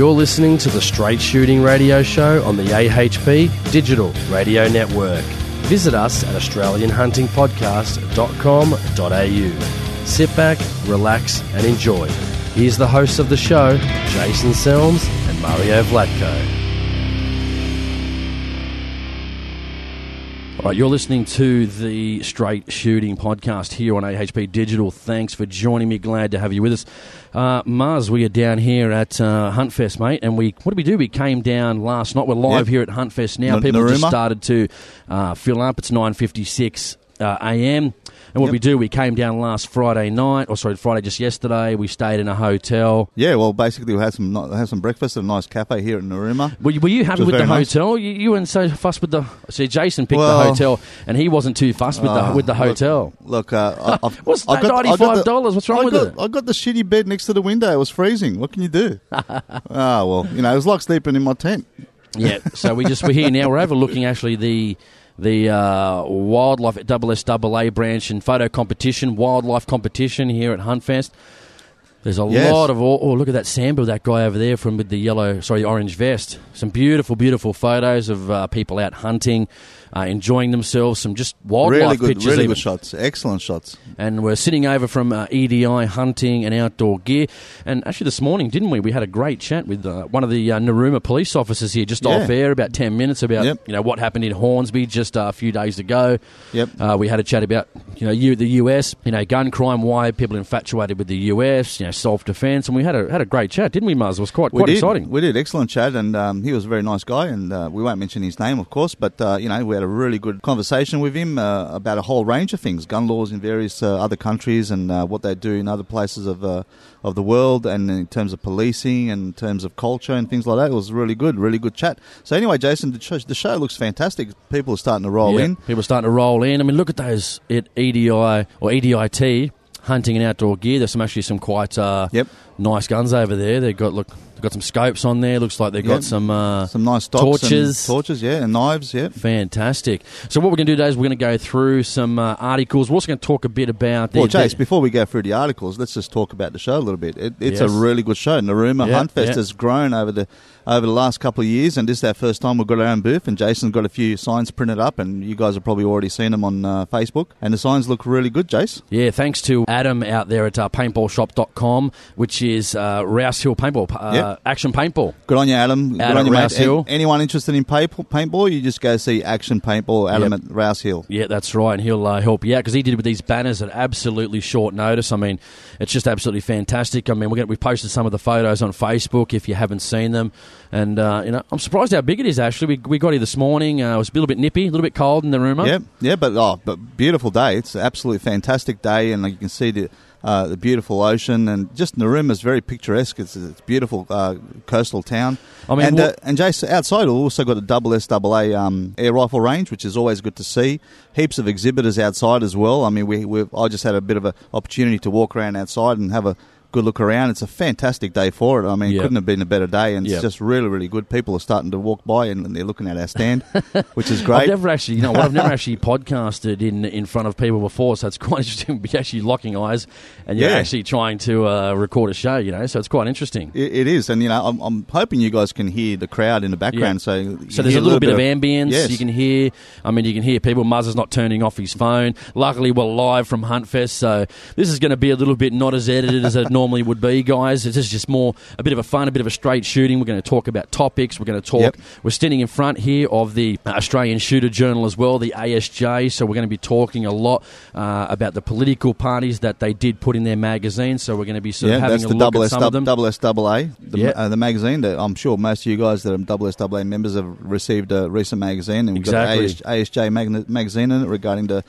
You're listening to the Straight Shooting Radio Show on the AHP Digital Radio Network. Visit us at AustralianHuntingPodcast.com.au. Sit back, relax, and enjoy. Here's the hosts of the show, Jason Selms and Mario Vlatko. All right, you're listening to the Straight Shooting Podcast here on AHP Digital. Thanks for joining me. Glad to have you with us. Uh, Mars, we are down here at uh, Huntfest, mate, and we what did we do? We came down last night. We're live Yep. here at Huntfest now. N- People just started to uh, fill up. It's 9.56 uh, a.m. And what Yep. we do, we came down last Friday night, or sorry, Friday just yesterday. We stayed in a hotel. Yeah, well, basically we had some had some breakfast at a nice cafe here in Narooma. Were you, were you happy with the nice. hotel? You, you weren't so fussed with the. See, Jason picked the hotel, and he wasn't too fussed with the Uh, with the hotel. Look, uh, I- I've, What's I that, got- the- $95? What's wrong I with got, it? I got the shitty bed next to the window. It was freezing. What can you do? Ah, well, you know, it was like sleeping in my tent. Yeah, so we just we're here now. We're overlooking actually the the uh, wildlife double SAA branch and photo competition, wildlife competition here at Huntfest. There's a Yes. lot of oh, oh look at that sample that guy over there from with the yellow sorry orange vest. Some beautiful beautiful photos of uh, people out hunting, uh, enjoying themselves. Some just wildlife really good, pictures. really even. good shots. Excellent shots. And we're sitting over from uh, EDI Hunting and Outdoor Gear. And actually, this morning, didn't we? We had a great chat with uh, one of the uh, Narooma police officers here, just Yeah. off air, about ten minutes about Yep. you know what happened in Hornsby just uh, a few days ago. Yep. Uh, we had a chat about you know you, the US, you know gun crime, why people are infatuated with the US, you know self defence, and we had a had a great chat, didn't we, Muzz? It was quite quite did. exciting. We did excellent chat, and um, he was a very nice guy. And uh, we won't mention his name, of course, but uh, you know we had a really good conversation with him uh, about a whole range of things, gun laws in various uh, other countries, and uh, what they do in other places of uh, of the world, and in terms of policing, and in terms of culture, and things like that. It was really good, really good chat. So anyway, Jason, the show, the show looks fantastic. People are starting to roll Yeah, in. People are starting to roll in. I mean, look at those at EDI or EDIT hunting and outdoor gear. There's some actually some quite uh, Yep. Nice guns over there. They've got look, they've got some scopes on there. Looks like they've got some. Uh, Some nice torches. and torches, yeah, and knives, yeah. Fantastic. So what we're going to do today is we're going to go through some uh, articles. We're also going to talk a bit about. Well, the, Chase, the- before we go through the articles, let's just talk about the show a little bit. It, it's Yes. a really good show. Narooma Yeah, Huntfest yeah. has grown over the over the last couple of years, and this is our first time we've got our own booth. And Jason's got a few signs printed up, and you guys have probably already seen them on uh, Facebook. And the signs look really good, Jace. Yeah, thanks to Adam out there at uh, paintballshop.com, which is uh, Rouse Hill Paintball, uh, Yep. Action Paintball. Good on you, Adam. Out good on you, Rouse mate. Hill. An- anyone interested in paint- paintball, you just go see Action Paintball, Adam Yep. at Rouse Hill. Yeah, that's right, and he'll uh, help you out because he did it with these banners at absolutely short notice. I mean, it's just absolutely fantastic. I mean, we're gonna, we've posted some of the photos on Facebook if you haven't seen them, and uh, you know, I'm surprised how big it is. Actually, we, we got here this morning. Uh, it was a little bit nippy, a little bit cold in the room. Yeah, yeah, but oh, but beautiful day. It's an absolutely fantastic day, and like, you can see the uh, the beautiful ocean, and just Narooma is very picturesque. It's it's a beautiful uh, coastal town. I mean, and what- uh, and Jason, outside we've also got a double SAA um, air rifle range, which is always good to see. Heaps of exhibitors outside as well. I mean, we we've, I just had a bit of an opportunity to walk around outside and have a good look around. It's a fantastic day for it. I mean, Yeah. couldn't have been a better day, and Yeah. it's just really, really good. People are starting to walk by and they're looking at our stand, which is great. I've never actually, you know, what, I've never actually podcasted in in front of people before, so it's quite interesting. to be actually locking eyes, and you're Yeah. actually trying to uh, record a show, you know. So it's quite interesting. It, it is, and you know, I'm, I'm hoping you guys can hear the crowd in the background. So, So there's a little bit of bit ambience. Yes. You can hear. I mean, you can hear people. Muzzer's not turning off his phone. Luckily, we're live from Huntfest, so this is going to be a little bit not as edited as it normally would be, guys. This is just more a bit of a fun, a bit of a straight shooting. We're going to talk about topics. We're going to talk. Yep. We're standing in front here of the Australian Shooter Journal as well, the ASJ. So we're going to be talking a lot uh, about the political parties that they did put in their magazine. So we're going to be sort yeah, of having that's a the look double at S some of them. double SAA, the, Yeah. uh, the magazine. That I'm sure most of you guys that are double SAA members have received a recent magazine, and we've Exactly. got ASJ magazine in it regarding the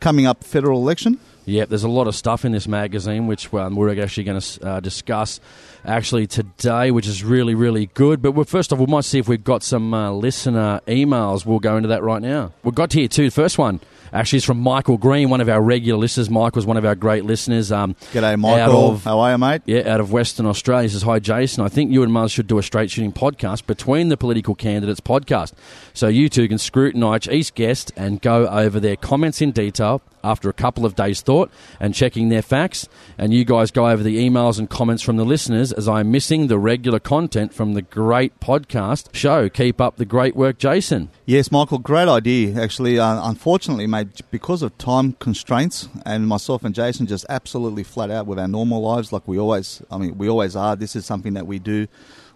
coming up federal election. Yep, there's a lot of stuff in this magazine which um, we're actually going to uh, discuss actually today, which is really, really good. But we first off, we might see if we've got some uh, listener emails. We'll go into that right now. We've got here too. First one Actually, it's from Michael Green, one of our regular listeners. Michael's one of our great listeners. Um, G'day, Michael. of- How are you, mate? yeah, out of Western Australia. He says, Hi, Jason. I think you and Muzz should do a straight shooting podcast between the political candidates podcast. So you two can scrutinise each guest and go over their comments in detail after a couple of days' thought and checking their facts. And you guys go over the emails and comments from the listeners as I'm missing the regular content from the great podcast show. Keep up the great work, Jason. Yes, Michael, great idea. Actually, uh, unfortunately, mate, because of time constraints, and myself and Jason just absolutely flat out with our normal lives, like we always, I mean, we always are. This is something that we do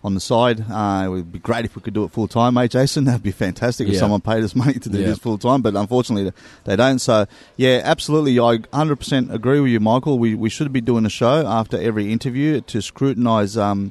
on the side. Uh, it would be great if we could do it full time, mate, Jason. That'd be fantastic if someone paid us money to do Yeah. this full time, but unfortunately, they don't. So, yeah, absolutely, I 100% agree with you, Michael. We we should be doing a show after every interview to scrutinise. Um,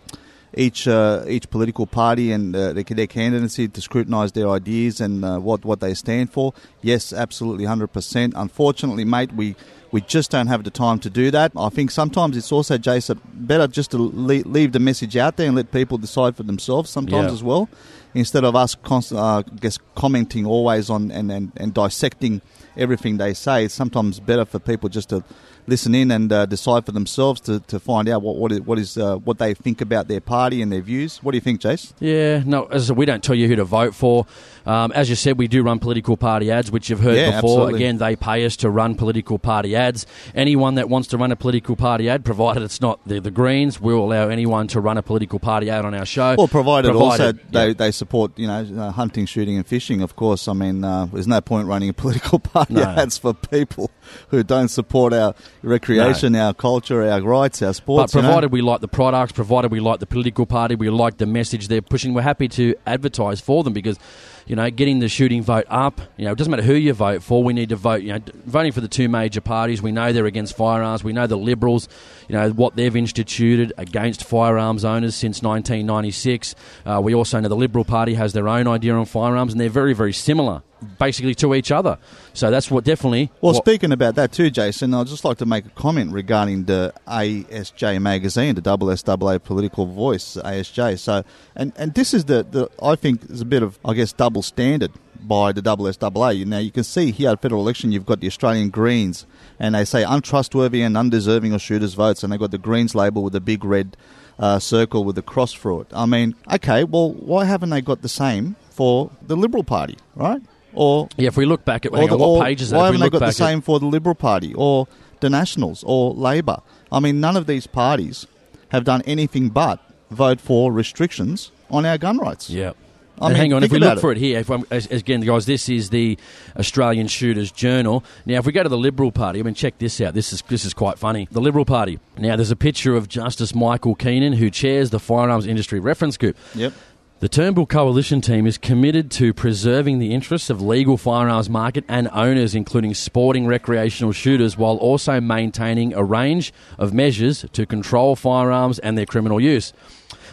each uh, each political party and uh, their, their candidacy to scrutinise their ideas and uh, what what they stand for. Yes, absolutely, hundred percent. Unfortunately, mate, we. We just don't have the time to do that. I think sometimes it's also, Jason, better just to le- leave the message out there and let people decide for themselves sometimes Yeah. as well, instead of us const- uh, guess commenting always on and, and, and dissecting everything they say. It's sometimes better for people just to listen in and uh, decide for themselves to, to find out what what is, what, is uh, what they think about their party and their views. What do you think, Jace? Yeah, no, as we don't tell you who to vote for. Um, as you said, we do run political party ads, which you've heard Yeah, before. absolutely. Again, they pay us to run political party ads. Anyone that wants to run a political party ad, provided it's not the, the Greens, we'll allow anyone to run a political party ad on our show. Well, provided, also Provided, they, yeah. they support you know uh, hunting, shooting, and fishing. Of course, I mean uh, there's no point running a political party No. ads for people who don't support our recreation, our culture, our rights, our But sports. you know? provided we like the products, provided we like the political party, we like the message they're pushing, we're happy to advertise for them because, you know, getting the shooting vote up, you know, it doesn't matter who you vote for, we need to vote, you know, voting for the two major parties. We know they're against firearms. We know the Liberals, you know, what they've instituted against firearms owners since 1996. Uh, we also know the Liberal Party has their own idea on firearms and they're very, very similar, basically, to each other. So that's what definitely. Well, what- speaking about that too, Jason, I'd just like to make a comment regarding the ASJ magazine, the Double SSAA Political Voice, ASJ. So, and, and this is the, the I think is a bit of I guess double standard by the SSAA. Now you can see here at federal election, you've got the Australian Greens, and they say untrustworthy and undeserving of shooters' votes, and they've got the Greens label with the big red uh, circle with the cross through it. I mean, okay, well, why haven't they got the same for the Liberal Party, right? Or yeah, if we look back at or on, the- what or pages Why we haven't they got the back at- same for the Liberal Party or the Nationals or Labor? I mean, none of these parties have done anything but vote for restrictions on our gun rights. Yeah. I mean, hang on, if we look for it here, if I'm, as, as again, guys, this is the Australian Shooters Journal. Now, if we go to the Liberal Party, I mean, check this out. This is this is quite funny. The Liberal Party. Now, there's a picture of Justice Michael Keenan, who chairs the Firearms Industry Reference Group. Yep. The Turnbull Coalition team is committed to preserving the interests of legal firearms market and owners, including sporting recreational shooters, while also maintaining a range of measures to control firearms and their criminal use.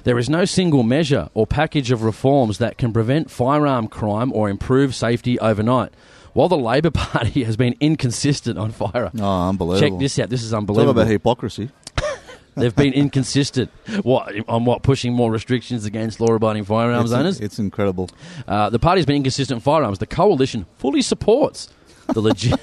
There is no single measure or package of reforms that can prevent firearm crime or improve safety overnight. While the Labor Party has been inconsistent on fire, Oh, unbelievable. check this out. This is unbelievable. Talk about hypocrisy. They've been inconsistent. What on what pushing more restrictions against law-abiding firearms It's, owners? it's incredible. Uh, the party's been inconsistent in firearms. The coalition fully supports the, legi-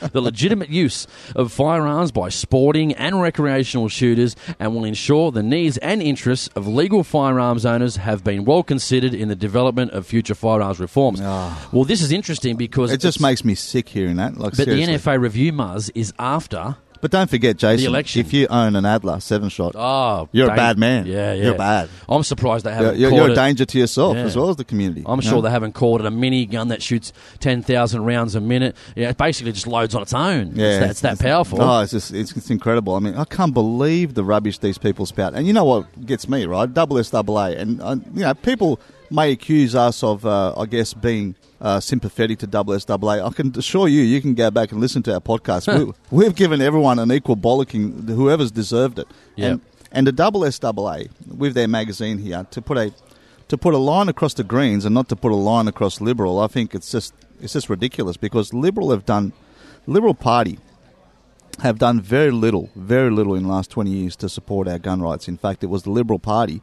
the legitimate use of firearms by sporting and recreational shooters and will ensure the needs and interests of legal firearms owners have been well considered in the development of future firearms reforms. Ah. Well, this is interesting because It just makes me sick hearing that. Like, But seriously. the NFA review, Muzz, is after. But don't forget, Jason, The election. if you own an Adler seven shot, Oh, you're dang- a bad man. Yeah, yeah. You're bad. I'm surprised they You're, haven't you're, you're a it. danger to yourself Yeah. as well as the community. I'm sure they haven't called it a mini gun that shoots 10,000 rounds a minute. Yeah, it basically just loads on its own. Yeah, it's, that, it's that powerful. Oh, it's just it's, it's incredible. I mean, I can't believe the rubbish these people spout. And you know what gets me right? Double SAA, and uh, you know people may accuse us of, uh, I guess, being uh, sympathetic to double SAA. I can assure you, you can go back and listen to our podcast. we, we've given everyone an equal bollocking, whoever's deserved it. Yeah. And, and the double SAA with their magazine here to put a to put a line across the Greens and not to put a line across Liberal, I think it's just it's just ridiculous because Liberal have done Liberal Party have done very little, very little in the last 20 years to support our gun rights. In fact, it was the Liberal Party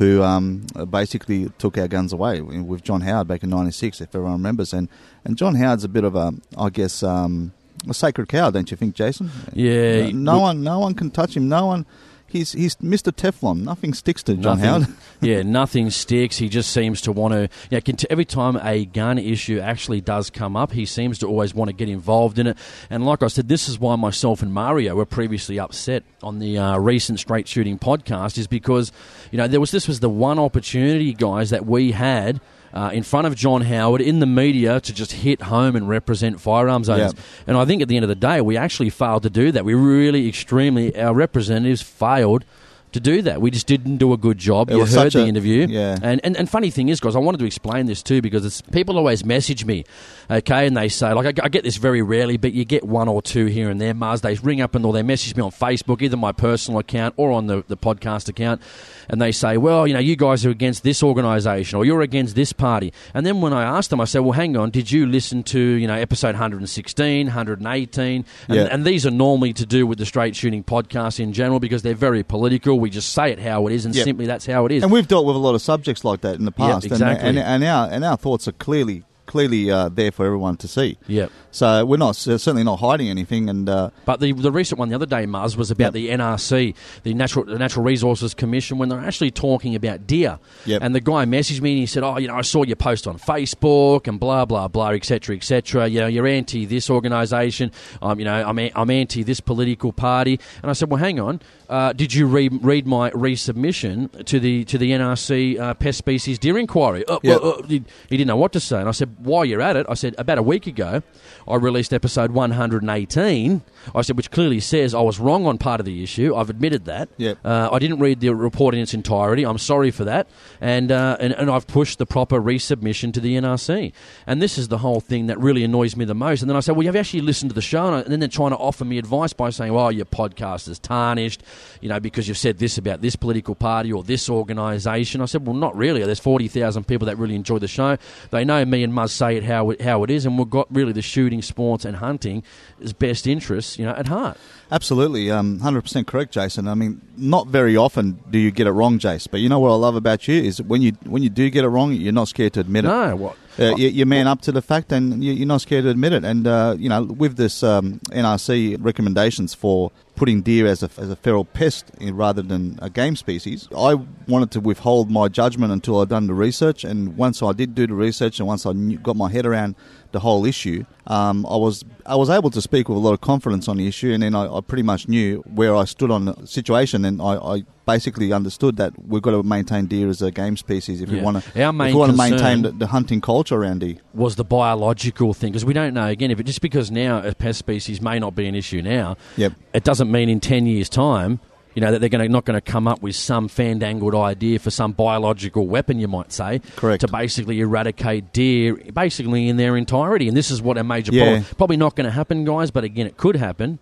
who um, basically took our guns away with John Howard back in '96, if everyone remembers. And and John Howard's a bit of a, I guess, um, a sacred cow, don't you think, Jason? Yeah. No, no one, no one can touch him. No one he's he's Mr. Teflon. Nothing sticks to John Nothing- Howard. yeah, nothing sticks. He just seems to want to. Yeah, every time a gun issue actually does come up, he seems to always want to get involved in it. And like I said, this is why myself and Mario were previously upset on the uh, recent straight shooting podcast, is because you know there was this was the one opportunity, guys, that we had. Uh, in front of John Howard in the media to just hit home and represent firearms owners. And I think at the end of the day, we actually failed to do that. We really, extremely, our representatives failed to do that. We just didn't do a good job. It you heard the a- interview. yeah. And, and and funny thing is, guys, I wanted to explain this too because it's, people always message me, okay, and they say like I, I get this very rarely, but you get one or two here and there. Mars, they ring up and or they message me on Facebook, either my personal account or on the the podcast account, and they say, well, you know, you guys are against this organisation or you're against this party. And then when I ask them, I say, well, hang on, did you listen to you know episode 116, 118, and, Yeah. and these are normally to do with the straight shooting podcast in general because they're very political. We just say it how it is, and Yep. simply that's how it is. And we've dealt with a lot of subjects like that in the past, exactly. and, and and our and our thoughts are clearly clearly uh, there for everyone to see. Yep. So we're not certainly not hiding anything, and uh, But the the recent one the other day, Muzz, was about Yep. the NRC, the Natural the Natural Resources Commission, when they're actually talking about deer. Yep. And the guy messaged me and he said, "Oh, you know, I saw your post on Facebook and blah blah blah, etc. etc. You know, you're anti this organisation. Um, you know, I'm a- I'm anti this political party." And I said, "Well, hang on. Uh, did you read read my resubmission to the to the NRC uh, pest species deer inquiry?" Uh, Yep. uh, uh, he, he didn't know what to say, and I said, "While you're at it, I said about a week ago, I released episode 118. I said, which clearly says I was wrong on part of the issue. I've admitted that. Yep. Uh, I didn't read the report in its entirety. I'm sorry for that, and, uh, and and I've pushed the proper resubmission to the NRC. And this is the whole thing that really annoys me the most. And then I said, well, you have actually listened to the show? And then they're trying to offer me advice by saying, well, your podcast is tarnished, you know, because you've said this about this political party or this organisation. I said, well, not really. There's 40,000 people that really enjoy the show. They know me and Muzz say it how it, how it is, and we've got really the shooting, sports, and hunting as best interests, you know, at heart. absolutely, um, hundred percent correct, Jason. I mean, not very often do you get it wrong, Jace. But you know what I love about you is when you when you do get it wrong, you're not scared to admit it. No, what? Uh, you, you man up to the fact, and you, you're not scared to admit it. And uh, you know, with this um, NRC recommendations for putting deer as a, as a feral pest in, rather than a game species, I wanted to withhold my judgment until I'd done the research. And once I did do the research, and once I knew, got my head around the whole issue, um, I was I was able to speak with a lot of confidence on the issue, and then I, I pretty much knew where I stood on the situation, and I, I basically understood that we've got to maintain deer as a game species if Yeah. we want to Our main if we want to maintain the, the hunting culture around deer. was the biological thing because we don't know again if it just because now a pest species may not be an issue now Yep. it doesn't mean in 10 years time you know that they're going to not going to come up with some fandangled idea for some biological weapon you might say Correct. to basically eradicate deer basically in their entirety and this is what a major Yeah. problem probably not going to happen guys but again it could happen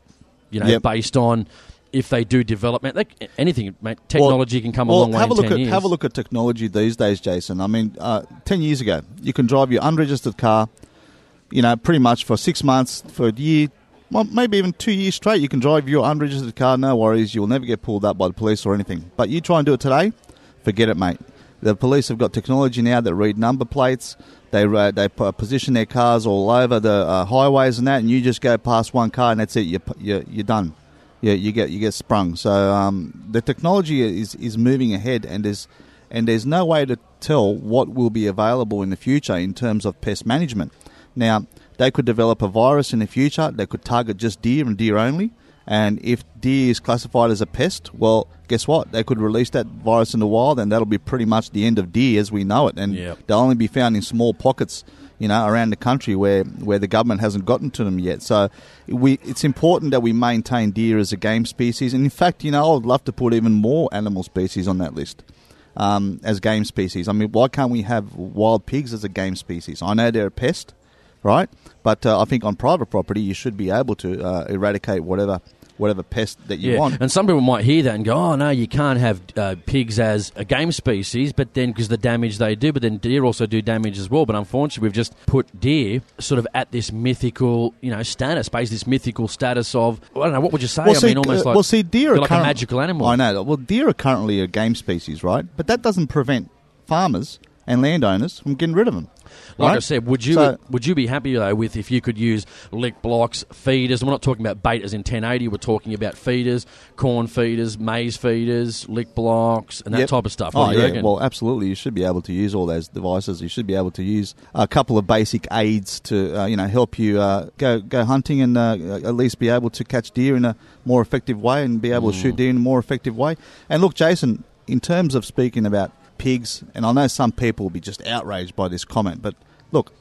you know Yep. based on if they do development like anything mate, technology can come a Well, long way have a look 10 at years have a look at technology these days, Jason. I mean, uh, ten years ago, you can drive your unregistered car, you know, pretty much for six months, for a year, well, maybe even two years straight. You can drive your unregistered car, no worries. You'll never get pulled up by the police or anything. But you try and do it today, forget it, mate. The police have got technology now that read number plates. They uh, they position their cars all over the uh, highways and that, and you just go past one car and that's it. You're you're, you're done. Yeah, you get you get sprung. So um, the technology is is moving ahead, and there's and there's no way to tell what will be available in the future in terms of pest management. Now they could develop a virus in the future. that could target just deer and deer only. And if deer is classified as a pest, well, guess what? They could release that virus in the wild, and that'll be pretty much the end of deer as we know it. And Yep. they'll only be found in small pockets, you know, around the country where, where the government hasn't gotten to them yet. So we, it's important that we maintain deer as a game species. And in fact, you know, I would love to put even more animal species on that list um, as game species. I mean, why can't we have wild pigs as a game species? I know they're a pest, right? But uh, I think on private property, you should be able to uh, eradicate whatever whatever pest that you yeah. want. And some people might hear that and go, "Oh no, you can't have uh, pigs as a game species." But then, because the damage they do, but then deer also do damage as well. But unfortunately, we've just put deer sort of at this mythical, you know, status, based this mythical status of I don't know what would you say? Well, I see, mean, almost uh, like well, see, deer are like current- a magical animal. I know. Well, deer are currently a game species, right? But that doesn't prevent farmers and landowners from getting rid of them. Like I said, would you So- would you be happy though with if you could use lick blocks, feeders? We're not talking about bait as in 1080. We're talking about feeders, corn feeders, maize feeders, lick blocks, and that Yep. type of stuff. What oh yeah, reckon? well, absolutely. You should be able to use all those devices. You should be able to use a couple of basic aids to, uh, you know, help you uh, go go hunting and uh, at least be able to catch deer in a more effective way and be able to Mm. shoot deer in a more effective way. And look, Jason, in terms of speaking about pigs, and I know some people will be just outraged by this comment, but look,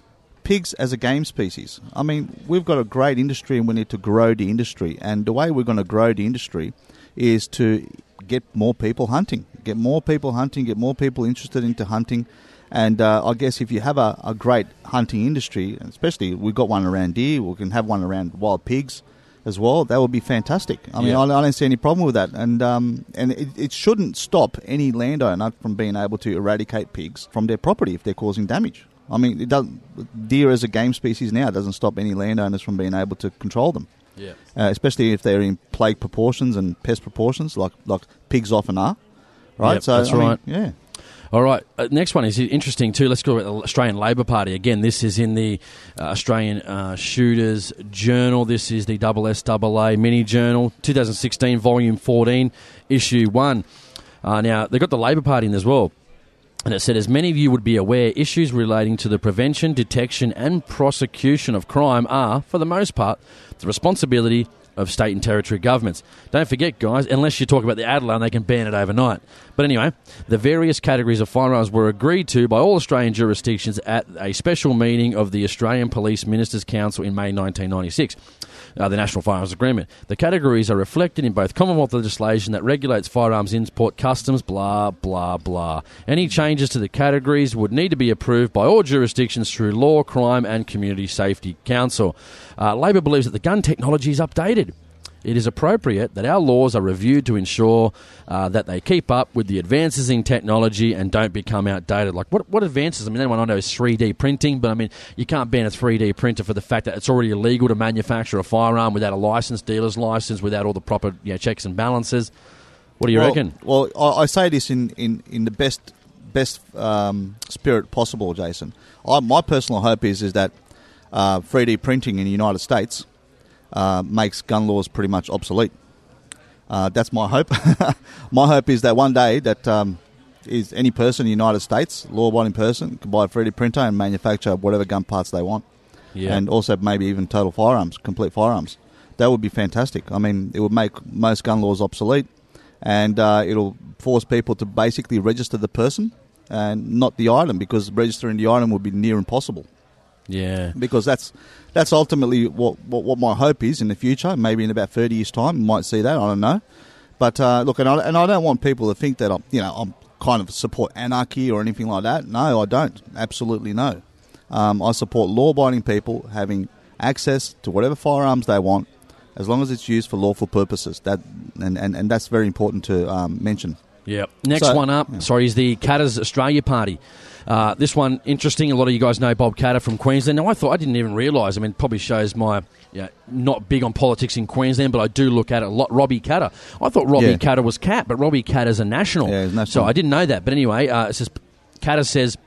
pigs as a game species. I mean, we've got a great industry and we need to grow the industry. And the way we're going to grow the industry is to get more people hunting, get more people hunting, get more people interested into hunting. And uh, I guess if you have a, a great hunting industry, especially we've got one around deer, we can have one around wild pigs as well. That would be fantastic. I mean, Yeah. I, I don't see any problem with that, and um, and it, it shouldn't stop any landowner from being able to eradicate pigs from their property if they're causing damage. I mean, it doesn't. Deer as a game species now doesn't stop any landowners from being able to control them, yeah. uh, especially if they're in plague proportions and pest proportions, like like pigs often are. Right. Yep, so that's I mean, right. yeah. All right. Uh, next one is interesting too. Let's go with the Australian Labor Party. Again, this is in the uh, Australian uh, Shooters Journal. This is the double SSAA Mini Journal, 2016, Volume 14, Issue 1. Uh, now, they've got the Labor Party in as well. And it said, as many of you would be aware, issues relating to the prevention, detection, and prosecution of crime are, for the most part, the responsibility of state and territory governments. Don't forget, guys, unless you talk about the Adler, they can ban it overnight. But anyway, the various categories of firearms were agreed to by all Australian jurisdictions at a special meeting of the Australian Police Ministers' Council in May 1996 uh, the National Firearms Agreement. The categories are reflected in both Commonwealth legislation that regulates firearms import customs, blah, blah, blah. Any changes to the categories would need to be approved by all jurisdictions through Law, Crime and Community Safety Council. Uh, Labor believes that the gun technology is updated. It is appropriate that our laws are reviewed to ensure uh, that they keep up with the advances in technology and don't become outdated. Like what, what advances? I mean, anyone I know is 3D printing, but I mean, you can't ban a 3D printer for the fact that it's already illegal to manufacture a firearm without a license, dealer's license, without all the proper you know, checks and balances. What do you well, reckon? Well, I, I say this in, in, in the best best um, spirit possible, Jason. I, my personal hope is is that uh, 3D printing in the United States uh, makes gun laws pretty much obsolete. Uh, that's my hope. my hope is that one day that um, is any person in the United States, law-abiding person, can buy a 3D printer and manufacture whatever gun parts they want, Yeah. and also maybe even total firearms, complete firearms. That would be fantastic. I mean, it would make most gun laws obsolete, and uh, it'll force people to basically register the person and not the item because registering the item would be near impossible yeah. because that's that's ultimately what, what what my hope is in the future. Maybe in about thirty years' time, we might see that. I don't know. But uh, look, and I, and I don't want people to think that I'm you know I'm kind of support anarchy or anything like that. No, I don't. Absolutely no. Um, I support law-abiding people having access to whatever firearms they want, as long as it's used for lawful purposes. That and, and, and that's very important to um, mention. Yeah. Next So- one up, yeah. sorry, is the Katter's Australia Party. Uh, this one interesting. A lot of you guys know Bob Katter from Queensland. Now, I thought I didn't even realise. I mean, probably shows my not big on politics in Queensland, but I do look at it a lot. Robbie Katter. I thought Robbie Yeah. Katter was cat, but Robbie Katter's a national. Yeah, he's national. So I didn't know that. But anyway, uh, it says Katter says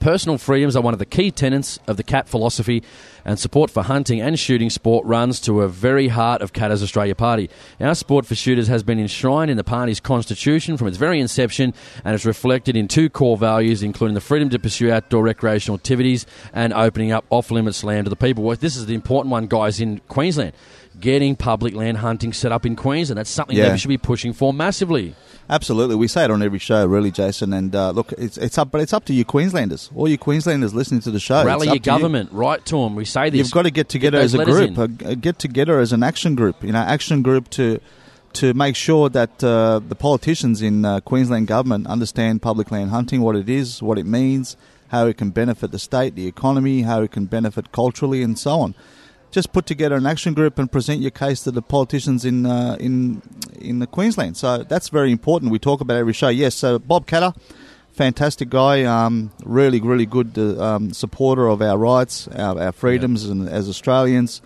Personal freedoms are one of the key tenets of the CAT philosophy, and support for hunting and shooting sport runs to a very heart of CAT's Australia Party. Our support for shooters has been enshrined in the party's constitution from its very inception and is reflected in two core values, including the freedom to pursue outdoor recreational activities and opening up off limits land to the people. This is the important one, guys, in Queensland. Getting public land hunting set up in Queensland. That's something that we should be pushing for massively. Absolutely, we say it on every show, really, Jason. And uh, look, it's it's up, but it's up to you, Queenslanders, all you Queenslanders listening to the show. Rally your up you. government, write to them. We say this. You've got to get together those as a group, a, a get together as an action group. You know, action group to to make sure that uh, the politicians in uh, Queensland government understand public land hunting, what it is, what it means, how it can benefit the state, the economy, how it can benefit culturally, and so on. Just put together an action group and present your case to the politicians in uh, in in the Queensland. So that's very important. We talk about every show. Yes, so Bob Katter, fantastic guy, um, really really good uh, um, supporter of our rights, our, our freedoms, and as Australians.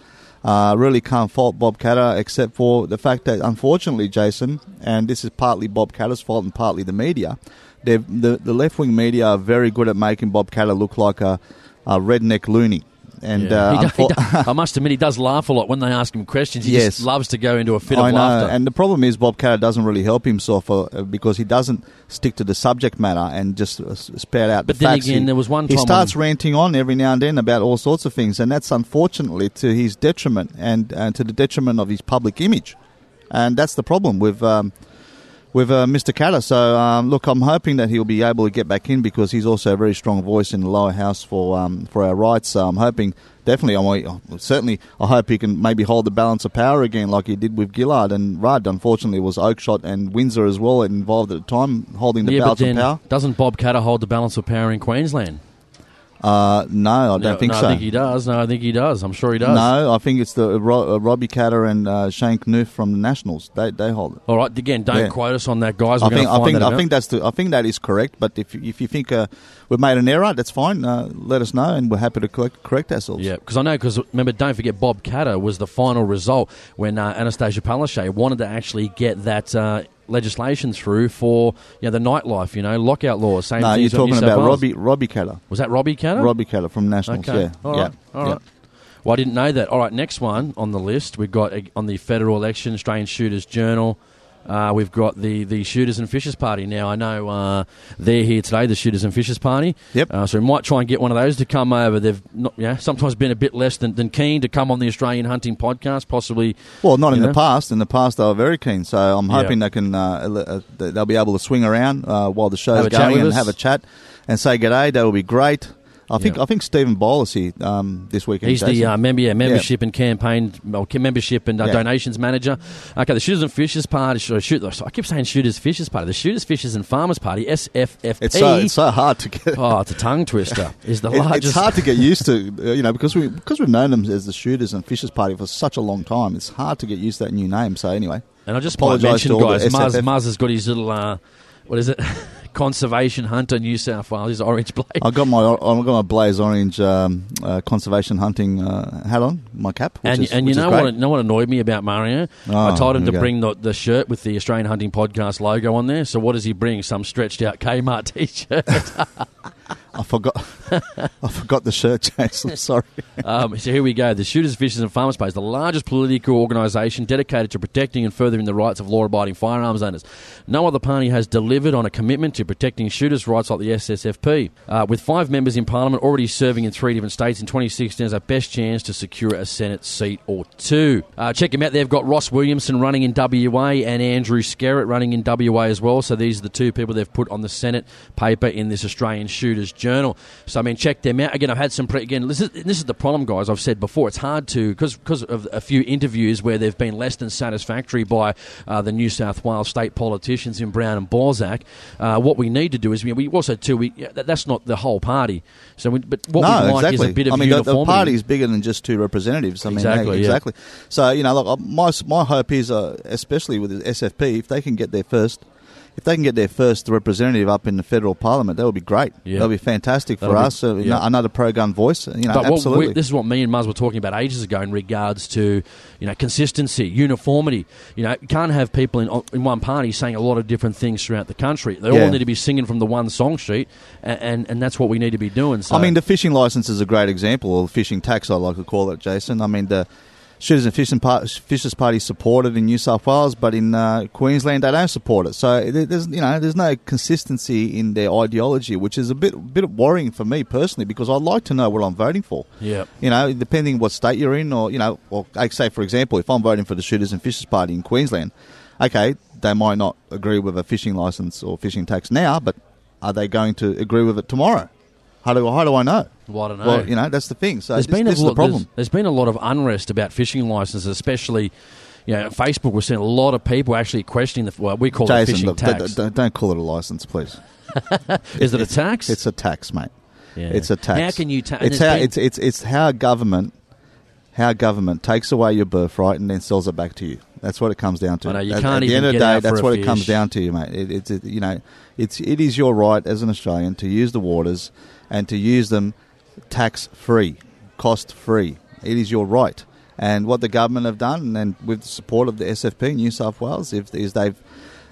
Uh, really can't fault Bob Katter, except for the fact that, unfortunately, Jason, and this is partly Bob Katter's fault and partly the media, the, the left wing media are very good at making Bob Katter look like a, a redneck loony. And Yeah. uh, He he I must admit, he does laugh a lot when they ask him questions. He Yes. just loves to go into a fit I of know, laughter. and the problem is Bob Katter doesn't really help himself uh, because he doesn't stick to the subject matter and just uh, spout out But the then facts. again, he, there was one he starts when- ranting on every now and then about all sorts of things, and that's unfortunately to his detriment and, and to the detriment of his public image, and that's the problem with. Um, with uh, Mr. Katter. So, um, look, I'm hoping that he'll be able to get back in because he's also a very strong voice in the lower house for um, for our rights. So I'm hoping, definitely, I'm, certainly, I hope he can maybe hold the balance of power again like he did with Gillard and Rudd. Unfortunately, it was Oakeshott and Windsor as well involved at the time holding the yeah, but balance then of power. doesn't Bob Katter hold the balance of power in Queensland? Uh, no, I don't no, think no, so. I think he does. No, I think he does. I'm sure he does. no, I think it's the uh, Ro- uh, Robbie Katter and uh, Shane Knuth from the Nationals. They they hold it. All right, again, don't Yeah. quote us on that, guys. We're I think I think I think that's the, I think that is correct. But if if you think uh, we've made an error, that's fine. Uh, let us know, and we're happy to correct, correct ourselves. Yeah, because I know. Because remember, don't forget, Bob Katter was the final result when uh, Annastacia Palaszczuk wanted to actually get that uh, legislation through for you know the nightlife, you know, lockout laws. Same No, you're things on New talking about Wales. Robbie Robbie Katter. Was that Robbie Keller? Robbie Keller from Nationals. Okay. Yeah, All yeah, right. All yeah. Well, I didn't know that. All right, next one on the list we've got on the federal election, Australian Shooters Journal. Uh, we've got the, the Shooters and Fishers Party. Now, I know uh, they're here today, the Shooters and Fishers Party. Yep. Uh, so we might try and get one of those to come over. They've not, yeah, sometimes been a bit less than, than keen to come on the Australian Hunting Podcast, possibly. Well, not in You the past. In the past, they were very keen. So I'm Yeah. hoping they can. Uh, uh, th- they'll be able to swing around uh, while the show's going and us. have a chat and say g'day. That will be great. I think Yeah. I think Stephen Bowler's here um, this weekend. He's the Jason. uh, member, yeah, membership and campaign, well, membership and uh, Yeah. donations manager. Okay, the Shooters and Fishers Party. Shoot, I keep saying Shooters Fishers Party. The Shooters Fishers and Farmers Party, SFFP. it's so it's so hard to get. oh, it's a tongue twister. Is the It- largest. it's hard to get used to, uh, you know, because we because we've known them as the Shooters and Fishers Party for such a long time. It's hard to get used to that new name. So anyway, And I just Apologise to all the guys, Muzz, SFF. Muzz has got his little, uh, what is it? Conservation Hunter New South Wales, his orange blade. I got my I got my Blaze Orange um, uh, conservation hunting uh, hat on, my cap, which and is, and you know what? Know what annoyed me about Mario? Oh, I told him to bring the, the shirt with the Australian Hunting Podcast logo on there. So what does he bring? Some stretched out Kmart t-shirt. I forgot. I forgot the shirt, Jason. Sorry. um, so here we go. The Shooters, Fishers and Farmers Party is the largest political organisation dedicated to protecting and furthering the rights of law-abiding firearms owners. No other party has delivered on a commitment to protecting shooters' rights like the SSFP. Uh, with five members in Parliament already serving in three different states in 2016, has our best chance to secure a Senate seat or two. Uh, check them out. They've got Ross Williamson running in WA and Andrew Skerritt running in WA as well. So these are the two people they've put on the Senate paper in this Australian Shooters Journal. So I mean, check them out. Again, I've had some. Pre- again, this is, this is the problem, guys. I've said before. It's hard to because because of a few interviews where they've been less than satisfactory by uh, the New South Wales state politicians in Brown and Borsak. Uh, what we need to do is we, we also too we yeah, that, that's not the whole party. So, we, but what no, we like exactly. is a bit of I mean, the, uniformity. the party is bigger than just two representatives. I mean, Exactly, yeah, yeah. exactly. So you know, look, my my hope is, uh, especially with the SFP, if they can get their first. If they can get their first representative up in the federal parliament, that would be great. Yeah. That would be fantastic for That'll us. Uh, yeah. another pro-gun voice. You know, But what absolutely. we, this is what me and Muzz were talking about ages ago in regards to, you know, consistency, uniformity. You know, you can't have people in, in one party saying a lot of different things throughout the country. They Yeah. all need to be singing from the one song sheet, and, and, and that's what we need to be doing. So, I mean, the fishing license is a great example, or fishing tax, I like to call it, Jason. I mean, the Shooters and Fishing Par- Fishers Party supported in New South Wales, but in uh, Queensland they don't support it. So there's you know there's no consistency in their ideology, which is a bit bit worrying for me personally because I'd like to know what I'm voting for. yeah. You know, depending what state you're in, or you know, or like say for example, if I'm voting for the Shooters and Fishers Party in Queensland, okay, they might not agree with a fishing license or fishing tax now, but are they going to agree with it tomorrow? How do how do I know? Well, I don't know. Well, you know, that's the thing. So there's this, been a lot, the problem. There's, there's been a lot of unrest about fishing licenses, especially. You know, Facebook, we're seeing a lot of people actually questioning the well, we call it Jason, fishing look, tax. d- don't, don't call it a license, please. Is it a tax? It's a tax, mate. Yeah. It's a tax. How can you tax? It's how it's it's it's how government how government takes away your birthright and then sells it back to you. That's what it comes down to. I know, you at, can't at the end of the day, that's what it comes down to, mate. It, it's it, you know, it's it is your right as an Australian to use the waters and to use them tax free, cost free. It is your right. And what the government have done, and with the support of the SFP New South Wales, is they've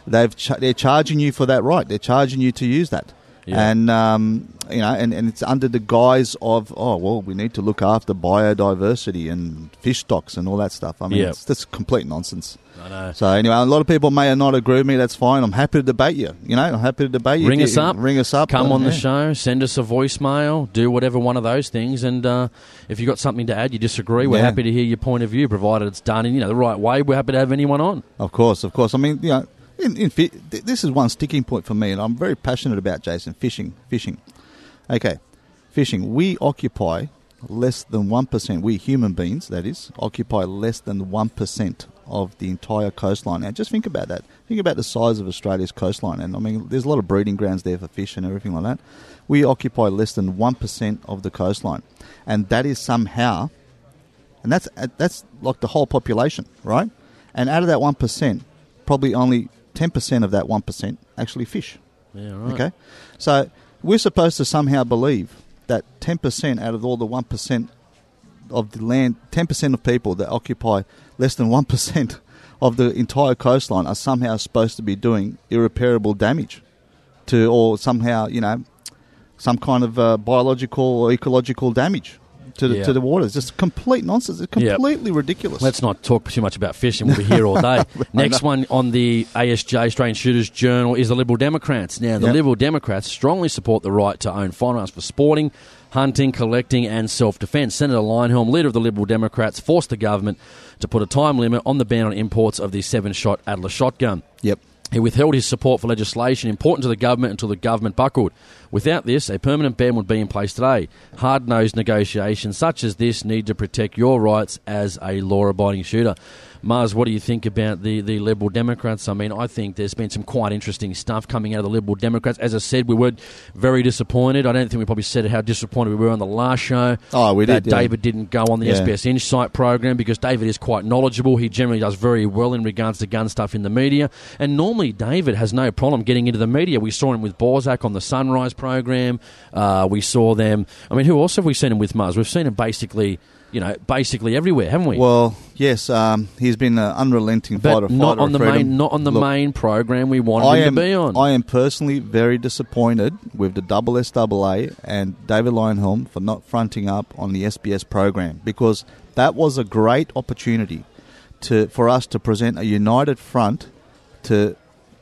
they've they're charging you for that right. They're charging you to use that. Yeah. And um, you know, and, and it's under the guise of oh well, we need to look after biodiversity and fish stocks and all that stuff. I mean, Yeah. it's just complete nonsense. I know. So anyway, a lot of people may not agree with me. That's fine. I'm happy to debate you. You know, I'm happy to debate you. Ring If us up. Ring us up. Come Uh, on the show. Send us a voicemail. Do whatever one of those things. And uh, if you've got something to add, you disagree, we're Yeah. happy to hear your point of view, provided it's done in you know the right way. We're happy to have anyone on. Of course, of course. I mean, you know, in, in this is one sticking point for me, and I'm very passionate about Jason fishing. Fishing, okay, fishing. We occupy less than one percent. We human beings, that is, occupy less than one percent of the entire coastline. Now, just think about that. Think about the size of Australia's coastline, and I mean, there's a lot of breeding grounds there for fish and everything like that. We occupy less than one percent of the coastline, and that is somehow and that's that's like the whole population, right? And out of that one percent, probably only ten percent of that one percent actually fish. Yeah, right. Okay, so we're supposed to somehow believe that ten percent out of all the one percent of the land, ten percent of people that occupy less than one percent of the entire coastline are somehow supposed to be doing irreparable damage to, or somehow you know, some kind of uh, biological or ecological damage to the Yeah. to the waters. Just complete nonsense. It's completely ridiculous. Let's not talk too much about fishing. We'll be here all day. Next one on the ASJ Australian Shooters Journal is the Liberal Democrats. Now, the Yep. Liberal Democrats strongly support the right to own firearms for sporting, hunting, collecting, and self defence. Senator Leyonhjelm, leader of the Liberal Democrats, forced the government to put a time limit on the ban on imports of the seven shot Adler shotgun. Yep. He withheld his support for legislation important to the government until the government buckled. Without this, a permanent ban would be in place today. Hard nosed negotiations such as this need to protect your rights as a law abiding shooter. Mars, what do you think about the, the Liberal Democrats? I mean, I think there's been some quite interesting stuff coming out of the Liberal Democrats. As I said, we were very disappointed. I don't think we probably said how disappointed we were on the last show. Oh, we that did, yeah. David didn't go on the Yeah. SBS Insight program because David is quite knowledgeable. He generally does very well in regards to gun stuff in the media. And normally, David has no problem getting into the media. We saw him with Borsak on the Sunrise program. Uh, we saw them. I mean, who else have we seen him with, Mars? We've seen him basically, you know, basically everywhere, haven't we? Well, yes, um, he's been an unrelenting but fighter. not fighter on the freedom. main, not on the Look, main program we wanted I him am, to be on. I am personally very disappointed with the double SAA and David Leyonhjelm for not fronting up on the SBS program because that was a great opportunity to for us to present a united front to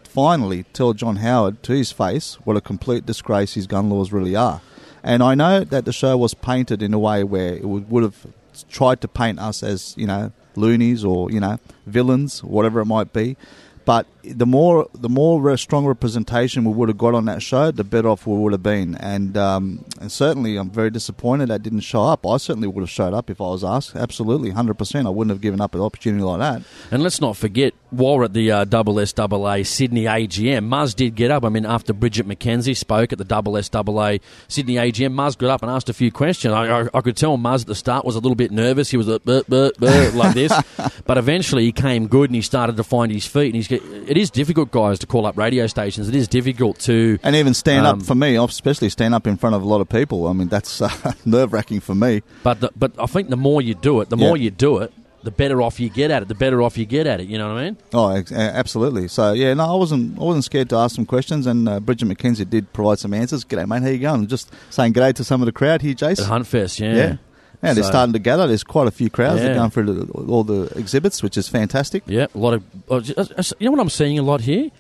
finally tell John Howard to his face what a complete disgrace his gun laws really are. And I know that the show was painted in a way where it would, would have tried to paint us as, you know, loonies or, you know, villains, whatever it might be. But the more the more strong representation we would have got on that show, the better off we would have been. And um, and certainly, I'm very disappointed that didn't show up. I certainly would have showed up if I was asked. Absolutely, hundred percent. I wouldn't have given up an opportunity like that. And let's not forget, while we're at the uh, double SAA Sydney AGM, Muzz did get up. I mean, after Bridget McKenzie spoke at the double SAA Sydney AGM, Muzz got up and asked a few questions. I, I, I could tell Muzz at the start was a little bit nervous. He was a bert, bert, bert, like this. But eventually he came good and he started to find his feet. And he's, get- it is difficult, guys, to call up radio stations. It is difficult to. And even stand Um, up for me, especially stand up in front of a lot of people. I mean, that's uh, nerve wracking for me. But the, but I think the more you do it, the Yeah. more you do it, the better off you get at it. The better off you get at it. You know what I mean? Oh, absolutely. So yeah, no, I wasn't. I wasn't scared to ask some questions, and uh, Bridget McKenzie did provide some answers. G'day, mate. How you going? Just saying g'day to some of the crowd here, At Jace. Huntfest, yeah. Yeah. Yeah, they're So- starting to gather. There's quite a few crowds. Yeah. They're going through the, all the exhibits, which is fantastic. Yeah, a lot of. oh, j- uh, You know what I'm seeing a lot here?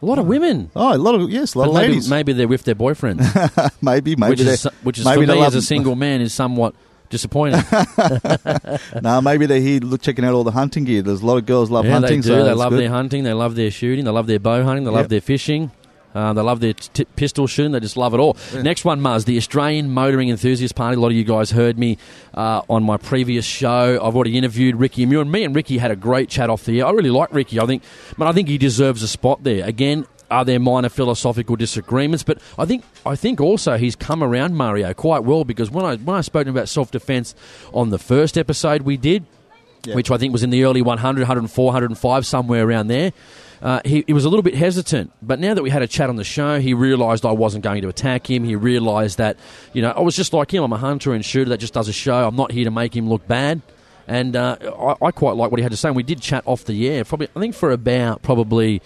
A lot of women. Oh, a lot of yes, a lot But of maybe, ladies. maybe they're with their boyfriends, maybe, maybe which is which is maybe for me as a single man is somewhat disappointing. no, maybe they're here look, checking out all the hunting gear. There's a lot of girls love yeah, hunting. they do. So they love good. their hunting. They love their shooting. They love their bow hunting. They love their fishing. Uh, they love their t- pistol shooting. They just love it all. Next one, Muzz, the Australian Motoring Enthusiast Party. A lot of you guys heard me uh, on my previous show. I've already interviewed Ricky Muir, and me and Ricky had a great chat off the air. I really like Ricky. I think, but I think he deserves a spot there. Again, are there minor philosophical disagreements? But I think I think also he's come around Mario quite well because when I when I spoke to him about self defence on the first episode we did, Yeah. which I think was in the early 100, 104, 105, somewhere around there. Uh, he, he was a little bit hesitant, but now that we had a chat on the show, he realised I wasn't going to attack him. He realised that, you know, I was just like him. I'm a hunter and shooter that just does a show. I'm not here to make him look bad. And uh, I, I quite like what he had to say. And we did chat off the air, probably, I think for about probably,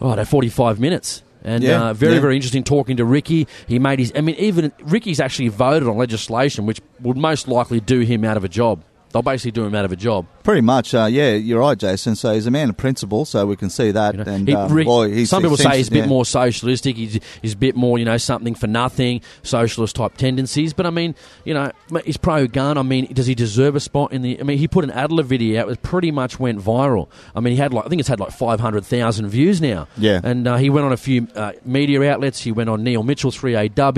oh, I don't know, 45 minutes. And Yeah, uh, very, yeah. very interesting talking to Ricky. He made his, I mean, even Ricky's actually voted on legislation which would most likely do him out of a job. They'll basically do him out of a job. Pretty much, uh, yeah, you're right, Jason. So he's a man of principle, so we can see that. You know, and he- um, Rick- boy, he's, some people say he's a bit yeah. more socialistic. He's, he's a bit more, you know, something for nothing, socialist type tendencies. But I mean, you know, he's pro gun. I mean, does he deserve a spot in the? I mean, he put an Adler video out that pretty much went viral. I mean, he had like I think it's had like five hundred thousand views now. Yeah. and uh, he went on a few uh, media outlets. He went on Neil Mitchell three AW.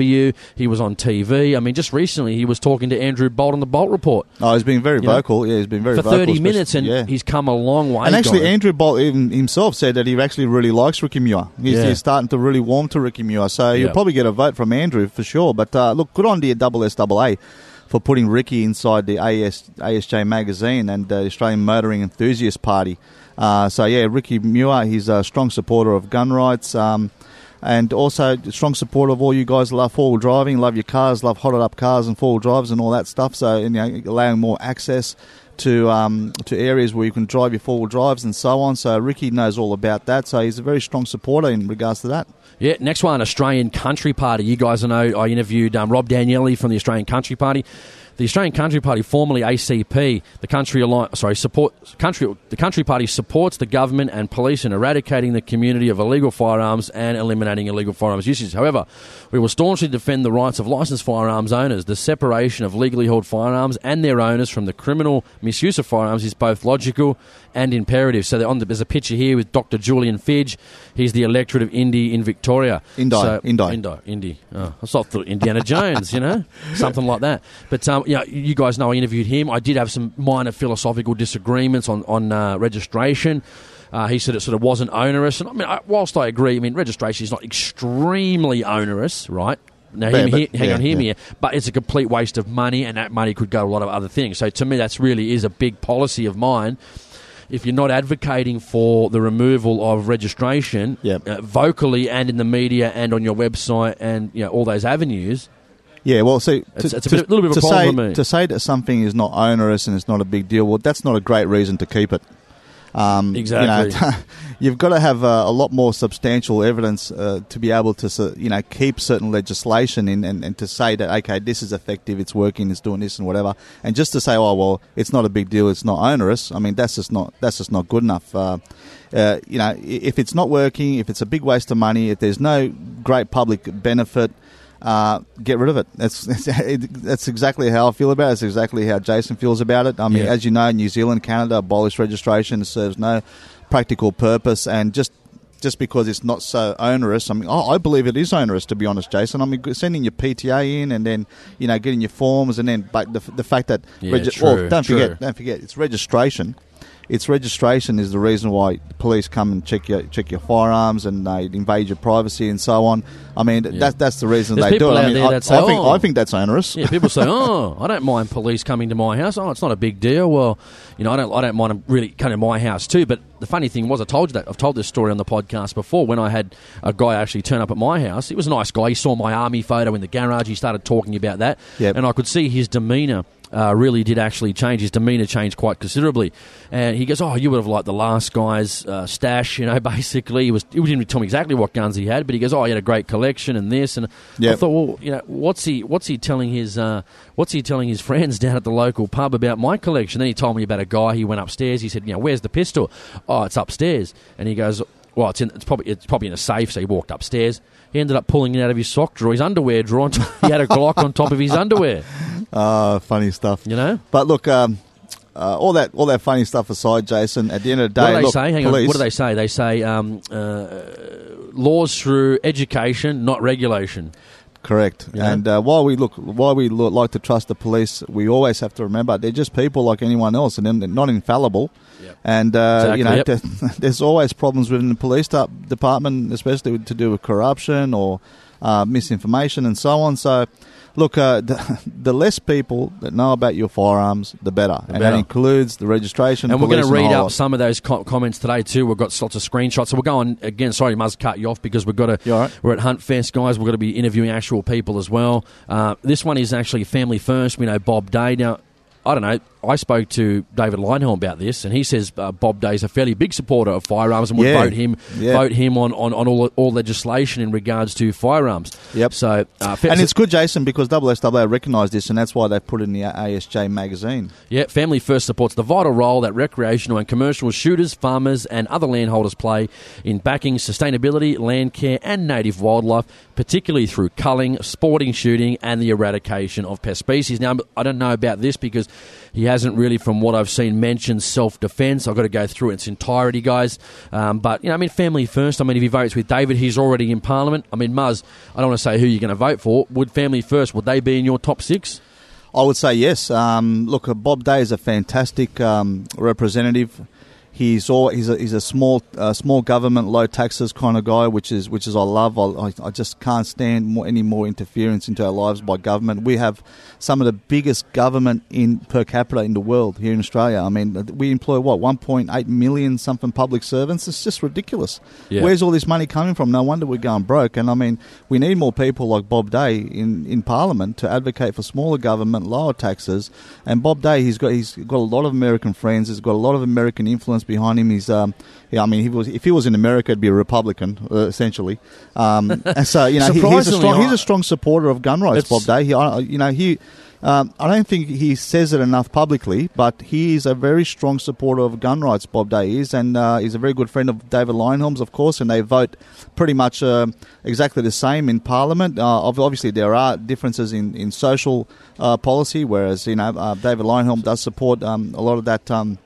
He was on TV. I mean, just recently he was talking to Andrew Bolt on the Bolt Report Oh, he's been very You know, vocal. Yeah, he's been very for vocal, thirty minutes, and yeah. he's come a long way. And actually. Andrew Bolt even himself said that he actually really likes Ricky Muir. He's, Yeah. he's starting to really warm to Ricky Muir. So Yeah. you'll probably get a vote from Andrew for sure. But uh, look, good on to your double SAA for putting Ricky inside the AS, ASJ magazine and the Australian Motoring Enthusiast Party. Uh, so yeah, Ricky Muir, he's a strong supporter of gun rights. Um, and also strong supporter of all you guys love four wheel driving, love your cars, love hotted up cars and four wheel drives and all that stuff. So you know, allowing more access to um, to areas where you can drive your four wheel drives and so on. So Ricky knows all about that. So he's a very strong supporter in regards to that. Yeah, next one, Australian Country Party. You guys know I interviewed um, Rob Danielli from the Australian Country Party. The Australian Country Party, formerly ACP, the country alliance, sorry, support country. The Country Party supports the government and police in eradicating the community of illegal firearms and eliminating illegal firearms usage. However, we will staunchly defend the rights of licensed firearms owners. The separation of legally held firearms and their owners from the criminal misuse of firearms is both logical and imperative. So on the, there's a picture here with Dr. Julian Fidge. He's the electorate of Indi in Victoria. Indi, So, Indi. Indi, Indy. Oh, I thought Indiana Jones, you know, something like that. But um, yeah, you guys know I interviewed him. I did have some minor philosophical disagreements on on uh, registration. Uh, he said it sort of wasn't onerous, and I mean, I, whilst I agree, I mean registration is not extremely onerous, right? Now, Yeah, me- but- hang yeah, on, hear yeah. me. But it's a complete waste of money, and that money could go to a lot of other things. So to me, that's really is a big policy of mine. If you're not advocating for the removal of registration Yep. uh, vocally and in the media and on your website and you know all those avenues, Yeah, well, see, to, It's- it's a to- bit- little bit of a to problem say, to say that something is not onerous and it's not a big deal. Well, that's not a great reason to keep it. Um, Exactly. You know, you've got to have uh, a lot more substantial evidence uh, to be able to, you know, keep certain legislation in and, and to say that okay, this is effective, it's working, it's doing this and whatever. And just to say, oh well, it's not a big deal, it's not onerous. I mean, that's just not that's just not good enough. Uh, uh, you know, if it's not working, if it's a big waste of money, if there's no great public benefit, uh, get rid of it. That's that's exactly how I feel about it. That's exactly how Jason feels about it. I mean, Yeah. as you know, New Zealand, Canada abolished registration. It serves no practical purpose, and just just because it's not so onerous. I mean, I I believe it is onerous to be honest, Jason. I mean, sending your PTA in and then you know getting your forms, and then but the, the fact that Yeah, regi- true, well, don't true. forget, don't forget, it's registration. It's registration is the reason why police come and check your check your firearms and they invade your privacy and so on. I mean, Yeah. that's that's the reason There's they do it. I mean, I, that say, I think "Oh." I think that's onerous. yeah, people say, "Oh, I don't mind police coming to my house. Oh, it's not a big deal." Well, you know, I don't, I don't mind them really coming to my house too. But the funny thing was, I told you that I've told this story on the podcast before. When I had a guy actually turn up at my house, he was a nice guy. He saw my army photo in the garage. He started talking about that, Yep. and I could see his demeanour. Uh, really did actually change. His demeanour changed quite considerably, and he goes, "Oh, you would have liked the last guy's uh, stash, you know." Basically, he was he didn't tell me exactly what guns he had, but he goes, "Oh, he had a great collection and this." And I thought, well, you know, what's he what's he telling his uh, what's he telling his friends down at the local pub about my collection? Then he told me about a guy. He went upstairs. He said, "You know, where's the pistol?" Oh, it's upstairs. And he goes, "Well, it's in, it's probably it's probably in a safe." So he walked upstairs. He ended up pulling it out of his sock drawer, his underwear drawer. He had a Glock on top of his underwear. Uh, funny stuff. You know. But look, um, uh, all that all that funny stuff aside, Jason. At the end of the day, What do they look, say? Hang police, on. What do they say? They say um, uh, laws through education, not regulation. Correct. You know? And uh, while we look, while we lo- like to trust the police, we always have to remember they're just people like anyone else, and they're not infallible. Yep. And uh, you know, Exactly, there- there's always problems within the police department, especially to do with corruption or uh, misinformation and so on. So, look, uh, the, the less people that know about your firearms, the better, and that includes the registration. And we're going to read the lot. some of those co- comments today too. We've got lots of screenshots. So we're going again. Sorry, must cut you off because we've got to. Right? We're at Hunt Fest, guys. We're going to be interviewing actual people as well. Uh, this one is actually family first. We know Bob Day. Now, I don't know. I spoke to David Leyonhjelm about this, and he says uh, Bob Day is a fairly big supporter of firearms and would Yeah. vote him Yeah. vote him on, on, on all, all legislation in regards to firearms. Yep. So, uh, And it's good, Jason, because WSWA recognised this, and that's why they put it in the ASJ magazine. Yeah, Family First supports the vital role that recreational and commercial shooters, farmers, and other landholders play in backing sustainability, land care, and native wildlife, particularly through culling, sporting shooting, and the eradication of pest species. Now, I don't know about this because he hasn't really, from what I've seen, mentioned self defence. I've got to go through its entirety, guys. Um, but, you know, I mean, Family First, I mean, if he votes with David, he's already in Parliament. I mean, Muzz, I don't want to say who you're going to vote for. Would Family First, would they be in your top six? I would say yes. Um, look, Bob Day is a fantastic um, representative. He's all he's a, he's a small uh, small government, low taxes kind of guy, which is which is I love. I, I- just can't stand more, any more interference into our lives by government. We have some of the biggest government in per capita in the world here in Australia. I mean, we employ what 1.8 million something public servants. It's just ridiculous. Yeah. Where's all this money coming from? No wonder we're going broke. And I mean, we need more people like Bob Day in, in Parliament to advocate for smaller government, lower taxes. And Bob Day, he's got he's got a lot of American friends. He's got a lot of American influence behind him. He's um, yeah, I mean, he was if he was in America, it'd be a Republican uh, essentially. Um, and so you know, he- he's a strong he's a strong supporter of gun rights. Bob Day, he, I- you know, he. Um, I don't think he says it enough publicly, but he is a very strong supporter of gun rights. Bob Day is, and uh, he's a very good friend of David Leyonhjelm's, of course, and they vote pretty much uh, exactly the same in Parliament. Uh, obviously, there are differences in in social uh, policy, whereas you know uh, David Leyonhjelm does support um, a lot of that. Um,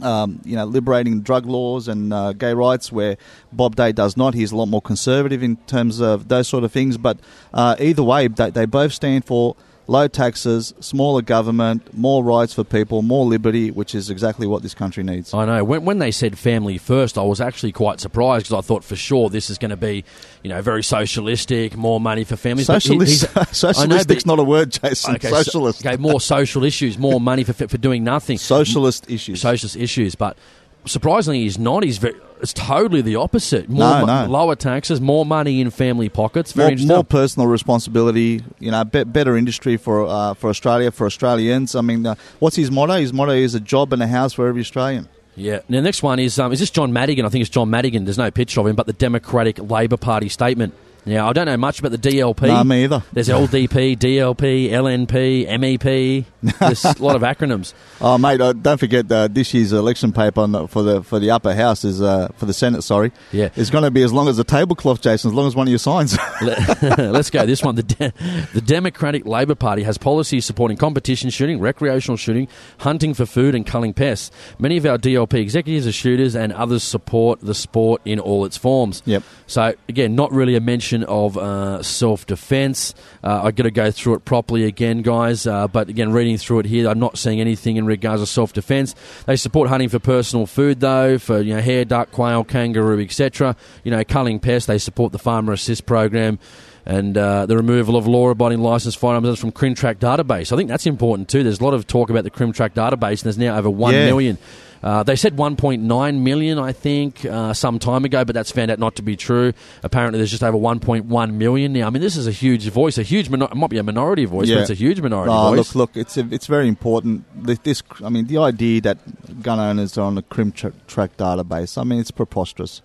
um, you know, liberating drug laws and uh, gay rights, where Bob Day does not. He's a lot more conservative in terms of those sort of things. But uh, either way, they, they both stand for low taxes, smaller government, more rights for people, more liberty, which is exactly what this country needs. I know. When, when they said family first, I was actually quite surprised because I thought for sure this is going to be, you know, very socialistic, more money for families. Socialist, I know, socialistic's but- not a word, Jason. Okay, so- Socialist. okay, more social issues, more money for for doing nothing. Socialist issues. Socialist issues, but surprisingly, he's not. He's very. It's totally the opposite. More No, no. lower taxes, more money in family pockets. Very more, more personal responsibility, you know, be, better industry for uh, for Australia, for Australians. I mean, uh, what's his motto? His motto is a job and a house for every Australian. Yeah. Now, the next one is um, is this John Madigan? I think it's John Madigan. There's no picture of him, but the Democratic Labor Party statement. Now, I don't know much about the DLP. No, me either. There's LDP, DLP, LNP, MEP. There's a lot of acronyms. Oh, mate! Uh, don't forget uh, this year's election paper on the, for the for the upper house is uh, for the Senate. Sorry, Yeah. it's going to be as long as the tablecloth, Jason. As long as one of your signs. Let- Let's go. This one. The, De- the Democratic Labor Party has policies supporting competition shooting, recreational shooting, hunting for food, and culling pests. Many of our DLP executives are shooters, and others support the sport in all its forms. Yep. So again, not really a mention of uh, self-defense. Uh, I got to go through it properly again, guys. Uh, but again, reading through it here, I'm not seeing anything in regards to self-defense. They support hunting for personal food, though, for you know hare, duck, quail, kangaroo, etc. You know, culling pests. They support the Farmer Assist program. And uh, the removal of law-abiding licensed firearms from CrimTrac database. I think that's important too. There's a lot of talk about the CrimTrac database, and there's now over one Yeah. million. Uh, they said 1.9 million, I think, uh, some time ago, but that's found out not to be true. Apparently, there's just over 1.1 million now. I mean, this is a huge voice, a huge, minor- it might be a minority voice, Yeah. but it's a huge minority Oh, voice. look, look, it's a, it's very important. This, this, I mean, the idea that gun owners are on the crim tra- track database. I mean, it's preposterous.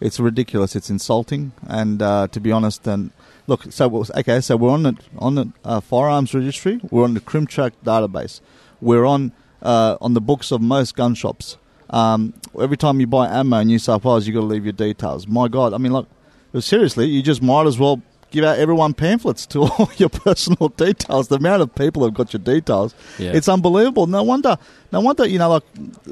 It's ridiculous. It's insulting. And uh, to be honest, and look, so okay, so we're on the on the uh, firearms registry. We're on the CrimTrac database. We're on uh, on the books of most gun shops. Um, every time you buy ammo in New South Wales, you've got to leave your details. My God, I mean, look, seriously, you just might as well give out everyone pamphlets to all your personal details. The amount of people who've got your details, Yeah. it's unbelievable. No wonder, no wonder, you know, like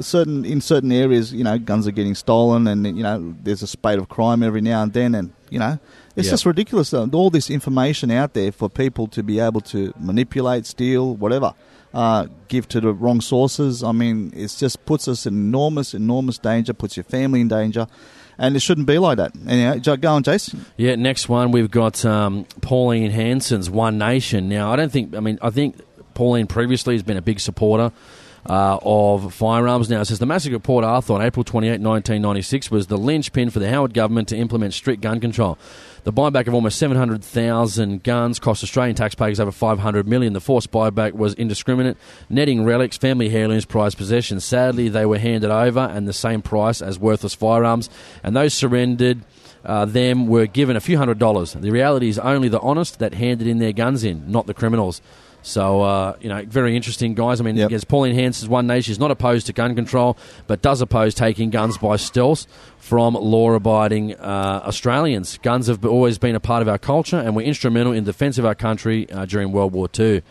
certain in certain areas, you know, guns are getting stolen, and you know, there's a spate of crime every now and then, and you know, It's Yep. just ridiculous. All this information out there for people to be able to manipulate, steal, whatever, uh, give to the wrong sources. I mean, it just puts us in enormous, enormous danger. Puts your family in danger, and it shouldn't be like that. Anyway, go on, Jason. Yeah, next one we've got um, Pauline Hanson's One Nation. Now, I don't think, I mean, I think Pauline previously has been a big supporter uh, of firearms. Now, it says the massacre at Port Arthur on April 28, 1996 was the linchpin for the Howard government to implement strict gun control. The buyback of almost 700,000 guns cost Australian taxpayers over 500 million. The forced buyback was indiscriminate, netting relics, family heirlooms, prized possessions. Sadly, they were handed over and the same price as worthless firearms, and those surrendered uh, them were given a few hundred dollars. The reality is only the honest that handed in their guns in, not the criminals. So, uh, you know, very interesting guys. I mean, Yep. as Pauline Hanson's One Nation, she's not opposed to gun control, but does oppose taking guns by stealth from law abiding uh, Australians. Guns have always been a part of our culture and were instrumental in defence of our country uh, during World War II.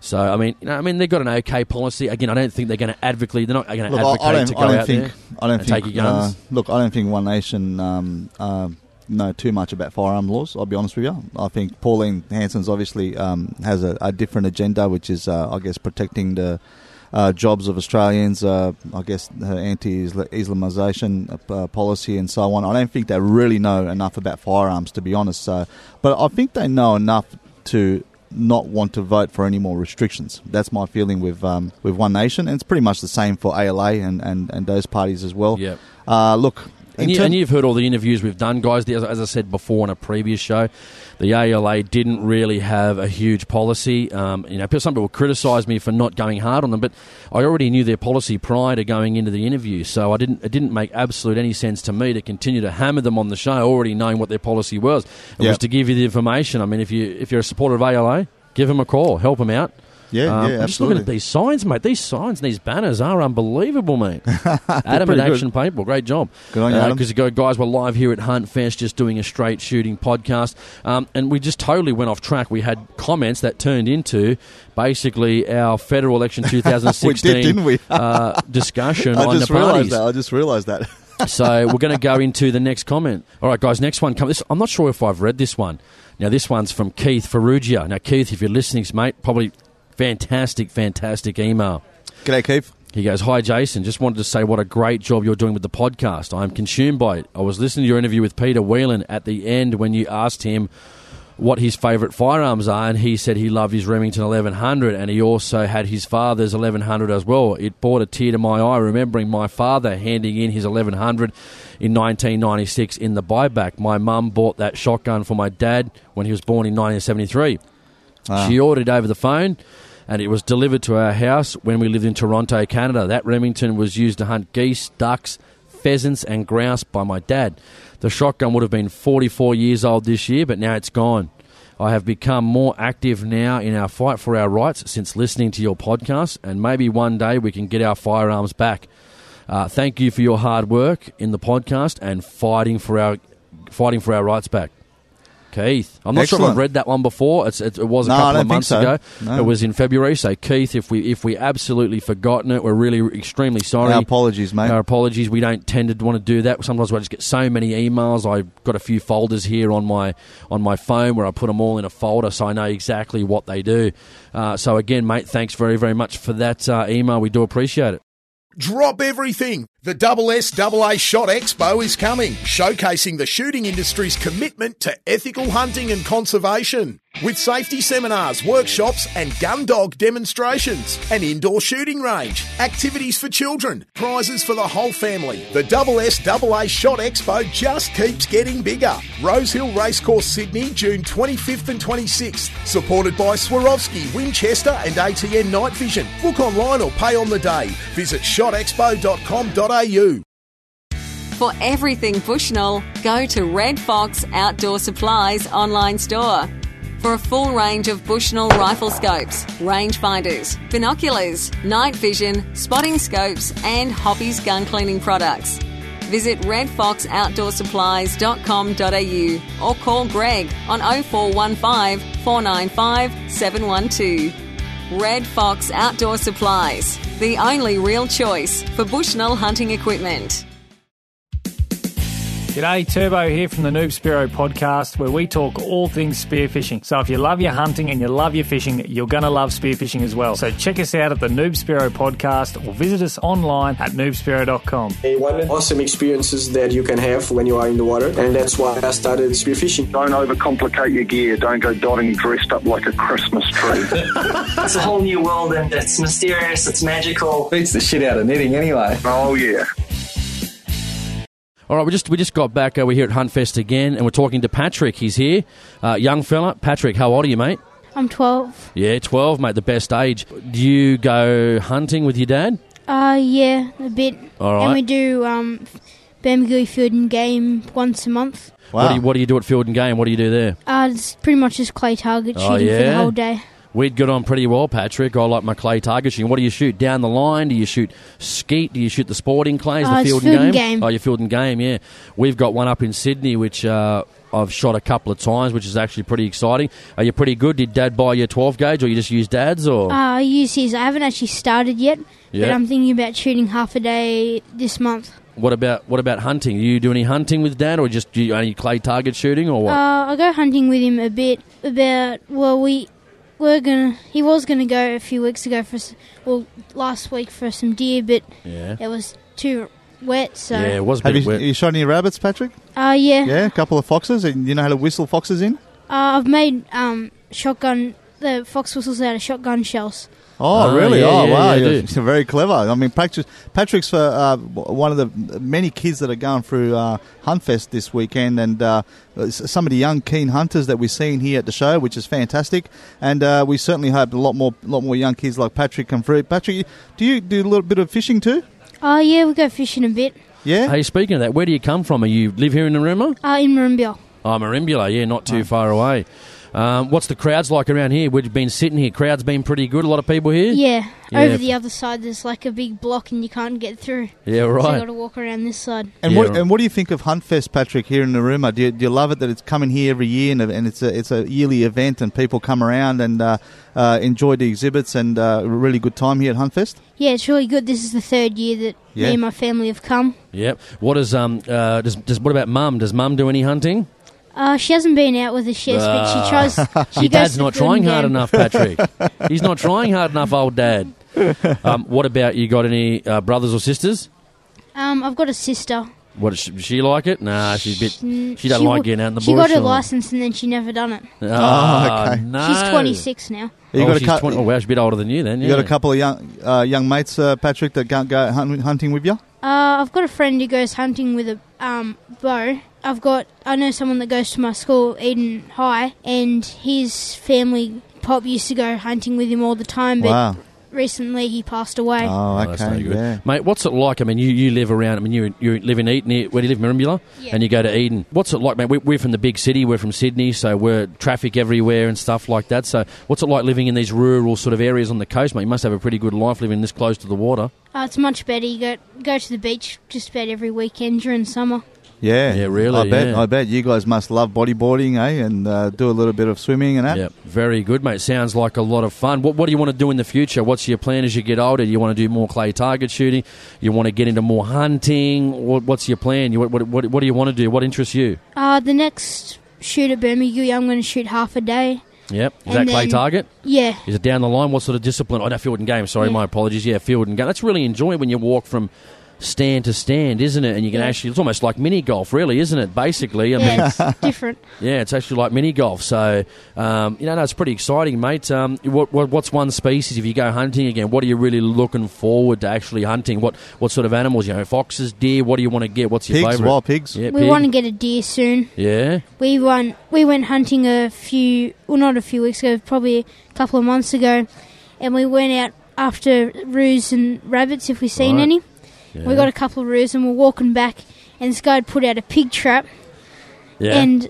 So, I mean, you know, I mean, they've got an okay policy. Again, I don't think they're going to advocate. They're not going to advocate I, I don't, to go out think. there. I don't and think. take your guns. Uh, look, I don't think One Nation um, uh, know too much about firearm laws. I'll be honest with you. I think Pauline Hanson's obviously um, has a, a different agenda, which is, uh, I guess, protecting the. Uh, jobs of Australians, uh, I guess her anti-Islamisation uh, policy and so on. I don't think they really know enough about firearms, to be honest. So, but I think they know enough to not want to vote for any more restrictions. That's my feeling with um, with One Nation, and it's pretty much the same for ALA and, and, and those parties as well. Yep. Uh, look, And, you, you've heard all the interviews we've done, guys. As, as I said before on a previous show, the ALA didn't really have a huge policy. Um, you know, some people criticise me for not going hard on them, but I already knew their policy prior to going into the interview, so I didn't. It didn't make absolute any sense to me to continue to hammer them on the show, already knowing what their policy was. It Yeah. was to give you the information. I mean, if you if you're a supporter of ALA, give them a call, help them out. Yeah, Um, yeah, I'm just looking at these signs, mate. These signs and these banners are unbelievable, mate. Adam and good. Action Paintball, great job. Good on you, Adam. Because guys were live here at Hunt Fest just doing a straight shooting podcast. Um, and we just totally went off track. We had comments that turned into basically our federal election 2016 We did, didn't we? uh, discussion I on the just realised parties. that. I just realised that. So we're going to go into the next comment. All right, guys, next one. Come, this, I'm not sure if I've read this one. Now, this one's from Keith Farrugia. Now, Keith, if you're listening, mate, probably fantastic, fantastic email. G'day, Keith. He goes, Hi, Jason. Just wanted to say what a great job you're doing with the podcast. I'm consumed by it. I was listening to your interview with Peter Whelan at the end when you asked him what his favourite firearms are, and he said he loved his Remington 1100, and he also had his father's 1100 as well. It brought a tear to my eye remembering my father handing in his 1100 in 1996 in the buyback. My mum bought that shotgun for my dad when he was born in 1973. Ah. She ordered over the phone, and it was delivered to our house when we lived in Toronto, Canada. That Remington was used to hunt geese, ducks, pheasants, and grouse by my dad. The shotgun would have been 44 years old this year, but now it's gone. I have become more active now in our fight for our rights since listening to your podcast, and maybe one day we can get our firearms back. Uh, thank you for your hard work in the podcast and fighting for our fighting for our rights back. Keith, I'm not sure. I've read that one before. It's, it, it was a No, couple of months so. ago. No. It was in February. So, Keith, if we if we absolutely forgotten it, we're really extremely sorry. Our apologies, mate. Our apologies. We don't tend to want to do that. Sometimes I just get so many emails. I've got a few folders here on my on my phone where I put them all in a folder, so I know exactly what they do. Uh, so again, mate, thanks very very much for that uh, email. We do appreciate it. Drop everything. The Double S Double A Shot Expo is coming, showcasing the shooting industry's commitment to ethical hunting and conservation. With safety seminars, workshops, and gun dog demonstrations, an indoor shooting range, activities for children, prizes for the whole family. The Double S Double A Shot Expo just keeps getting bigger. Rosehill Racecourse, Sydney, June 25th and 26th. Supported by Swarovski, Winchester, and ATN Night Vision. Book online or pay on the day. Visit shotexpo.com.au. For everything Bushnell, go to Red Fox Outdoor Supplies online store. For a full range of Bushnell rifle scopes, rangefinders, binoculars, night vision, spotting scopes, and Hoppe's gun cleaning products. Visit redfoxoutdoorsupplies.com.au or call Greg on 0415 495 712. Red Fox Outdoor Supplies, the only real choice for Bushnell hunting equipment. G'day, Turbo here from the Noob Spearo podcast, where we talk all things spearfishing. So if you love your hunting and you love your fishing, you're going to love spearfishing as well. So check us out at the Noob Spearo podcast or visit us online at noobspearo.com. One awesome experiences that you can have when you are in the water, and that's why I started spearfishing. Don't overcomplicate your gear. Don't go dotting dressed up like a Christmas tree. It's a whole new world and it's mysterious, it's magical. Beats the shit out of knitting anyway. oh yeah. All right, we just we just got back. Uh, we're here at Huntfest again, and we're talking to Patrick. He's here, uh, young fella. Patrick, how old are you, mate? I'm 12. Yeah, twelve, mate. The best age. Do you go hunting with your dad? Uh, yeah, a bit. All right. And we do um, Bermagui Field and Game once a month. Wow. What do you What do you do at Field and Game? What do you do there? Uh, it's pretty much just clay target Oh, shooting for the whole day. We'd get on pretty well, Patrick. I like my clay target shooting. What do you shoot? Down the line? Do you shoot skeet? Do you shoot the sporting clays? Uh, the it's field, and game? game. Oh, your field and game, yeah. We've got one up in Sydney, which uh, I've shot a couple of times, which is actually pretty exciting. Are you pretty good? Did Dad buy you a 12 gauge, or you just use Dad's? Or Uh, I use his. I haven't actually started yet, but I'm thinking about shooting half a day this month. what about what about hunting? Do you do any hunting with Dad, or just do you only clay target shooting, or what? Uh, I go hunting with him a bit. About well, we we're gonna. He was gonna go a few weeks ago for well last week for some deer, but yeah, it was too wet. So yeah, it was a Have bit you, wet. you shot any rabbits, Patrick? uh, yeah. Yeah, a couple of foxes. And you know how to whistle foxes in? Uh, I've made um, shotgun the fox whistles out of shotgun shells. Oh, Oh, really? yeah, oh, yeah, wow. yeah, You're, very clever. I mean, Patrick, Patrick's for, uh, one of the many kids that are going through uh, Huntfest this weekend, and uh, some of the young keen hunters that we're seeing here at the show, which is fantastic. And uh, we certainly hope a lot more, lot more young kids like Patrick come through. Patrick, do you do a little bit of fishing too? Oh yeah, we go fishing a bit. Yeah. Hey, speaking of that, where do you come from? Are you live here in Narooma? Uh, in Merimbula. Oh, Merimbula, yeah, not too far away. Um, what's the crowds like around here? We've been sitting here. Crowds been pretty good. A lot of people here. Yeah. Yeah. Over the other side, there's like a big block, and you can't get through. Yeah, right. So you right. got to walk around this side. And Yeah, what right. and what do you think of Huntfest, Patrick, here in Narooma? Do you, do you love it that it's coming here every year and, and it's a it's a yearly event and people come around and uh, uh, enjoy the exhibits and uh, a really good time here at Huntfest? Yeah, it's really good. This is the third year that Yeah. me and my family have come. Yep. What is um? Uh, does, does what about Mum? Does Mum do any hunting? Uh, she hasn't been out with us yet, but she tries. She Your goes dad's to not the trying and hard game. enough, Patrick. He's not trying hard enough, old dad. Um, what about you? Got any uh, brothers or sisters? Um, I've got a sister. What does she, she like it? Nah, she's a bit. She don't like w- getting out in the bullshit. She bush. got her or- license and then she never done it. Oh, okay. no. She's 26 now. You oh, got a she's cou- 20 oh, wow, she's a bit older than you then. You got a couple of young uh, young mates, uh, Patrick, that can't go hunt- hunting with you. Uh, I've got a friend who goes hunting with a um, bow. I've got I know someone that goes to my school, Eden High, and his family pop used to go hunting with him all the time. But Wow. Recently he passed away. Oh, Oh, that's no okay. good. yeah. Mate, what's it like? I mean, you, you live around, I mean, you, you live in Eden, where do you live, Merimbula? Yeah. And you go to Eden. What's it like, mate? We, we're from the big city, we're from Sydney, so we're traffic everywhere and stuff like that. So what's it like living in these rural sort of areas on the coast, mate? You must have a pretty good life living this close to the water. Uh, it's much better. You go go to the beach just about every weekend during summer. Yeah, Yeah, really, I bet. yeah. I bet you guys must love bodyboarding, eh? And uh, do a little bit of swimming and that. Yeah, very good, mate. Sounds like a lot of fun. What, what do you want to do in the future? What's your plan as you get older? Do you want to do more clay target shooting? You want to get into more hunting? What, what's your plan? You, what, what, what, what do you want to do? What interests you? Uh, the next shoot at Bermagui, I'm going to shoot half a day. Yep. Is And that clay then- target? Yeah, Is it down the line? What sort of discipline? Oh, no, field and game. Sorry, Yeah. my apologies. Yeah, field and game. That's really enjoying when you walk from stand to stand, isn't it? And you can Yeah. actually, it's almost like mini golf, really, isn't it? Basically, I mean, yeah, it's different. yeah, it's actually like mini golf. So, um, you know, no, it's pretty exciting, mate. Um, what, what, what's one species if you go hunting again? What are you really looking forward to actually hunting? What what sort of animals? You know, foxes, deer. What do you want to get? What's your Pigs, favourite? wild pigs. Yeah, We pig. want to get a deer soon. Yeah, We went we went hunting a few well not a few weeks ago, probably a couple of months ago, and we went out after roos and rabbits if we've seen Right. any. Yeah. We got a couple of roos and we're walking back, and this guy had put out a pig trap, yeah. and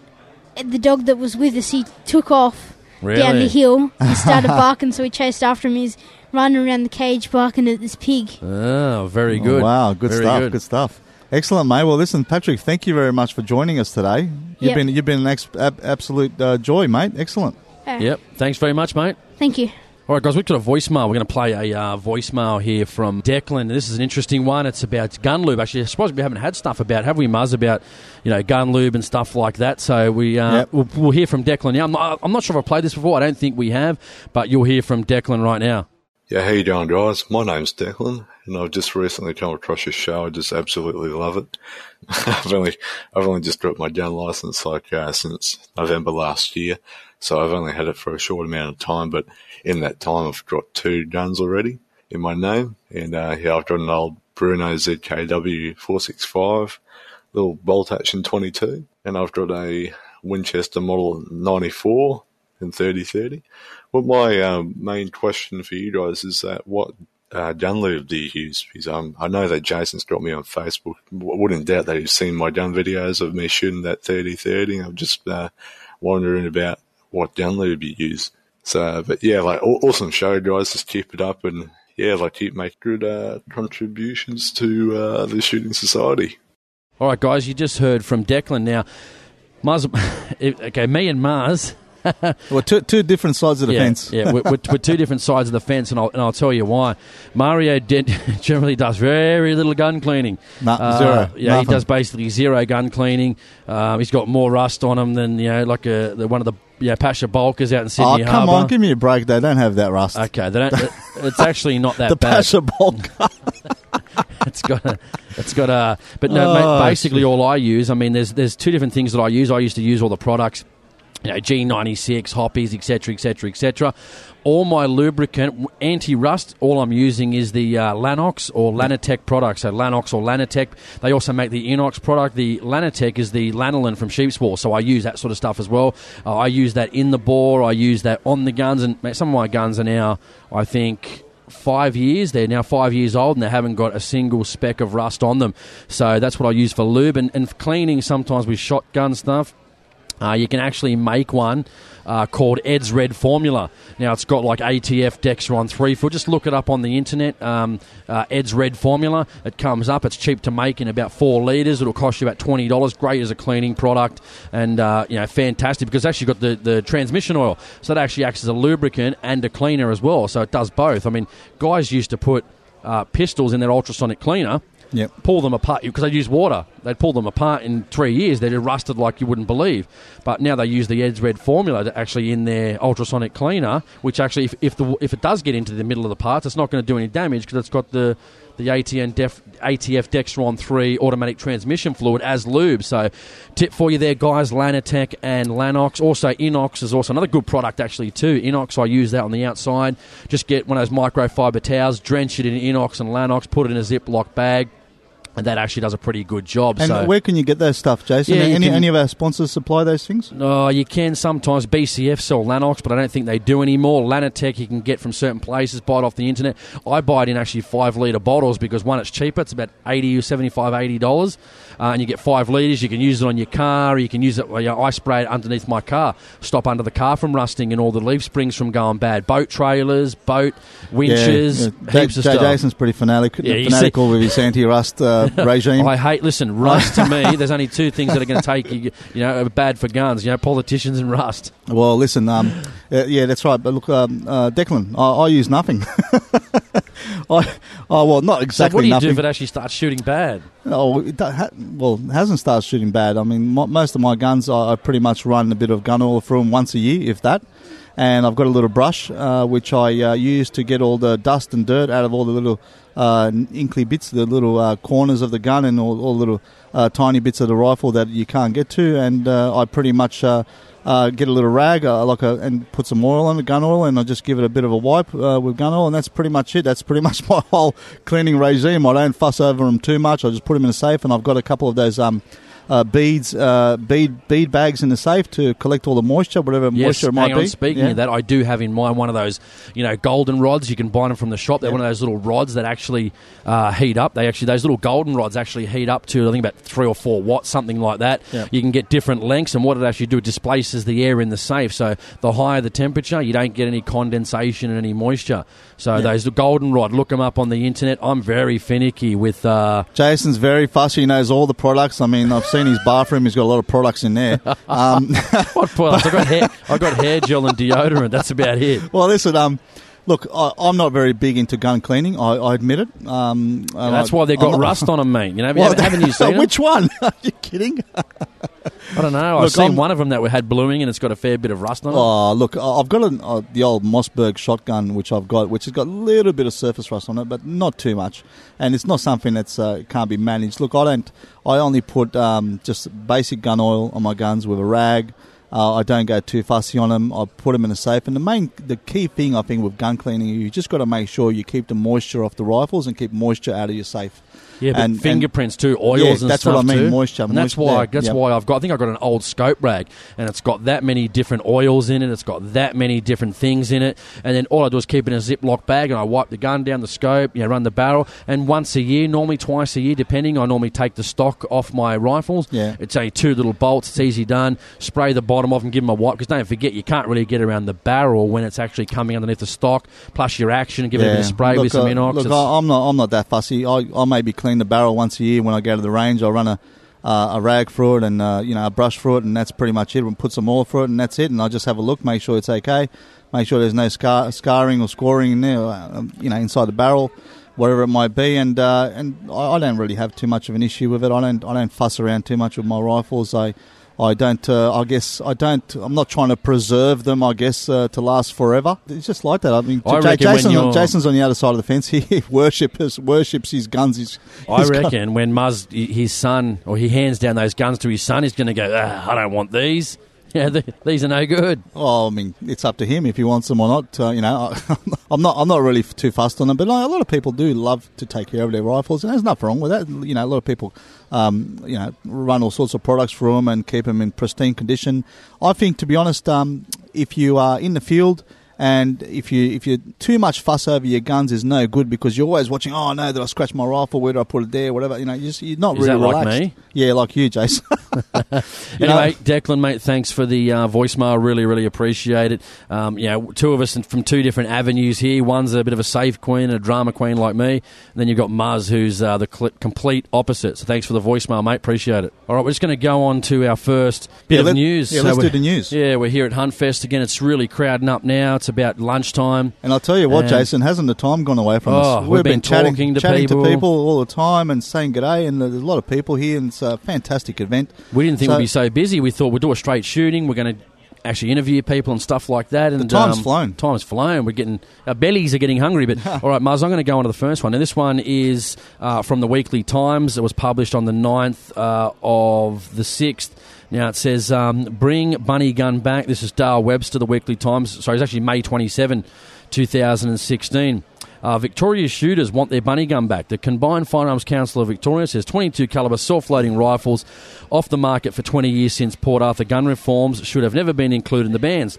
the dog that was with us he took off really? down the hill and started barking, so we chased after him. He's running around the cage barking at this pig. Oh, very Oh, good. wow, good Very stuff. good. Good. stuff. Excellent, mate. Well, listen, Patrick, thank you very much for joining us today. You've Yep. been you've been an ex- ab- absolute uh, joy, mate. Excellent. Uh, Yep. Thanks very much, mate. Thank you. All right, guys, we've got a voicemail. We're going to play a uh, voicemail here from Declan. This is an interesting one. It's about gun lube. Actually, I suppose we haven't had stuff about, have we, Muzz, about you know gun lube and stuff like that. So we uh, Yep. we'll, we'll hear from Declan now. I'm not, I'm not sure if I've played this before. I don't think we have, but you'll hear from Declan right now. Yeah, how you doing, guys? My name's Declan, and I've just recently come across your show. I just absolutely love it. I've only, I've only just got my gun license like uh, since November last year, so I've only had it for a short amount of time. But in that time, I've got two guns already in my name, and uh, yeah, I've got an old Bruno ZKW 465, little bolt action 22, and I've got a Winchester Model 94 in 3030. Well, my um, main question for you guys is that what uh, gun lube do you use? Because um, I know that Jason's got me on Facebook. W- wouldn't doubt that he's seen my gun videos of me shooting that 3030. I'm just uh, wondering about what download you use. So, but yeah, like awesome show, guys. Just keep it up and yeah, like keep making good uh, contributions to uh, the shooting society. All right, guys, you just heard from Declan. Now, Mars, okay, me and Mars. well, two, two different sides of the yeah, fence. yeah, we're, we're, we're two different sides of the fence, and I'll, and I'll tell you why. Mario generally does very little gun cleaning. Uh, zero. Yeah, Nothing. he does basically zero gun cleaning. Um, he's got more rust on him than you know, like a, the, one of the yeah, Pasha Bulkers out in Oh, Sydney come Harbour. on, give me a break. They don't have that rust. Okay, they don't, it's actually not that the bad. Pasha Bulk. it's got a, it's got a. But no, Oh, mate, basically all I use. I mean, there's there's two different things that I use. I used to use all the products, you know, G96, Hoppe's, etc., etc., etc. All my lubricant, anti-rust, all I'm using is the uh, Lanox or Lanotec product. So Lanox or Lanotec. They also make the Inox product. The Lanotec is the lanolin from sheep's wool. So I use that sort of stuff as well. Uh, I use that in the bore. I use that on the guns, and some of my guns are now, I think, five years. They're now five years old and they haven't got a single speck of rust on them. So that's what I use for lube and, and cleaning. Sometimes with shotgun stuff, uh, you can actually make one uh, called Ed's Red Formula. Now it's got like ATF Dexron 3 foot. Just look it up on the internet. Um, uh, Ed's Red Formula. It comes up. It's cheap to make in about four litres. It'll cost you about twenty dollars. Great as a cleaning product and uh, you know fantastic because it's actually got the, the transmission oil, so it actually acts as a lubricant and a cleaner as well. So it does both. I mean, guys used to put uh, pistols in their ultrasonic cleaner Yep. pull them apart because they use water. They'd pull them apart in three years. They'd rusted like you wouldn't believe. But now they use the Ed's Red formula to actually in their ultrasonic cleaner, which actually, if, if the if it does get into the middle of the parts, it's not going to do any damage because it's got the the ATN Def, ATF Dexron 3 automatic transmission fluid as lube. So, tip for you there, guys Lanotec and Lanox. Also, Inox is also another good product, actually, too. Inox, I use that on the outside. Just get one of those microfiber towels, drench it in Inox and Lanox, put it in a Ziploc bag. And that actually does a pretty good job. And so where can you get those stuff, Jason? Yeah, any, can- any of our sponsors supply those things? No, you can sometimes. BCF sell Lanox, but I don't think they do anymore. Lanotec you can get from certain places, buy it off the internet. I buy it in actually five litre bottles because one, it's cheaper. It's about 80 or 75 $80. Uh, and you get five litres. You can use it on your car. Or you can use it, you know, I spray it underneath my car. Stop under the car from rusting and all the leaf springs from going bad. Boat trailers, boat winches, Yeah, yeah. heaps J- of J- stuff. Jason's pretty fanatic, Yeah, you see- fanatical with his anti-rust uh, regime. I hate. Listen, rust to me. There's only two things that are going to take you. You know, bad for guns. You know, politicians and rust. Well, listen, um, uh, yeah, that's right. But look, um, uh, Declan, I, I use nothing. I, oh well, not exactly so what do you nothing. do if it actually starts shooting bad? Oh, it ha- well, it hasn't started shooting bad. I mean, mo most of my guns, I, I pretty much run a bit of gun oil through them once a year, if that. And I've got a little brush uh, which I uh, use to get all the dust and dirt out of all the little uh, inkly bits, the little uh, corners of the gun, and all, all little uh, tiny bits of the rifle that you can't get to. And uh, I pretty much uh, uh, get a little rag, like a, and put some oil on the gun oil, and I just give it a bit of a wipe with gun oil, and that's pretty much it. That's pretty much my whole cleaning regime. I don't fuss over them too much. I just put them in a safe, and I've got a couple of those um, uh, beads, uh, bead bead bags in the safe to collect all the moisture, whatever Yes, moisture it might on. be. Speaking Yeah. of that, I do have in mind one of those, you know, golden rods. You can buy them from the shop. They're one of those little rods that actually uh, heat up. They actually those little golden rods actually heat up to I think about three or four watts, something like that. Yeah. You can get different lengths, and what it actually do it displaces the air in the safe. So the higher the temperature, you don't get any condensation and any moisture. So Yeah. those golden rod, look them up on the internet. I'm very finicky with. Uh, Jason's very fussy. He knows all the products. I mean, I've seen his bathroom. He's got a lot of products in there. Um, what products? I got hair. I got hair gel and deodorant. That's about it. well, listen. Um, Look, I, I'm not very big into gun cleaning. I, I admit it. Um, That's I- why they've got not- rust on them, mate. You know, Well, haven't, you seen them? Which one? Are you kidding? I don't know. I've Look, seen I'm- one of them that we had blooming and it's got a fair bit of rust on it. Oh, look, I've got an, uh, the old Mossberg shotgun, which I've got, which has got a little bit of surface rust on it, but not too much. And it's not something that uh, can't be managed. Look, I don't. I only put um, just basic gun oil on my guns with a rag. Uh, I don't go too fussy on them. I put them in a safe. And the main, the key thing I think with gun cleaning, you just got to make sure you keep the moisture off the rifles and keep moisture out of your safe. Yeah, but And- and- fingerprints too, oils Yeah, and that's stuff what I mean, too. moisture, And that's moisture why that's yep. why I've got. I think I've got an old scope rag, and it's got that many different oils in it. It's got that many different things in it, and then all I do is keep it in a Ziploc bag, and I wipe the gun down the scope, you know, run the barrel, and once a year, normally twice a year, depending, I normally take the stock off my rifles. Yeah. It's only two little bolts. It's easy done. Spray the bottom off and give them a wipe because don't forget you can't really get around the barrel when it's actually coming underneath the stock. Plus your action, and give it a bit of spray Look, with some uh, inox. Look, I- I'm not. I'm not that fussy. I, I maybe clean the barrel once a year when I go to the range. I run a uh, a rag through it and uh, you know a brush through it, and that's pretty much it. And put some oil through it, and that's it. And I just have a look, make sure it's okay, make sure there's no scar, scarring or scoring in there, uh, you know, inside the barrel, whatever it might be. And uh, and I, I don't really have too much of an issue with it. I don't I don't fuss around too much with my rifles. I I don't. Uh, I guess I don't. I'm not trying to preserve them. I guess uh, to last forever. It's just like that. I mean, I Ja- Jason, Jason's on the other side of the fence. He worships worships his guns. His, I his gun- reckon when Muzz, his son, or he hands down those guns to his son, he's going to go, ah, I don't want these. Yeah, th- these are no good. Oh, I mean, it's up to him if he wants them or not. Uh, you know, I'm not. I'm not really too fussed on them, but a lot of people do love to take care of their rifles, and there's nothing wrong with that. You know, a lot of people, um, you know, run all sorts of products for them and keep them in pristine condition. I think, to be honest, um, if you are in the field. And if you if you too much fuss over your guns is no good because you're always watching. Oh no, did I scratch my rifle? Where did I put it there? Whatever. You know, you're, just, you're not Is really that like me? Yeah, like you, Jason. You know- Anyway, Declan, mate, thanks for the uh, voicemail. Really, really appreciate it. Um, you know, two of us from two different avenues here. One's a bit of a safe queen and a drama queen like me. And then you've got Muzz, who's uh, the cl- complete opposite. So thanks for the voicemail, mate. Appreciate it. All right, we're just going to go on to our first bit Yeah, of let- news. yeah, let's we're- do the news. Yeah, we're here at Huntfest again. It's really crowding up now. It's about lunchtime. And I'll tell you what, Jason, hasn't the time gone away from Oh, us? we've been chatting, talking to chatting people. to people all the time and saying g'day, and there's a lot of people here, and it's a fantastic event. We didn't think So- we'd be so busy. We thought we'd do a straight shooting. We're going to actually interview people and stuff like that. And time's um, flown. Time's flown. We're getting our bellies are getting hungry. But all right, Mars, I'm going to go on to the first one. And this one is uh, from the Weekly Times. It was published on the 9th uh, of the sixth. Now it says, um, "Bring Bunny Gun back." This is Dale Webster, the Weekly Times. Sorry, it's actually May 27, 2016. Uh, Victoria shooters want their bunny gun back. The Combined Firearms Council of Victoria says 22 caliber self-loading rifles off the market for 20 years since Port Arthur gun reforms should have never been included in the bans.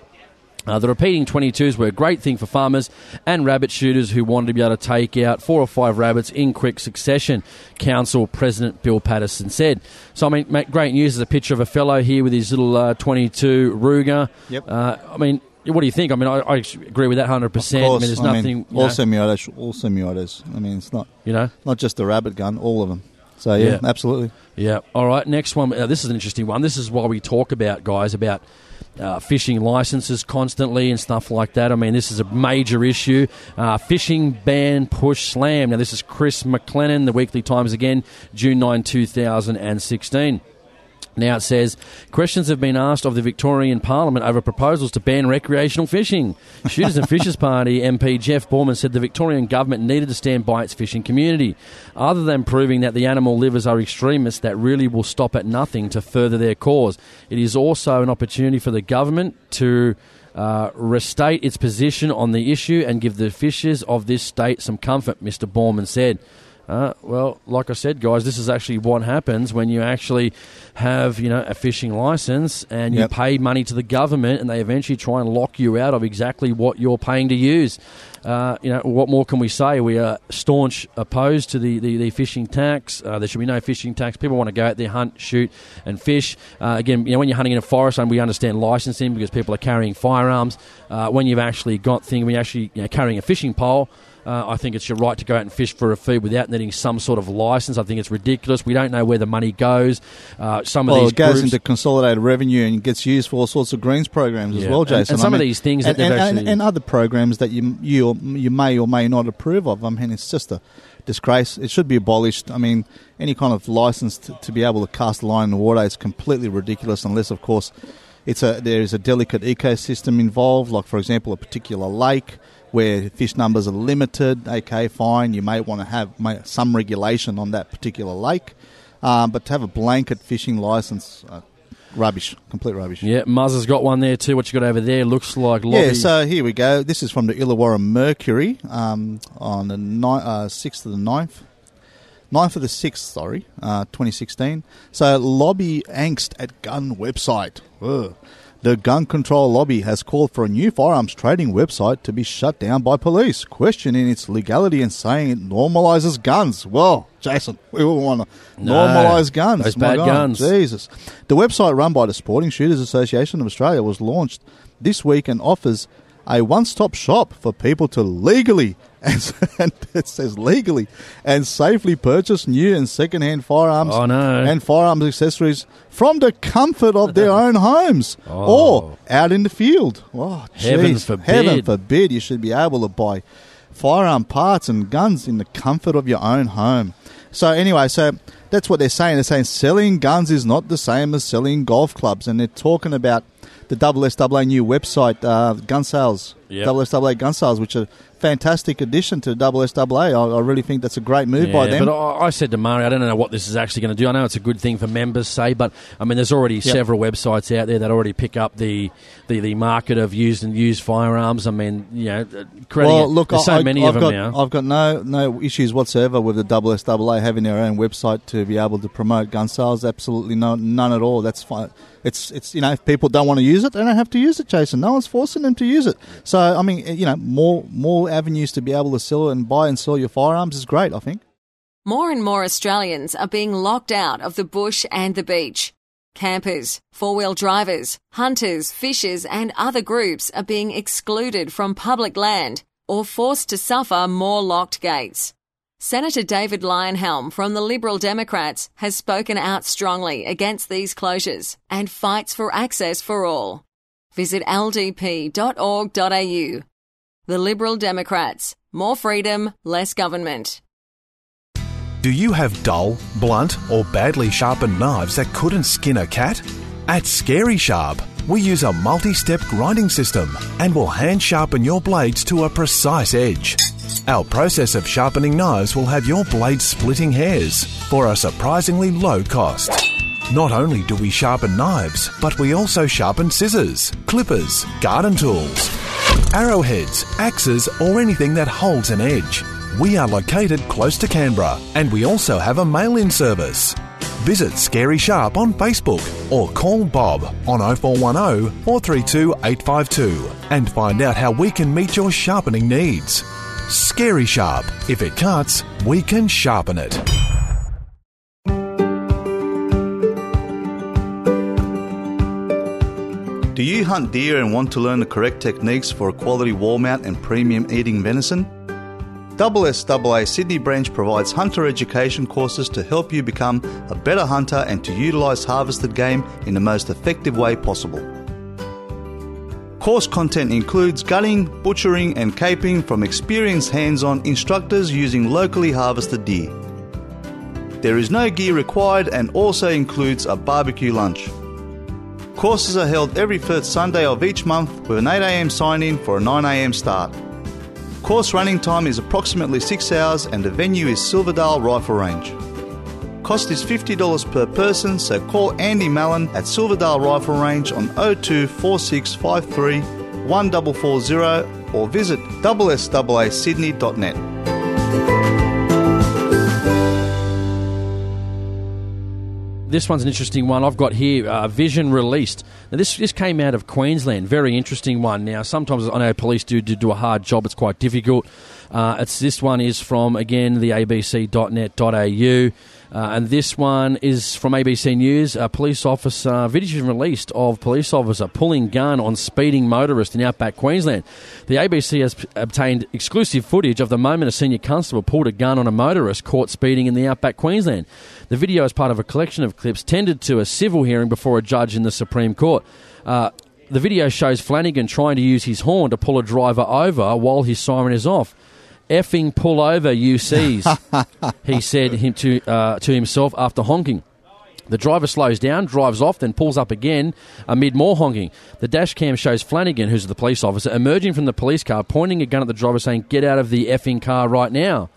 Uh, the repeating 22s were a great thing for farmers and rabbit shooters who wanted to be able to take out four or five rabbits in quick succession, Council President Bill Patterson said. So, I mean, mate, great news. There's a picture of a fellow here with his little uh, 22 Ruger. Yep. Uh, I mean, what do you think? I mean, I, I agree with that 100%. Of course, I mean, there's I nothing. mean, all semi-autos, all semi-autos. I mean, it's not you know? not just the rabbit gun, all of them. So yeah, Yeah. absolutely. Yeah. All right. Next one. Uh, this is an interesting one. This is why we talk about guys about uh, fishing licenses constantly and stuff like that. I mean, this is a major issue. Uh, fishing ban push slam. Now, this is Chris McLennan, the Weekly Times again, June 9, 2016. Now it says questions have been asked of the Victorian Parliament over proposals to ban recreational fishing. Shooters and Fishers Party MP Jeff Bourman said the Victorian government needed to stand by its fishing community. Other than proving that the animal livers are extremists that really will stop at nothing to further their cause, it is also an opportunity for the government to uh, restate its position on the issue and give the fishers of this state some comfort, Mr. Bourman said. Uh, well, like I said, guys, this is actually what happens when you actually have, you know, a fishing license and you Yep. pay money to the government, and they eventually try and lock you out of exactly what you're paying to use. Uh, you know, what more can we say? We are staunch opposed to the, the, the fishing tax. Uh, there should be no fishing tax. People want to go out there, hunt, shoot, and fish. Uh, again, you know, when you're hunting in a forest, and we understand licensing because people are carrying firearms. Uh, when you've actually got things, when you're actually you know, carrying a fishing pole, Uh, I think it's your right to go out and fish for a fee without needing some sort of license. I think it's ridiculous. We don't know where the money goes. Uh, some of these it goes groups, into consolidated revenue and gets used for all sorts of greens programs as well, Jason. and some I of these things and, and, and- and other programs that you you you may or may not approve of. I mean, it's just a disgrace. It should be abolished. I mean, any kind of license to, to be able to cast a line in the water is completely ridiculous, unless, of course, it's a there is a delicate ecosystem involved. Like, for example, a particular lake where fish numbers are limited. Okay, fine. You may want to have some regulation on that particular lake, um, but to have a blanket fishing license. Uh, Rubbish, complete rubbish. yeah, Muzz has got one there too. What you got over there looks like lobby. Yeah, so here we go. This is from the Illawarra Mercury um, on the ni- uh, 6th of the 9th. 9th of the 6th, sorry, uh, 2016. So, lobby angst at gun website. Ugh. The gun control lobby has called for a new firearms trading website to be shut down by police, questioning its legality and saying it normalises guns. Well, Jason, we all want to No, normalise guns. those My bad God, guns. Jesus. The website run by the Sporting Shooters Association of Australia was launched this week and offers a one-stop shop for people to legally and, and it says legally and safely purchase new and second-hand firearms Oh, no. and firearms accessories from the comfort of their own homes Oh. or out in the field. Oh, Heaven jeez. forbid. Heaven forbid you should be able to buy firearm parts and guns in the comfort of your own home. So anyway, so that's what they're saying. They're saying selling guns is not the same as selling golf clubs, and they're talking about the SSAA new website, uh, gun sales, Yep. Gun sales, which are fantastic addition to the SSAA. I, I really think that's a great move by them. But I, I said to Murray, I don't know what this is actually going to do. I know it's a good thing for members, say, but I mean, there's already several websites out there that already pick up the, the, the market of used and used firearms. I mean, you know, uh, well, look, there's so I, many I've of got, them now. I've got no no issues whatsoever with the SSAA having their own website to be able to promote gun sales. Absolutely no, none at all. That's fine. It's it's you know if people don't want to use it, they don't have to use it, Jason. No one's forcing them to use it. So I mean, you know, more more avenues to be able to sell and buy and sell your firearms is great. I think. More and more Australians are being locked out of the bush and the beach. Campers, four wheel drivers, hunters, fishers, and other groups are being excluded from public land or forced to suffer more locked gates. Senator David Leyonhjelm from the Liberal Democrats has spoken out strongly against these closures and fights for access for all. Visit ldp.org.au. The Liberal Democrats. More freedom, less government. Do you have dull, blunt, or badly sharpened knives that couldn't skin a cat? At Scary Sharp, we use a multi step grinding system and will hand sharpen your blades to a precise edge. Our process of sharpening knives will have your blade splitting hairs for a surprisingly low cost. Not only do we sharpen knives, but we also sharpen scissors, clippers, garden tools, arrowheads, axes, or anything that holds an edge. We are located close to Canberra and we also have a mail in service. Visit Scary Sharp on Facebook or call Bob on 0410 432 852 and find out how we can meet your sharpening needs. Scary Sharp. If it cuts, we can sharpen it. Do you hunt deer and want to learn the correct techniques for a quality wall mount and premium eating venison? SSAA Sydney branch provides hunter education courses to help you become a better hunter and to utilise harvested game in the most effective way possible. Course content includes gutting, butchering, and caping from experienced hands on instructors using locally harvested deer. There is no gear required and also includes a barbecue lunch. Courses are held every first Sunday of each month with an 8am sign in for a 9am start. Course running time is approximately 6 hours and the venue is Silverdale Rifle Range. Cost is $50 per person, so call Andy Mallon at Silverdale Rifle Range on 024653 1440 or visit ssaasydney.net. This one's an interesting one. I've got here uh, Vision released. Now this this came out of Queensland. Very interesting one. Now sometimes I know police do do, do a hard job. It's quite difficult. Uh, it's this one is from again the abc.net.au. Uh, and this one is from ABC News. A police officer, video released of police officer pulling gun on speeding motorist in outback Queensland. The ABC has p- obtained exclusive footage of the moment a senior constable pulled a gun on a motorist caught speeding in the outback Queensland. The video is part of a collection of clips tended to a civil hearing before a judge in the Supreme Court. Uh, the video shows Flanagan trying to use his horn to pull a driver over while his siren is off. Effing pull over, sees, he said him to, uh, to himself after honking. The driver slows down, drives off, then pulls up again amid more honking. The dash cam shows Flanagan, who's the police officer, emerging from the police car, pointing a gun at the driver, saying, Get out of the effing car right now.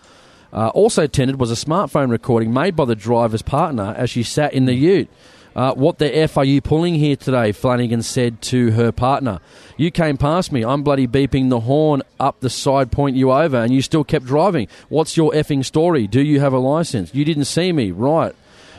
Uh, also tendered was a smartphone recording made by the driver's partner as she sat in the ute. Uh, what the F are you pulling here today? Flanagan said to her partner. You came past me. I'm bloody beeping the horn up the side point you over, and you still kept driving. What's your effing story? Do you have a license? You didn't see me, right?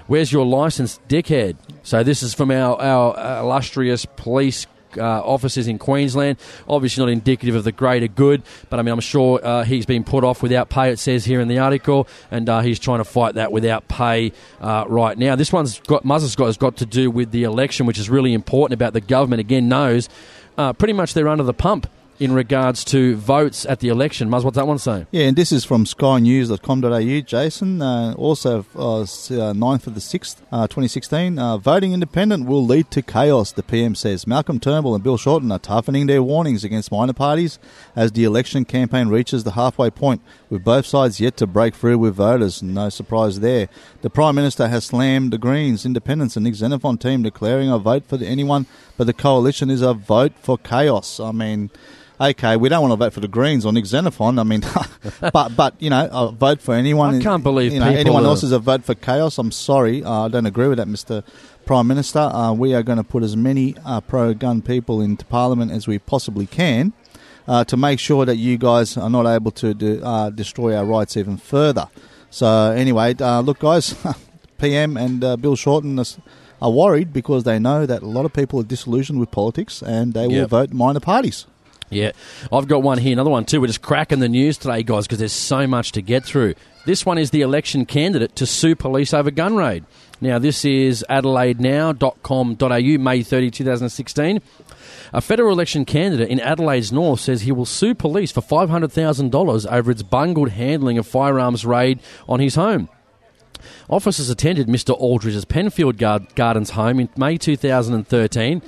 Where's your license, dickhead? So this is from our, our illustrious police uh, officers in Queensland. Obviously, not indicative of the greater good, but I mean, I'm sure uh, he's been put off without pay. It says here in the article, and uh, he's trying to fight that without pay uh, right now. This one's got Muzz's got has got to do with the election, which is really important. About the government again knows uh, pretty much they're under the pump in regards to votes at the election. Muzz, what's that one say? Yeah, and this is from skynews.com.au, Jason. Uh, also, uh, s- uh, 9th of the 6th, uh, 2016. Uh, voting independent will lead to chaos, the PM says. Malcolm Turnbull and Bill Shorten are toughening their warnings against minor parties as the election campaign reaches the halfway point, with both sides yet to break through with voters. No surprise there. The Prime Minister has slammed the Greens, Independents, and Nick Xenophon team, declaring a vote for anyone, but the coalition is a vote for chaos. I mean, okay, we don't want to vote for the Greens or Nick Xenophon. I mean, but but you know, a vote for anyone. I can't believe you know anyone are- else is a vote for chaos. I'm sorry, uh, I don't agree with that, Mister Prime Minister. Uh, we are going to put as many uh, pro-gun people into Parliament as we possibly can. Uh, to make sure that you guys are not able to do, uh, destroy our rights even further. So anyway, uh, look, guys, PM and uh, Bill Shorten are, are worried because they know that a lot of people are disillusioned with politics and they will Yep. vote minor parties. Yeah, I've got one here, another one too. We're just cracking the news today, guys, because there's so much to get through. This one is the election candidate to sue police over gun raid. Now, this is adelaidenow.com.au, May 30, 2016. A federal election candidate in Adelaide's North says he will sue police for $500,000 over its bungled handling of firearms raid on his home. Officers attended Mr. Aldridge's Penfield Gardens home in May 2013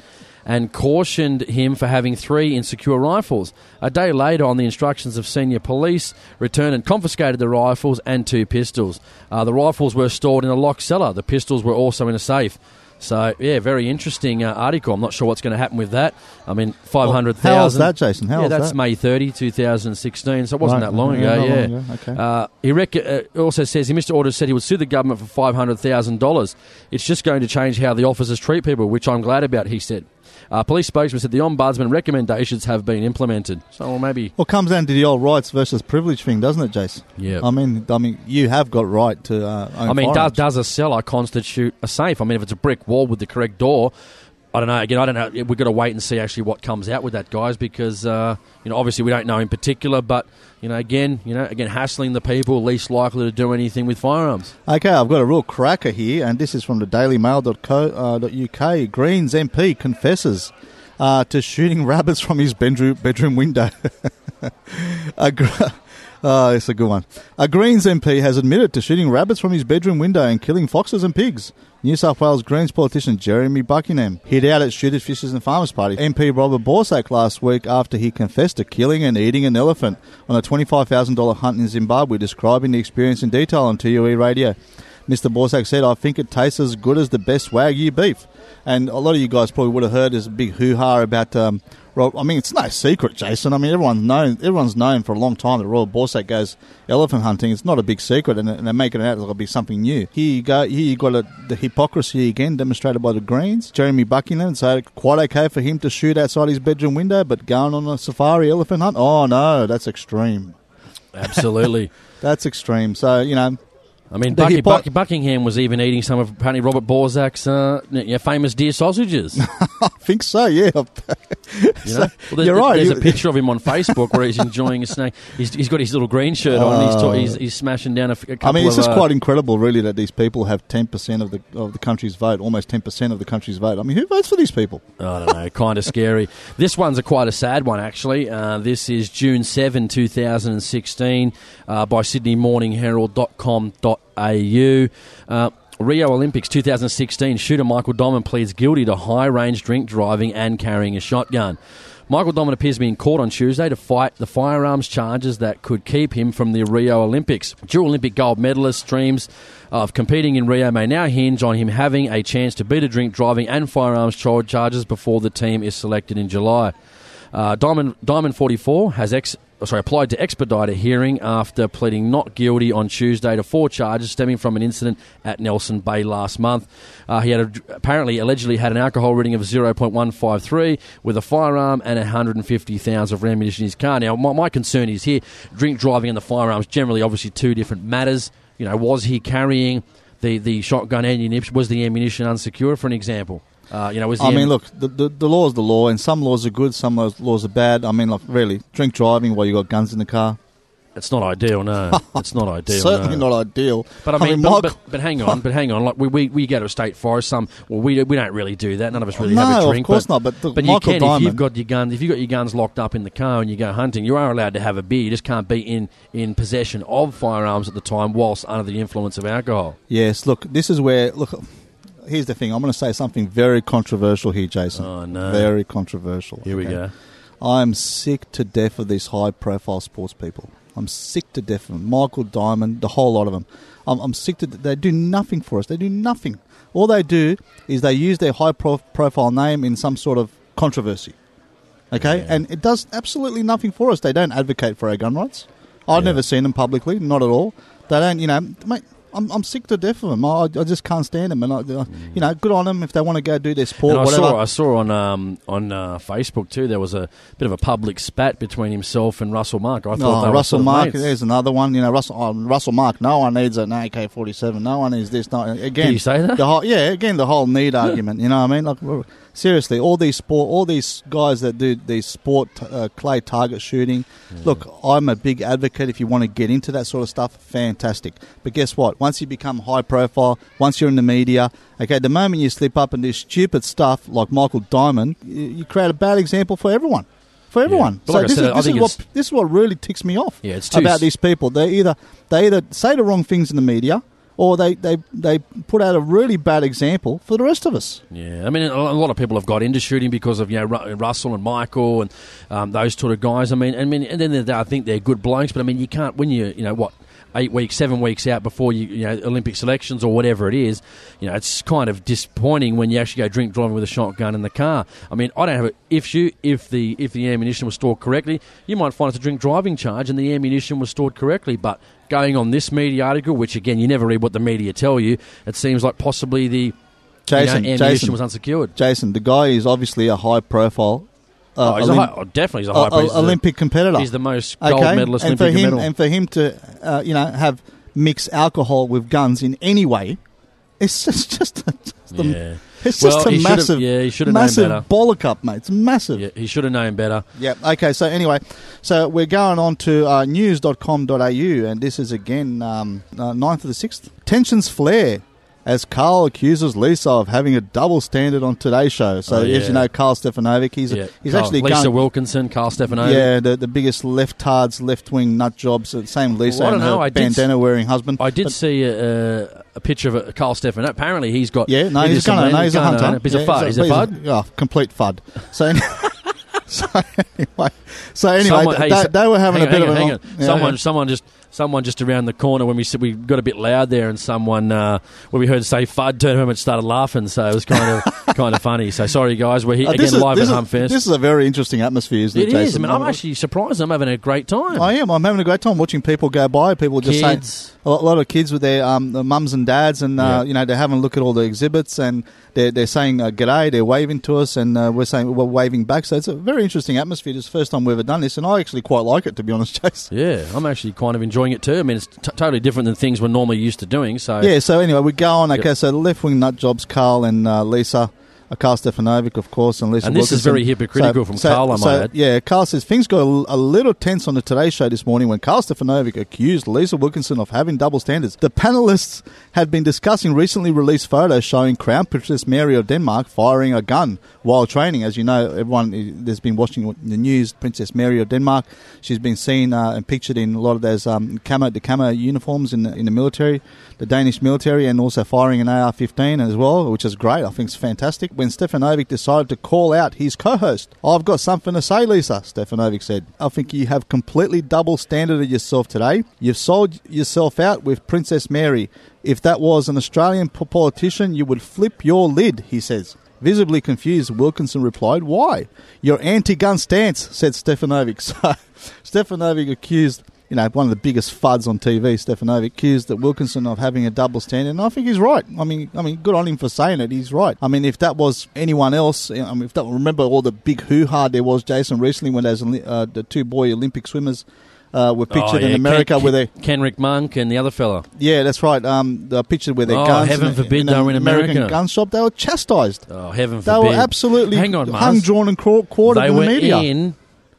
and cautioned him for having three insecure rifles. A day later, on the instructions of senior police, returned and confiscated the rifles and two pistols. Uh, the rifles were stored in a locked cellar. The pistols were also in a safe. So, yeah, very interesting uh, article. I'm not sure what's going to happen with that. I mean, 500,000. How old's that, Jason? How yeah, that's that? May 30, 2016. So it wasn't Right. that long ago, yeah. long ago. Okay. Uh, he rec- uh, also says, he Mr. Orders said he would sue the government for $500,000. It's just going to change how the officers treat people, which I'm glad about, he said. Uh, police spokesman said the ombudsman recommendations have been implemented. So well, maybe. Well, it comes down to the old rights versus privilege thing, doesn't it, Jace? Yeah. I mean, I mean, you have got right to uh, own I mean, does, firearms. does a cellar constitute a safe? I mean, if it's a brick wall with the correct door, I don't know. Again, I don't know. We've got to wait and see actually what comes out with that, guys, because uh, you know, obviously we don't know in particular. But you know, again, you know, again, hassling the people least likely to do anything with firearms. Okay, I've got a real cracker here, and this is from the dailymail.co.uk. Greens MP confesses uh, to shooting rabbits from his bedroom, bedroom window. a gr- oh, it's a good one. A Greens MP has admitted to shooting rabbits from his bedroom window and killing foxes and pigs. New South Wales Greens politician Jeremy Buckingham hid out at Shooters, Fishers and Farmers Party. MP Robert Borsak last week after he confessed to killing and eating an elephant on a $25,000 hunt in Zimbabwe, describing the experience in detail on 2UE radio. Mr. Borsak said, I think it tastes as good as the best Wagyu beef. And a lot of you guys probably would have heard this big hoo-ha about, um, I mean, it's no secret, Jason. I mean, everyone's known, everyone's known for a long time that Royal Borsak goes elephant hunting. It's not a big secret, and, and they're making it out like it'll be something new. Here you go, here you got a, the hypocrisy again demonstrated by the Greens. Jeremy Buckingham said quite okay for him to shoot outside his bedroom window, but going on a safari elephant hunt? Oh no, that's extreme. Absolutely. That's extreme. So, you know, I mean, Bucky, Bucky, Buckingham was even eating some of apparently Robert Borsak's uh, you know, famous deer sausages. I think so. Yeah. You know? So, Well, there's, you're right. There's a picture of him on Facebook where he's enjoying a snack. He's, he's got his little green shirt on. and he's, ta- he's, he's smashing down a, f- a couple I mean, it's of. just uh, quite incredible, really, that these people have ten percent of the of the country's vote, almost ten percent of the country's vote. I mean, who votes for these people? I don't know, kind of scary. This one's a quite a sad one, actually. Uh, this is June 7, 2016, uh, by sydneymorningherald.com.au. Uh, Rio Olympics 2016, shooter Michael Diamond pleads guilty to high range drink driving and carrying a shotgun. Michael Diamond appears to be in court on Tuesday to fight the firearms charges that could keep him from the Rio Olympics. Dual Olympic gold medalist dreams of competing in Rio may now hinge on him having a chance to beat a drink driving and firearms char- charges before the team is selected in July. Uh, Diamond Diamond 44 has ex, oh, sorry, applied to expedite a hearing after pleading not guilty on Tuesday to four charges stemming from an incident at Nelson Bay last month. Uh, he had a, apparently allegedly had an alcohol reading of 0.153 with a firearm and 150,000 of ammunition in his car. Now, my, my concern is here: drink driving and the firearms generally, obviously, two different matters. You know, was he carrying the, the shotgun ammunition? Was the ammunition unsecured, for an example? Uh, you know, was the I mean, am- look, the, the the law is the law, and some laws are good, some laws, are bad. I mean, like, really, drink driving while you got guns in the car. It's not ideal, no. It's not ideal. Certainly no. not ideal. But I mean, but, Michael- but, but hang on, but hang on. Like we, we, we go to a state forest. Some well, we we don't really do that. None of us really No, have a drink. of course but, not, but look, but you Michael can if you've got your guns. If you've got your guns locked up in the car and you go hunting, you are allowed to have a beer. You just can't be in in possession of firearms at the time whilst under the influence of alcohol. Yes, look, this is where look. Here's the thing. I'm going to say something very controversial here, Jason. Oh no! Very controversial. Here we go. I'm sick to death of these high-profile sports people. I'm sick to death of them. Michael Diamond, the whole lot of them. I'm, I'm sick to. They do nothing for us. They do nothing. All they do is they use their high-profile name in some sort of controversy. Okay, Yeah. and it does absolutely nothing for us. They don't advocate for our gun rights. I've Yeah. never seen them publicly, not at all. They don't, you know, mate. I'm, I'm sick to death of them. I, I just can't stand them. And I, I- you know, good on them if they want to go do their sport. And I whatever. saw, I saw on um, on uh, Facebook too. There was a bit of a public spat between himself and Russell Mark. I thought Oh, Russell Mark, mates. there's another one. You know, Russell oh, Russell Mark. No one needs an AK forty seven. No one needs this. No, again, Did he say that? The whole, yeah, again, the whole need argument. You know what I mean? Like, seriously, all these sport, all these guys that do these sport uh, clay target shooting. Look, I'm a big advocate. If you want to get into that sort of stuff, fantastic. But guess what? Once you become high profile, once you're in the media, okay, the moment you slip up and do stupid stuff like Michael Diamond, you, you create a bad example for everyone. For everyone. But So like this, said, is, this, is what, this is what really ticks me off Yeah, about these people. They either they either say the wrong things in the media, or they, they, they put out a really bad example for the rest of us. Yeah, I mean, a lot of people have got into shooting because of you know Russell and Michael and um, those sort of guys. I mean, I mean, and then I think they're good blokes, but I mean, you can't when you you know what eight weeks, seven weeks out before you you know Olympic selections or whatever it is. You know, it's kind of disappointing when you actually go drink driving with a shotgun in the car. I mean, I don't have an issue if the if the ammunition was stored correctly, you might find it's a drink driving charge, and the ammunition was stored correctly, but. Going on this media article, which again you never read what the media tell you, it seems like possibly the Jason, you know, ammunition Jason, was unsecured. Jason, the guy is obviously a high profile. Uh, Oh, he's a high, oh, definitely he's a high uh, priest. He's a- Olympic competitor. He's the most gold okay, medalist and for him medal. and for him to uh, you know have mixed alcohol with guns in any way, it's just just, just yeah. a, it's Well, just a massive yeah, he should've known better. bollock up, mate. It's massive. yeah, he should have known better. Yep. Okay. So anyway, so we're going on to uh, news.com.au, and this is again um, uh, 9th of the 6th. Tensions flare as Carl accuses Lisa of having a double standard on Today's Show. So, Oh, as you know, Carl Stefanovic, he's, Yeah. he's Carl- actually Lisa going, Wilkinson, Carl Stefanovic. yeah, the, the biggest left-tards, left-wing nut jobs. uh, Same Lisa Well, and know, her I did bandana-wearing husband. I did But- see a, a, picture of a Carl Stefan. Apparently, he's got. Yeah, no, he's did some a. No, he's a hunter. He's a fud. He's a fud. Yeah, complete fud. So, so anyway, so anyway, Someone- they, hey, so- they were having a bit on, of hang a on, hang on. someone, someone just, someone just around the corner when we said we got a bit loud there, and someone uh, when we heard say "fud" turned home and started laughing. So it was kind of, kind of funny. So sorry, guys. We're here Uh, again is, live at Humfest. This is a very interesting atmosphere, isn't it, It Jason? is. I mean, I'm actually surprised. I'm having a great time. I am. I'm having a great time watching people go by. People just Kids. saying a lot, lot of kids with their um, mums and dads, and uh, Yeah. you know they're having a look at all the exhibits, and they're they're saying uh, g'day. They're waving to us, and uh, we're saying we're waving back. So it's a very interesting atmosphere. It's the first time we've ever done this, and I actually quite like it, to be honest, Jason. Yeah, I'm actually kind of enjoying enjoying it too. I mean, it's t- totally different than things we're normally used to doing. So Yeah, so anyway, we go on. Yep. Okay, so left wing nut jobs, Carl and uh, Lisa. Carl Stefanovic, of course, and Lisa And this is Wilkinson. very hypocritical from Carl, I might add. Yeah, Carl says things got a, a little tense on the Today Show this morning when Carl Stefanovic accused Lisa Wilkinson of having double standards. The panelists had been discussing recently released photos showing Crown Princess Mary of Denmark firing a gun while training. As you know, everyone i- that's been watching the news, Princess Mary of Denmark, she's been seen uh, and pictured in a lot of those um, camo, the camo uniforms in the, in the military, the Danish military, and also firing an AR-15 as well, which is great. I think it's fantastic. When Stefanovic decided to call out his co-host, I've got something to say, Lisa. Stefanovic said, "I think you have completely double standarded yourself today. You've sold yourself out with Princess Mary. If that was an Australian politician, you would flip your lid." He says. Visibly confused, Wilkinson replied, Why? Your anti gun stance, said Stefanovic. So, Stefanovic accused, you know, one of the biggest fuds on TV, Stefanovic, accused that Wilkinson of having a double standard. And I think he's right. I mean, I mean, good on him for saying it. He's right. I mean, if that was anyone else, I mean, if that, remember all the big hoo ha there was, Jason, recently when those uh, the two boy Olympic swimmers uh, were pictured Oh, in America Ken, with their. Kenrick Monk and the other fella. Yeah, that's right. Um, the picture with their guns. Oh, guns. heaven in, forbid in they were in American America. gun shop. They were chastised. Oh, heaven forbid! They were absolutely Hang on, hung, drawn, and quartered They in the were media. in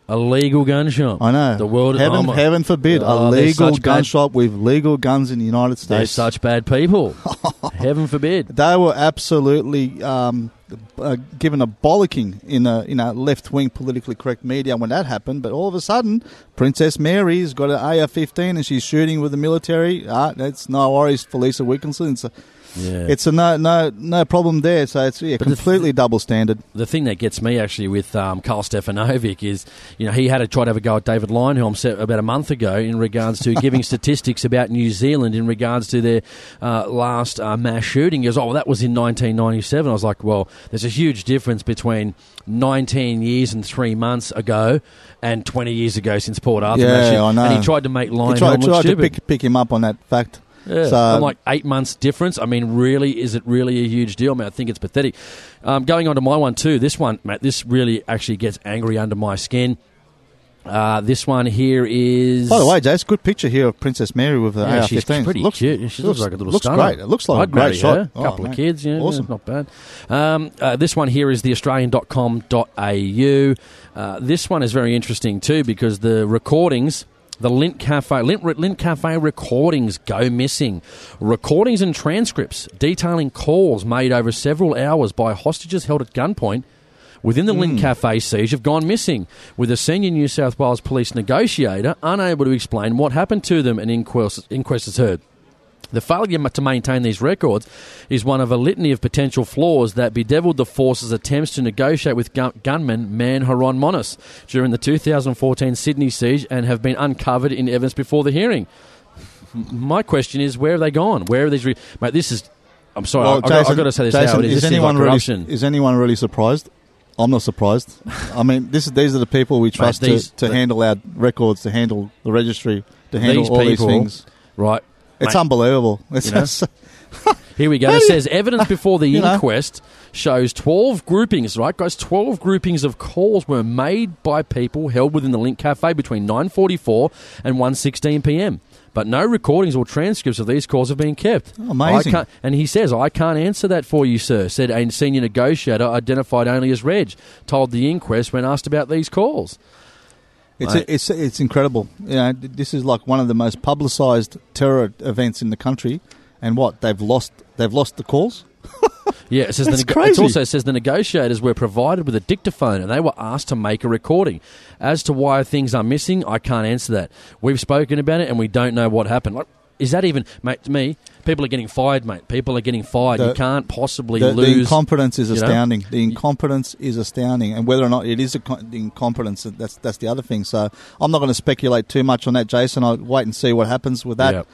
a legal gun shop. I know. The world heaven, oh my- heaven forbid, Oh, a they're legal such gun bad- shop with legal guns in the United They're States. such bad people. heaven forbid. They were absolutely um, uh, given a bollocking in a you know left wing politically correct media when that happened. But all of a sudden, Princess Mary's got an AR-15 and she's shooting with the military. Ah, that's no worries for Lisa Wilkinson. It's a, Yeah. it's a no no no problem there. So it's yeah, completely double standard. the thing that gets me actually with um, Carl Stefanovic is, you know, he had to try to have a go at David set about a month ago, in regards to giving statistics about New Zealand in regards to their uh, last uh, mass shooting. He goes, oh, well, that was in 1997. I was like, well, there's a huge difference between 19 years and three months ago and 20 years ago since Port Arthur. Yeah. I know. And he tried to make Lyon He tried, look tried to pick, pick him up on that fact. Yeah, So- I'm like eight months difference. I mean, really, is it really a huge deal? I mean, I think it's pathetic. Um, going on to my one too. This one, Matt, this really actually gets angry under my skin. Uh, this one here is. By the way, Jace, good picture here of Princess Mary with the Yeah, AR-15. she's pretty looks, cute. She looks, like a little looks stunner. great. It looks like I'd a great shot. A Oh, couple of kids, yeah, awesome. yeah, not bad. Um, uh, this one here is the Australian.com.au. Uh, this one is very interesting too because the recordings. The Lindt Cafe, Lindt, Lindt Cafe recordings go missing. Recordings and transcripts detailing calls made over several hours by hostages held at gunpoint within the. Lindt hmm. Cafe siege have gone missing, with a senior New South Wales police negotiator unable to explain what happened to them, an inquest, inquest has heard. The failure to maintain these records is one of a litany of potential flaws that bedeviled the force's attempts to negotiate with gun- gunman Man Haron Monis during the 2014 Sydney siege and have been uncovered in evidence before the hearing. My question is, where have they gone? Where are these? Re- Mate, this is. I'm sorry, Well, I, Jason, have got to say this Jason, how it is. is This seems like anyone really is anyone really surprised? I'm not surprised. I mean, this is, these are the people we trust these- to, to the- handle our records, to handle the registry, to handle These all people, these things. right? It's mate, unbelievable. It's you know? just- Here we go. It says evidence before the inquest shows 12 groupings, right, guys? 12 groupings of calls were made by people held within the Lindt Cafe between 9.44 and 1.16 p.m. But no recordings or transcripts of these calls have been kept. Oh, amazing. And he says, I can't answer that for you, sir, said a senior negotiator identified only as Reg, told the inquest when asked about these calls. It's Mate. it's it's incredible. You know, this is like one of the most publicised terror events in the country, and what they've lost they've lost the calls. Yeah, it says That's the, crazy. it also says the negotiators were provided with a dictaphone and they were asked to make a recording. As to why things are missing, I can't answer that. We've spoken about it and we don't know what happened. Like, is that even, mate? To me, people are getting fired, mate. People are getting fired. The- you can't possibly The, the lose. incompetence is you know? astounding. The incompetence is astounding, and whether or not it is a co- the incompetence, that's that's the other thing. So I'm not going to speculate too much on that, Jason. I'll wait and see what happens with that. Yep.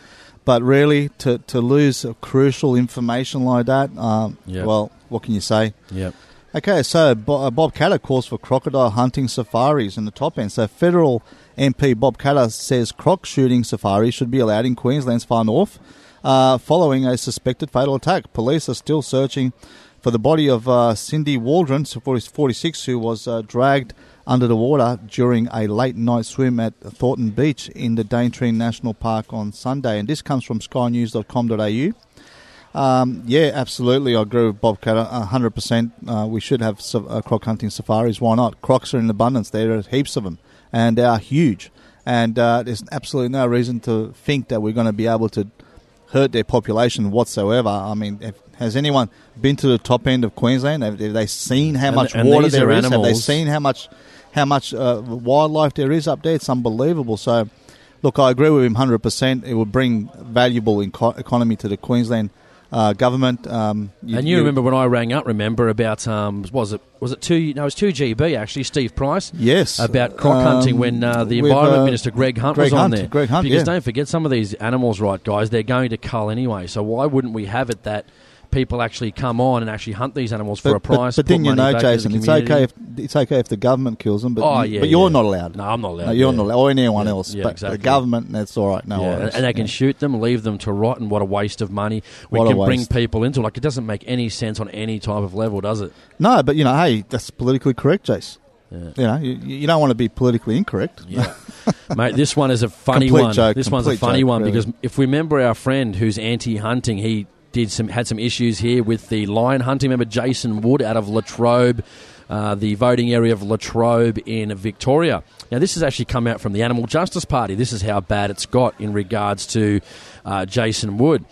But really, to to lose crucial information like that, um, Yep. well, what can you say? Yep. Okay, so uh, Bob Katter calls for crocodile hunting safaris in the top end. So federal MP Bob Katter says croc shooting safaris should be allowed in Queensland's far north, uh, following a suspected fatal attack. Police are still searching for the body of uh, Cindy Waldron, 46, who was uh, dragged under the water during a late night swim at Thornton Beach in the Daintree National Park on Sunday. And this comes from skynews.com.au. Um, yeah, absolutely. I agree with Bob Katter 100%. Uh, we should have uh, croc hunting safaris. Why not? Crocs are in abundance. There are heaps of them, and they are huge. And uh, there's absolutely no reason to think that we're going to be able to hurt their population whatsoever. I mean, if, has anyone been to the top end of Queensland? Have, have they seen how And- much and water there? Have they seen how much how much uh, wildlife there is up there? It's unbelievable. So, look, I agree with him 100%. It would bring valuable inco- economy to the Queensland uh, government. Um, and you, remember when I rang up? Remember about um, was it was it two? No, it was two GB actually. Steve Price. Yes, about croc Um, hunting when uh, the Environment uh, Minister Greg Hunt Greg was on there. Greg Hunt, because yeah. don't forget some of these animals, right, guys? They're going to cull anyway. So why wouldn't we have it that people actually come on and actually hunt these animals for a price? But, put then you know, the Jason, it's okay if it's okay if the government kills them, but Oh, yeah, but you're yeah. not allowed. No, I'm not allowed, No, you're yeah. not allowed, or anyone else. yeah, but exactly. the government, that's all right. No worries. and they can shoot them, leave them to rot, and what a waste of money. We What a can bring people into like it doesn't make any sense on any type of level, does it? No, but you know, hey, that's politically correct, Jace. You know, you, you don't want to be politically incorrect. Yeah. Mate, this one is a funny Complete one. joke, this one's a funny joke, one really. because if we remember our friend who's anti-hunting, he did some had some issues here with the lion hunting. Remember Jason Wood out of Latrobe, uh, the voting area of Latrobe in Victoria. Now this has actually come out from the Animal Justice Party. This is how bad it's got in regards to uh, Jason Wood.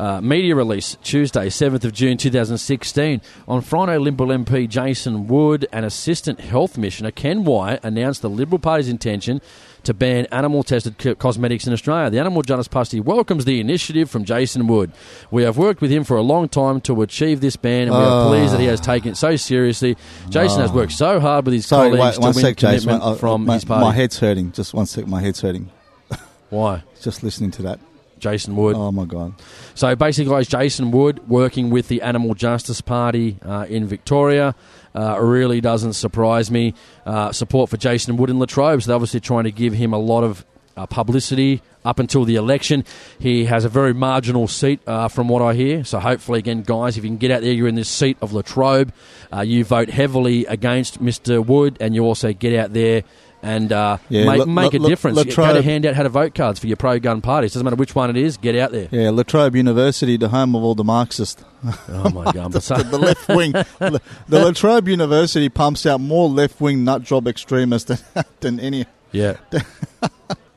Uh, media release Tuesday, 7th of June 2016. On Friday, Liberal MP Jason Wood and Assistant Health Missioner Ken Wyatt announced the Liberal Party's intention to ban animal tested co- cosmetics in Australia. The Animal Justice Party welcomes the initiative from Jason Wood. We have worked with him for a long time to achieve this ban, and we are Oh. pleased that he has taken it so seriously. Jason has worked so hard with his Sorry, colleagues wait, one to win sec, commitment Uh, from my, his party. my head's hurting. Just one sec. My head's hurting. Why? Just listening to that. Jason Wood. Oh my god. So basically, guys, Jason Wood working with the Animal Justice Party uh, in Victoria uh, really doesn't surprise me. Uh, support for Jason Wood in Latrobe, so they're obviously trying to give him a lot of uh, publicity up until the election. He has a very marginal seat, uh, from what I hear. So hopefully, again, guys, if you can get out there, you're in this seat of Latrobe. Uh, you vote heavily against Mr. Wood, and you also get out there. And uh, Yeah, make, La- make a La- La- difference. Go to hand out how to vote cards for your pro gun parties. Doesn't matter which one it is. Get out there. Yeah, Latrobe University, the home of all the Marxists. Oh my god! So- the, the left wing, the, the Latrobe University pumps out more left wing nut job extremists than, than any. Yeah.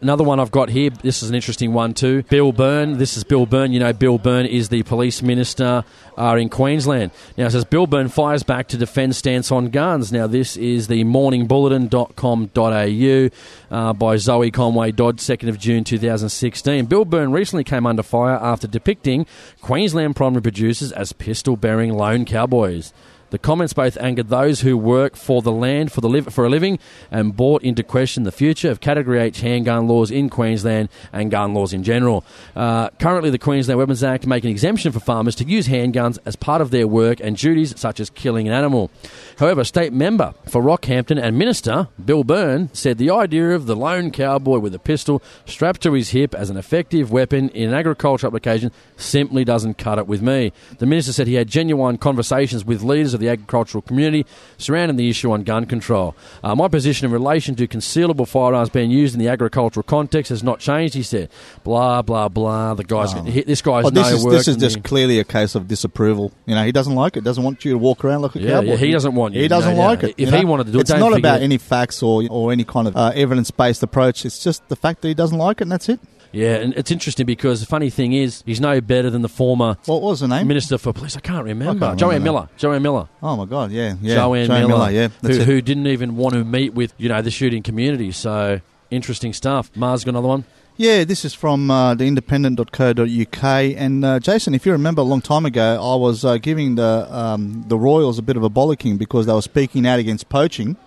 Another one I've got here. This is an interesting one too. Bill Byrne. This is Bill Byrne. You know, Bill Byrne is the police minister uh, in Queensland. Now it says Bill Byrne fires back to defend stance on guns. Now this is the morningbulletin.com.au uh, by Zoe Conway Dodd, 2nd of June 2016. Bill Byrne recently came under fire after depicting Queensland primary producers as pistol-bearing lone cowboys. The comments both angered those who work for the land for, the liv- for a living and brought into question the future of Category H handgun laws in Queensland and gun laws in general. Uh, currently, the Queensland Weapons Act make an exemption for farmers to use handguns as part of their work and duties, such as killing an animal. However, state member for Rockhampton and Minister Bill Byrne said the idea of the lone cowboy with a pistol strapped to his hip as an effective weapon in an agricultural application simply doesn't cut it with me. The minister said he had genuine conversations with leaders of the agricultural community surrounding the issue on gun control. Uh, my position in relation to concealable firearms being used in the agricultural context has not changed, he said. Blah, blah, blah. The guy's, he- this guy's Oh, this no is this is just he- clearly a case of disapproval. You know, he doesn't like it. Doesn't want you to walk around like a Yeah, cowboy. yeah, he doesn't want you, He doesn't no like it. If you he wanted to do it, it's don't about forget- any facts or or any kind of uh, evidence based approach. It's just the fact that he doesn't like it, and that's it. Yeah, and it's interesting because the funny thing is, he's no better than the former What was the name? Minister for Police. I can't remember. I can't Jo-Ann remember Miller. Jo-Ann Miller. Oh my god, yeah, yeah. Jo-Ann, Jo-Ann Miller, yeah, who, who didn't even want to meet with you know the shooting community. So interesting stuff. Mars got another one. Yeah, this is from uh, the independent.co.uk. And uh, Jason, if you remember a long time ago, I was uh, giving the um, the Royals a bit of a bollocking because they were speaking out against poaching.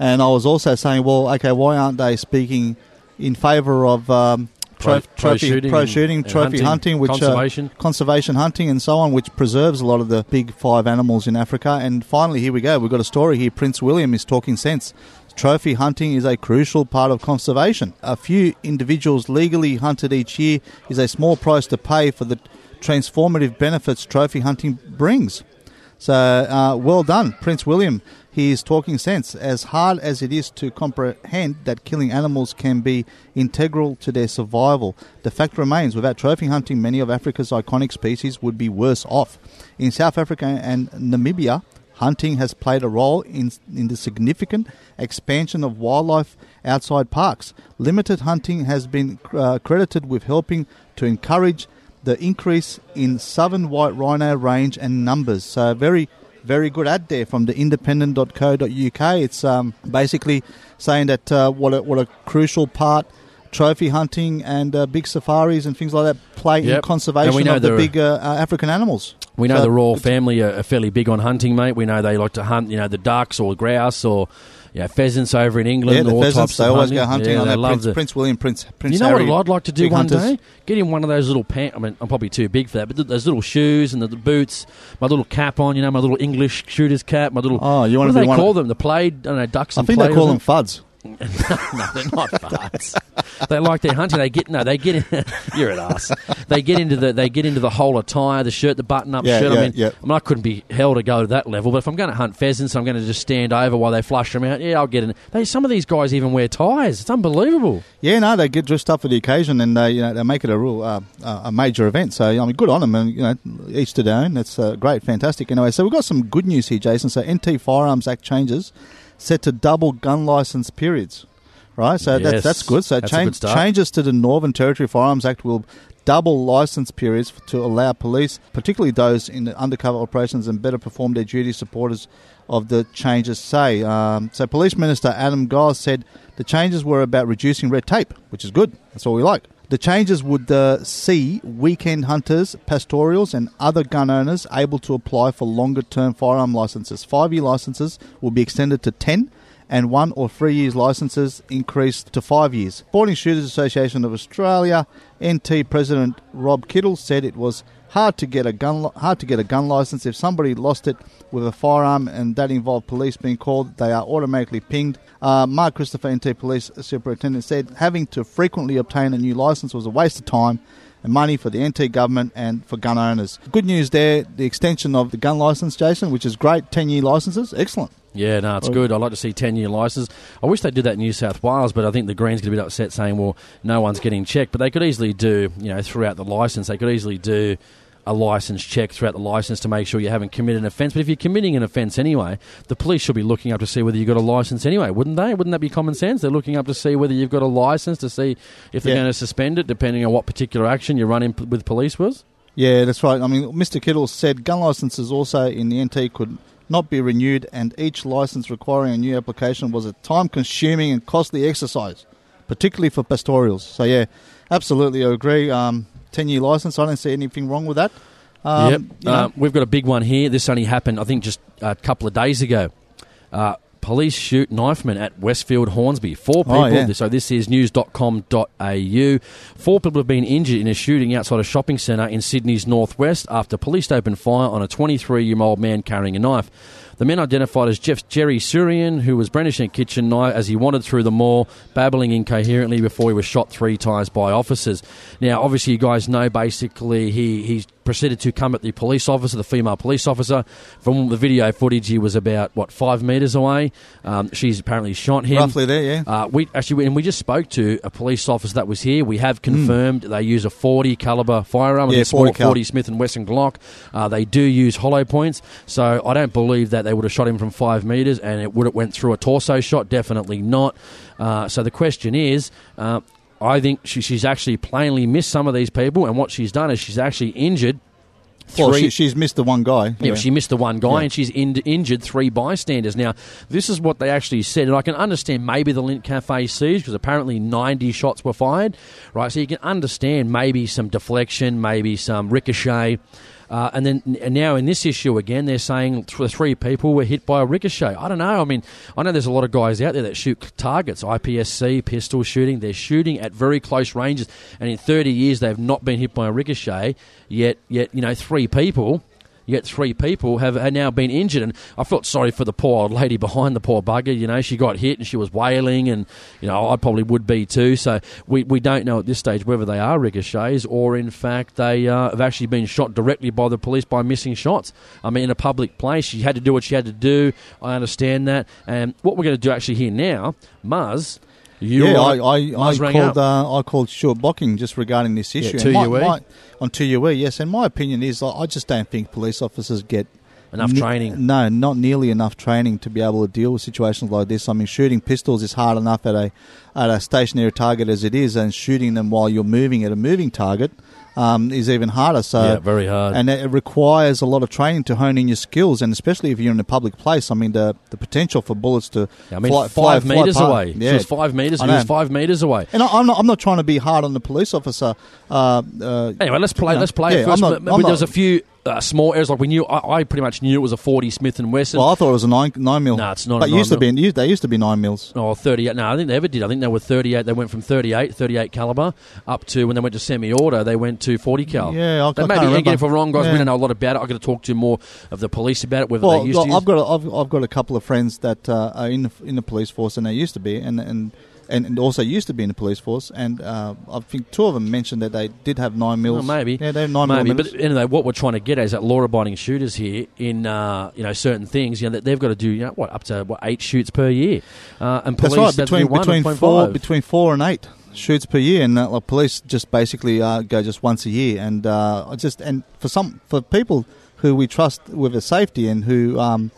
And I was also saying, well, okay, why aren't they speaking in favour of um, Pro- trophy, pro shooting, and trophy hunting, hunting, which uh, conservation. conservation hunting, and so on, which preserves a lot of the big five animals in Africa. And finally, here we go. We've got a story here. Prince William is talking sense. Trophy hunting is a crucial part of conservation. A few individuals legally hunted each year is a small price to pay for the transformative benefits trophy hunting brings. So, uh, well done, Prince William, he is talking sense. As hard as it is to comprehend that killing animals can be integral to their survival, the fact remains without trophy hunting, many of Africa's iconic species would be worse off. In South Africa and Namibia, hunting has played a role in, in the significant expansion of wildlife outside parks. Limited hunting has been uh, credited with helping to encourage the increase in southern white rhino range and numbers. So, very very good ad there from the independent.co.uk. It's um, basically saying that uh, what, a, what a crucial part trophy hunting and uh, big safaris and things like that play Yep. in conservation of the big uh, African animals. We know So the royal family are, are fairly big on hunting, mate. We know they like to hunt, you know, the ducks or grouse or know, pheasants over in England. Yeah, the pheasants, they always hunting. go hunting. Yeah, know love Prince, the- Prince William, Prince Prince you know Harry, what I'd like to do one hunters. day? Get in one of those little pants. I mean, I'm probably too big for that, but th- those little shoes and the, the boots, my little cap on, you know, my little English shooter's cap, my little. Oh, you what wanna do be they one call of- them? The plaid, I don't know, ducks I think they call them fuds. no, they're not farts. they like their hunting. They get no. They get. In, you're an ass. They get into the. They get into the whole attire, the shirt, the button-up Yeah, shirt. yeah, I mean, yeah. I mean, I couldn't be held to go to that level. But if I'm going to hunt pheasants, I'm going to just stand over while they flush them out. Yeah, I'll get in. They, some of these guys even wear ties. It's unbelievable. Yeah, no, they get dressed up for the occasion and they, you know, they make it a real uh, uh, a major event. So I mean, good on them, and you know, each to their own. That's uh, great, fantastic. Anyway, so we've got some good news here, Jason. So NT Firearms Act changes set to double gun license periods. Right, so Yes, that's that's good. So that's change, changes to the Northern Territory Firearms Act will double license periods to allow police, particularly those in the undercover operations, and better perform their duty. Supporters of the changes say. Um, so, Police Minister Adam Giles said the changes were about reducing red tape, which is good. That's all we like. The changes would uh, see weekend hunters, pastorals, and other gun owners able to apply for longer term firearm licenses. Five year licenses will be extended to 10 and one or three years licenses increased to five years. Sporting Shooters Association of Australia NT President Rob Kittle said it was hard to get a gun hard to get a gun license if somebody lost it with a firearm and that involved police being called. They are automatically pinged. Uh, Mark Christopher NT Police Superintendent said having to frequently obtain a new license was a waste of time and money for the NT government and for gun owners. Good news there, the extension of the gun license, Jason, which is great. Ten year licenses, excellent. Yeah, no, it's Well- good. I'd like to see 10 year license. I wish they did that in New South Wales, but I think the Greens get a bit upset saying, well, no one's getting checked. But they could easily do, you know, throughout the license, they could easily do a license check throughout the license to make sure you haven't committed an offence. But if you're committing an offence anyway, the police should be looking up to see whether you've got a license anyway, wouldn't they? Wouldn't that be common sense? They're looking up to see whether you've got a license to see if they're Yeah. going to suspend it, depending on what particular action you're running p- with police was. Yeah, that's right. I mean, Mr. Kittle said gun licenses also in the NT could not be renewed, and each license requiring a new application was a time consuming and costly exercise, particularly for pastorals. So, yeah, absolutely, I agree. Um, 10 year license, I don't see anything wrong with that. Um, yep. you know, Uh, we've got a big one here. This only happened, I think, just a couple of days ago. Uh, police shoot knifeman at Westfield Hornsby. Four oh, people. Oh, yeah. So this is news.com.au. Four people have been injured in a shooting outside a shopping centre in Sydney's northwest after police opened fire on a 23-year-old man carrying a knife. The men identified as Jeff Jerry Surian, who was brandishing a kitchen knife as he wandered through the mall, babbling incoherently before he was shot three times by officers. Now, obviously, you guys know basically he, he proceeded to come at the police officer, the female police officer. From the video footage, he was about, what, five metres away. Um, she's apparently shot him. Roughly there, yeah. Uh, we actually, and we just spoke to a police officer that was here. We have confirmed they use a 40 caliber firearm, Hmm. Yeah, a 40 cal. 40 Smith and Wesson Glock. Uh, they do use hollow points, so I don't believe that they would have shot him from five meters, and it would have went through a torso shot. Definitely not. Uh, so the question is. Uh, I think she, she's actually plainly missed some of these people, and what she's done is she's actually injured well, three- she, she's missed the one guy. yeah, but she missed the one guy Yeah. and she's in- injured three bystanders. Now, this is what they actually said, and I can understand maybe the Lindt Cafe siege because apparently 90 shots were fired, right? So you can understand maybe some deflection, maybe some ricochet. Uh, and then and now in this issue again, they're saying th- three people were hit by a ricochet. I don't know. I mean, I know there's a lot of guys out there that shoot targets, IPSC, pistol shooting. They're shooting at very close ranges, and in 30 years they've not been hit by a ricochet. Yet, yet you know, three people. Get three people have, have now been injured. And I felt sorry for the poor old lady behind the poor bugger. You know, she got hit and she was wailing, and you know I probably would be too. So we, we don't know at this stage whether they are ricochets or in fact they uh, have actually been shot directly by the police by missing shots. I mean, in a public place, she had to do what she had to do. I understand that. And what we're going to do actually here now, Muzz. You yeah, I, I, I called uh, I called Stuart Bocking just regarding this issue. Yeah, And my- 2UE? my- on two UE, yes. And my opinion is, I just don't think police officers get Enough training. No, not nearly enough training to be able to deal with situations like this. I mean, shooting pistols is hard enough at a at a stationary target as it is, and shooting them while you're moving at a moving target um, is even harder. So Yeah, very hard. and it requires a lot of training to hone in your skills, and especially if you're in a public place. I mean, the the potential for bullets to I mean, fly, five fly, metres fly away. Yeah. She was five He was five metres away. And I, I'm not. I'm not trying to be hard on the police officer. Uh, uh, Anyway, let's play. you know. Let's play Yeah, it first. Not- but, but there was a few uh, small errors. Like we knew, I, I pretty much knew it was a forty Smith and Wesson. Well, I thought it was a nine nine mil. No, it's not But it used to be. They used to be nine mils. Oh, 38. No, I think they ever did. I think they were 38. They went from 38, 38 caliber, up to when they went to semi-auto, they went to 40 cal. Yeah, I- I maybe, can't again, if I'm wrong, guys, we don't know a lot about it. I've got to talk to more of the police about it, whether Well, they used look, to use I've got a, I've, I've got a couple of friends that uh, are in the, in the police force, and they used to be, and and. And and also used to be in the police force, and uh, I think two of them mentioned that they did have nine mils. Well, maybe. yeah, they have nine Maybe. But anyway, what we're trying to get at is that law-abiding shooters here in uh, you know certain things. You know, that they've got to do you know what up to what eight shoots per year, uh, and police That's right. Between one between four five. between four and eight shoots per year, and uh, police just basically uh, go just once a year. And uh, just and for some for people who we trust with their safety and who um,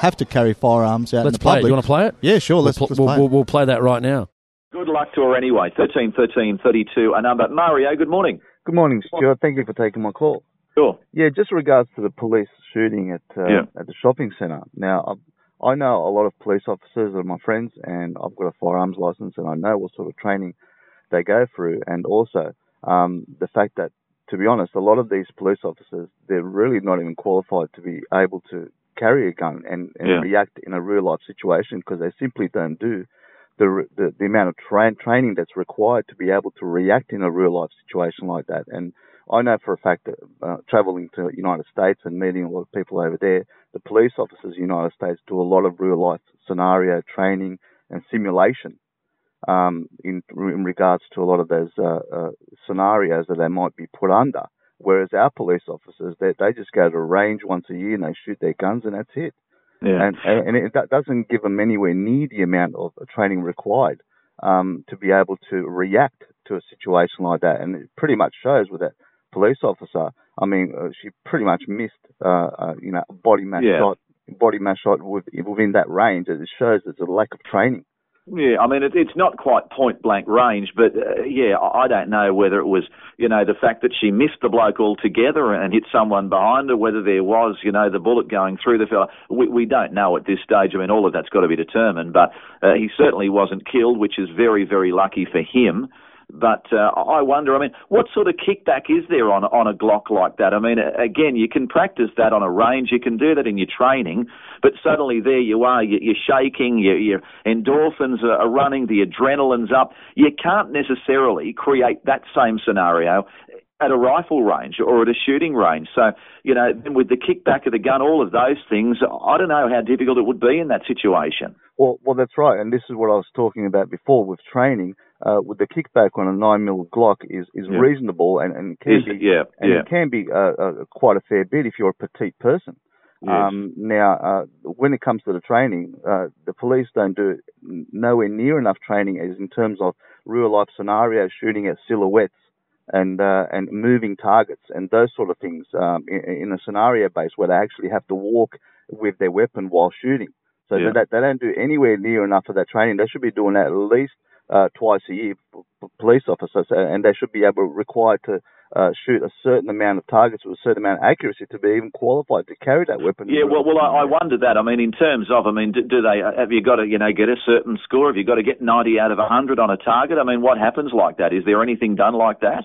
have to carry firearms out Let's in the play it. public. You want to play it? Yeah, sure. We'll Let's, pl- let's we'll, play. it. we'll, we'll play that right now. Good luck to her anyway. 13 13 32 a number. Mario, good morning. Good morning, Stuart. Thank you for taking my call. Sure. Yeah, just regards to the police shooting at uh, Yeah. at the shopping centre. Now, I, I know a lot of police officers that are my friends, and I've got a firearms license, and I know what sort of training they go through, and also um, the fact that, to be honest, a lot of these police officers they're really not even qualified to be able to carry a gun and, and Yeah. react in a real life situation because they simply don't do the, the the amount of tra- training that's required to be able to react in a real life situation like that. And I know for a fact that uh, traveling to the United States and meeting a lot of people over there, the police officers in the United States do a lot of real life scenario training and simulation um, in in regards to a lot of those uh, uh, scenarios that they might be put under. Whereas our police officers, they they just go to a range once a year and they shoot their guns and that's it. Yeah. And and it that doesn't give them anywhere near the amount of training required um, to be able to react to a situation like that. And it pretty much shows with that police officer. I mean, uh, she pretty much missed, uh, uh, you know, a body mass Yeah. shot, body mass shot with, within that range. It shows there's a lack of training. Yeah, I mean, it, it's not quite point blank range, but uh, yeah, I don't know whether it was, you know, the fact that she missed the bloke altogether and hit someone behind her, whether there was, you know, the bullet going through the fella. We, we don't know at this stage. I mean, all of that's got to be determined, but uh, he certainly wasn't killed, which is very, very lucky for him. But uh, I wonder, I mean, what sort of kickback is there on on a Glock like that? I mean, again, you can practice that on a range, you can do that in your training, but suddenly there you are, you- you're shaking, your, your endorphins are are running, the adrenaline's up. You can't necessarily create that same scenario at a rifle range or at a shooting range. So, you know, with the kickback of the gun, all of those things, I don't know how difficult it would be in that situation. Well, well, that's right, and this is what I was talking about before with training. Uh, with the kickback on a nine mil Glock is is Yeah. reasonable and and can Is- be yeah, and yeah. it can be uh, uh, quite a fair bit if you're a petite person. Yes. Um, now, uh, when it comes to the training, uh, the police don't do nowhere near enough training as in terms of real life scenarios, shooting at silhouettes and uh, and moving targets and those sort of things um, in, in a scenario base where they actually have to walk with their weapon while shooting. So Yeah. they, they don't do anywhere near enough of that training. They should be doing that at least uh, twice a year, police officers, uh, and they should be able required to uh, shoot a certain amount of targets with a certain amount of accuracy to be even qualified to carry that weapon. Yeah, well, well, I, I wonder that. I mean, in terms of, I mean, do, do they have you got to, you know, get a certain score? Have you got to get ninety out of hundred on a target? I mean, what happens like that? Is there anything done like that?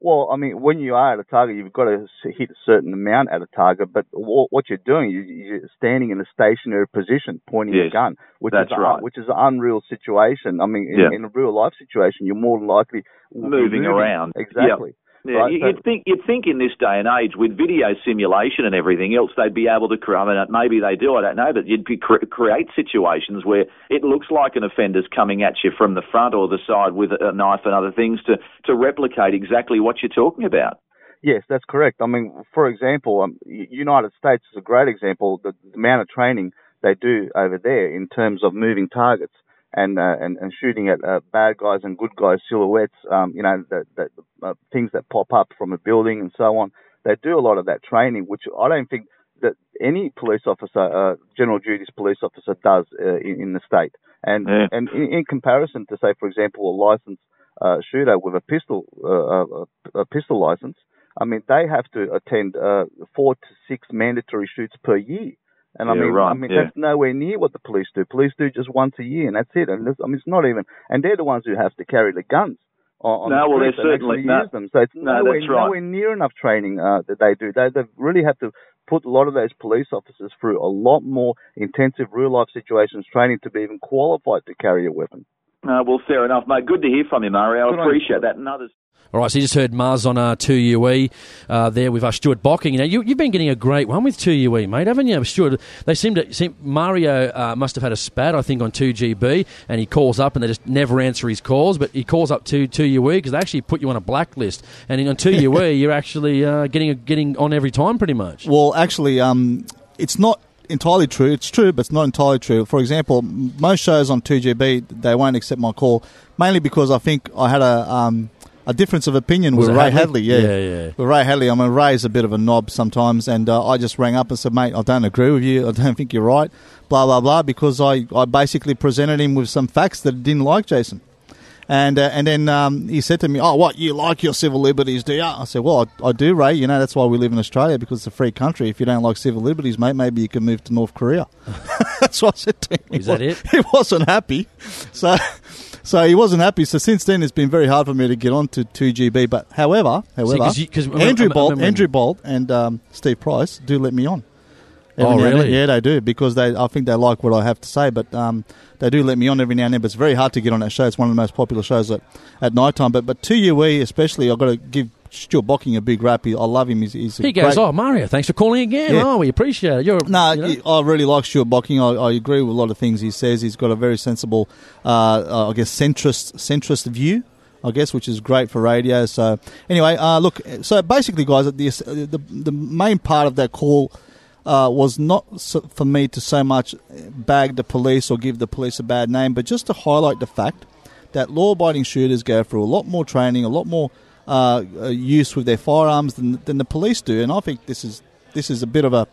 Well, I mean, when you are at a target, you've got to s- hit a certain amount at a target. But wha- what you're doing, you- you're standing in a stationary position, pointing Yes, a gun, which is a, right. which is an unreal situation. I mean, in, Yeah. in a real life situation, you're more than likely be Moving around. Exactly. Yeah, right? So- you'd think you'd think in this day and age, with video simulation and everything else, they'd be able to. I mean, maybe they do. I don't know, but you'd be cre- create situations where it looks like an offender's coming at you from the front or the side with a knife and other things to to replicate exactly what you're talking about. Yes, that's correct. I mean, for example, um, United States is a great example. The, the amount of training they do over there in terms of moving targets and uh, and, and shooting at uh, bad guys and good guys silhouettes. Um, you know, that, that uh, things that pop up from a building and so on. They do a lot of that training, which I don't think that any police officer, uh, general duties police officer, does uh, in, in the state. And Yeah. and in, in comparison to, say, for example, a licensed uh, shooter with a pistol uh, a, a pistol license, I mean, they have to attend uh, four to six mandatory shoots per year. And I Yeah, mean, right, I mean yeah. that's nowhere near what the police do. Police do just once a year, and that's it. And I mean, it's not even. And they're the ones who have to carry the guns on, on No, the well, and certainly- actually no. use them. So it's No, nowhere, right. nowhere near enough training uh, that they do. They, they really have to put a lot of those police officers through a lot more intensive real life situations training to be even qualified to carry a weapon. Uh, well, fair enough, mate. Good to hear from you, Mario. Good I on appreciate that. And others. All right, so you just heard Muzz on uh, 2UE uh, there with uh, Stuart Bocking. You know, you, you've been getting a great one with 2UE, mate, haven't you? Stuart, they seem to. Seem, Mario uh, must have had a spat, I think, on 2GB, and he calls up and they just never answer his calls, but he calls up to 2UE because they actually put you on a blacklist. And on 2UE, you're actually uh, getting, getting on every time pretty much. Well, actually, um, it's not entirely true. It's true, but it's not entirely true. For example, most shows on 2GB, they won't accept my call, mainly because I think I had a um, a difference of opinion Was with Ray Hadley? Hadley. Yeah. Yeah, yeah. With Ray Hadley, I mean, Ray's a bit of a knob sometimes, and uh, I just rang up and said, mate, I don't agree with you. I don't think you're right, blah, blah, blah, because I, I basically presented him with some facts that he didn't like Jason. And uh, and then um, he said to me, "Oh, what you like your civil liberties, do you?" I said, "Well, I, I do, Ray. You know that's why we live in Australia because it's a free country. If you don't like civil liberties, mate, maybe you can move to North Korea." that's what I said to him. Is that it? He wasn't happy, so so he wasn't happy. So since then, it's been very hard for me to get on to two GB. But however, however, 'cause you- 'cause Andrew I Bolt, remember- Andrew Bolt, and um, Steve Price do let me on. Oh, now and then. really? Yeah, they do because they. I think they like what I have to say, but um, they do let me on every now and then. But it's very hard to get on that show. It's one of the most popular shows at at night time. But but 2UE especially, I've got to give Stuart Bocking a big rap. He, I love him. He's, he's He goes, great- "Oh, Mario, thanks for calling again. Yeah. Oh, we appreciate it. You're no, you know. I really like Stuart Bocking. I, I agree with a lot of things he says. He's got a very sensible, uh, uh, I guess, centrist centrist view. I guess, which is great for radio. So, anyway, uh, look. So basically, guys, the the the main part of that call uh, was not so, for me to so much bag the police or give the police a bad name, but just to highlight the fact that law-abiding shooters go through a lot more training, a lot more uh, uh, use with their firearms than than the police do, and I think this is this is a bit of a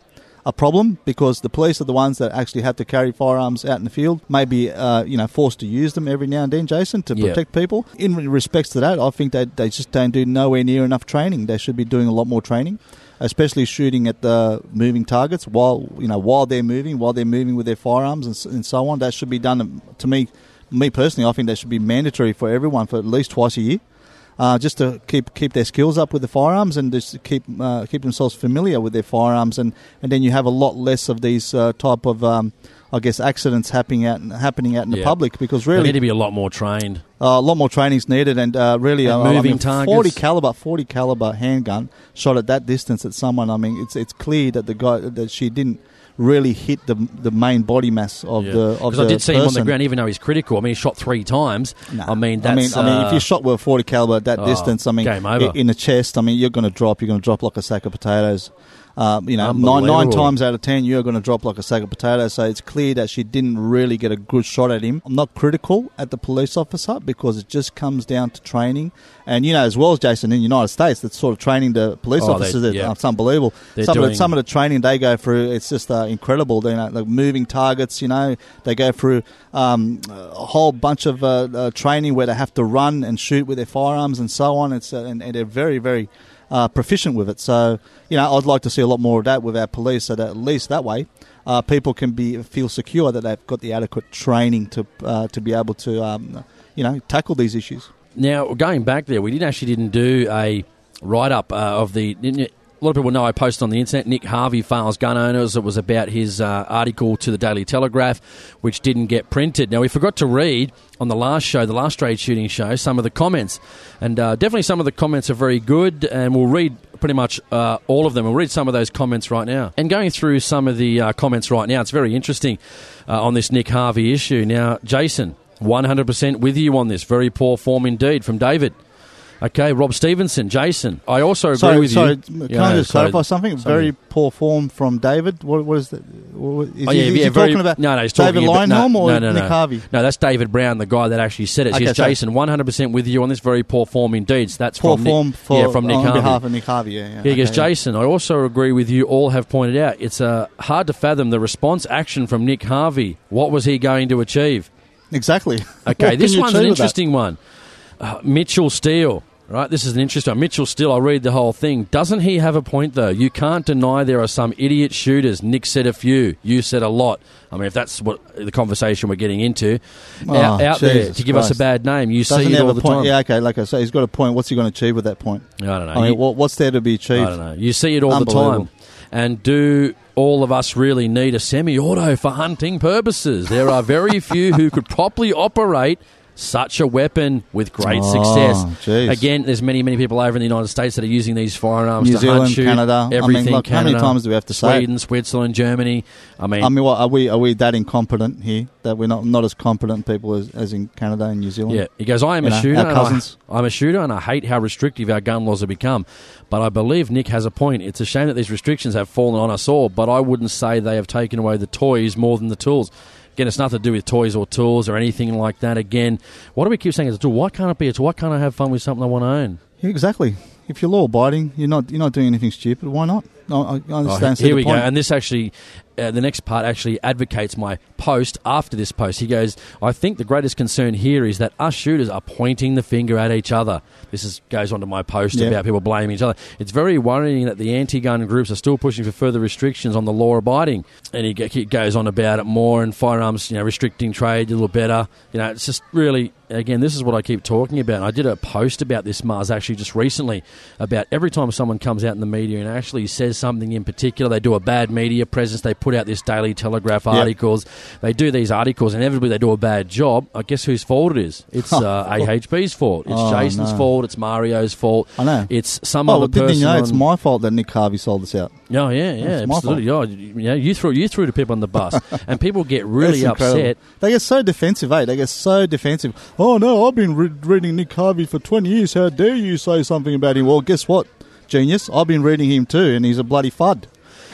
a problem because the police are the ones that actually have to carry firearms out in the field, maybe uh, you know forced to use them every now and then, Jason, to Yeah. protect people. In respects to that, I think that they just don't do nowhere near enough training. They should be doing a lot more training, especially shooting at the moving targets while you know while they're moving, while they're moving with their firearms and, and so on. That should be done. To me, me personally, I think that should be mandatory for everyone for at least twice a year uh, just to keep keep their skills up with the firearms and just keep uh, keep themselves familiar with their firearms, and, and then you have a lot less of these uh, type of um, I guess accidents happening out happening out in the Yeah. public because They really need to be a lot more trained. uh, a lot more training is needed, and uh, really, And uh, I moving mean, targets. forty caliber, forty caliber handgun shot at that distance at someone. I mean, it's it's clear that the guy that she didn't really hit the the main body mass of Yeah. the of 'Cause the because I did see him on the ground, even though he's critical. I mean, he shot three times. I mean, I mean, that's, I mean, if uh, you're shot with a 40 caliber at that oh, distance, I mean, game over. in the chest, I mean, you're going to drop. You're going to drop like a sack of potatoes. Um, you know, nine, nine times out of ten, you're going to drop like a sack of potatoes. So it's clear that she didn't really get a good shot at him. I'm not critical at the police officer because it just comes down to training. And you know, as well as Jason in the United States, that's sort of training the police Oh, officers. that- yeah. It's unbelievable. They're Some of, the, some of the training they go through, it's just uh, incredible. They, you know, like moving targets. You know, they go through um, a whole bunch of uh, uh, training where they have to run and shoot with their firearms and so on. It's uh, and, and they're very very uh, proficient with it. So you know, I'd like to see a lot more of that with our police, so that at least that way. Uh, people can be feel secure that they've got the adequate training to uh, to be able to um, you know tackle these issues. Now, going back there, we didn't actually didn't do a write up uh, of the. A lot of people know I posted on the internet. Nick Harvey fails gun owners. It was about his uh, article to the Daily Telegraph, which didn't get printed. Now we forgot to read on the last show, the last trade shooting show, some of the comments, and uh, definitely some of the comments are very good. And we'll read pretty much uh, all of them. We'll read some of those comments right now. And going through some of the uh, comments right now, it's very interesting uh, on this Nick Harvey issue. Now, Jason, 100% with you on this. Very poor form indeed from David. Okay, Rob Stevenson, Jason. I also agree sorry, with sorry, you. Can I just clarify something? It's very poor form from David. What, what is that? What, is oh, he, yeah, is yeah, he very, talking about no, no, he's David talking no, or no, no, Nick. Harvey? No, that's David Brown, the guy that actually said it. Okay, sorry. Jason, 100% with you on this. Very poor form indeed. So that's Poor from form Nick, for, yeah, from Nick on Harvey. behalf of Nick Harvey. Yeah, yeah. Here goes okay. Jason. I also agree with you. All have pointed out it's uh, hard to fathom the response action from Nick Harvey. What was he going to achieve? Exactly. Okay, this one's an that? interesting one. Uh, Mitchell Steele. Right, this is an interesting one. Mitchell Still, I'll read the whole thing. Doesn't he have a point, though? You can't deny there are some idiot shooters. Nick said a few. You said a lot. I mean, if that's what the conversation we're getting into, Oh, out, out there to give us a bad name, you Doesn't see he it all a the point? time. Yeah, okay. Like I say, he's got a point. What's he going to achieve with that point? I don't know. I mean, You- what's there to be achieved? I don't know. You see it all the time. And do all of us really need a semi auto for hunting purposes? There are very few who could properly operate such a weapon with great Oh, success. jeez. Again, there's many, many people over in the United States that are using these firearms New to Zealand, hunt, shoot, Canada. I mean, everything. look, how many times do we have to say it? Sweden, Switzerland, Germany. I mean, I mean, what are we? Are we that incompetent here that we're not not as competent people as, as in Canada and New Zealand? Yeah, he goes. I am You a know, shooter. Our and I- cousins. I'm a shooter, and I hate how restrictive our gun laws have become. But I believe Nick has a point. It's a shame that these restrictions have fallen on us all. But I wouldn't say they have taken away the toys more than the tools. Again, it's nothing to do with toys or tools or anything like that. Again, why do we keep saying it's a tool? Why can't it be a tool? Why can't I have fun with something I want to own? Yeah, exactly. If you're law abiding, you're not you're not doing anything stupid. Why not? I, I I Oh, understand. here we point. go. And this actually, uh, the next part actually advocates my post after this post. He goes, I think the greatest concern here is that us shooters are pointing the finger at each other. This is, goes on to my post about people blaming each other. It's very worrying that the anti gun groups are still pushing for further restrictions on the law abiding. And he, he goes on about it more and firearms, you know, restricting trade a little better. You know, it's just really, again, this is what I keep talking about. I did a post about this, Mars, actually just recently, about every time someone comes out in the media and actually says something in particular, they do a bad media presence, they put out this Daily Telegraph Yep. articles, they do these articles, and inevitably they do a bad job. I guess whose fault it is? It's uh, AHB's fault. It's Oh, Jason's no. fault. It's Mario's fault. I know. It's some oh, other person. you know it's my fault that Nick Harvey sold us out? Oh yeah, yeah, It's absolutely. Oh, you you threw you threw the people on the bus, and people get really upset. They get so defensive, eh? They get so defensive. Oh no, I've been re- reading Nick Harvey for twenty years. How dare you say something about him? Well, guess what, genius? I've been reading him too, and he's a bloody fud.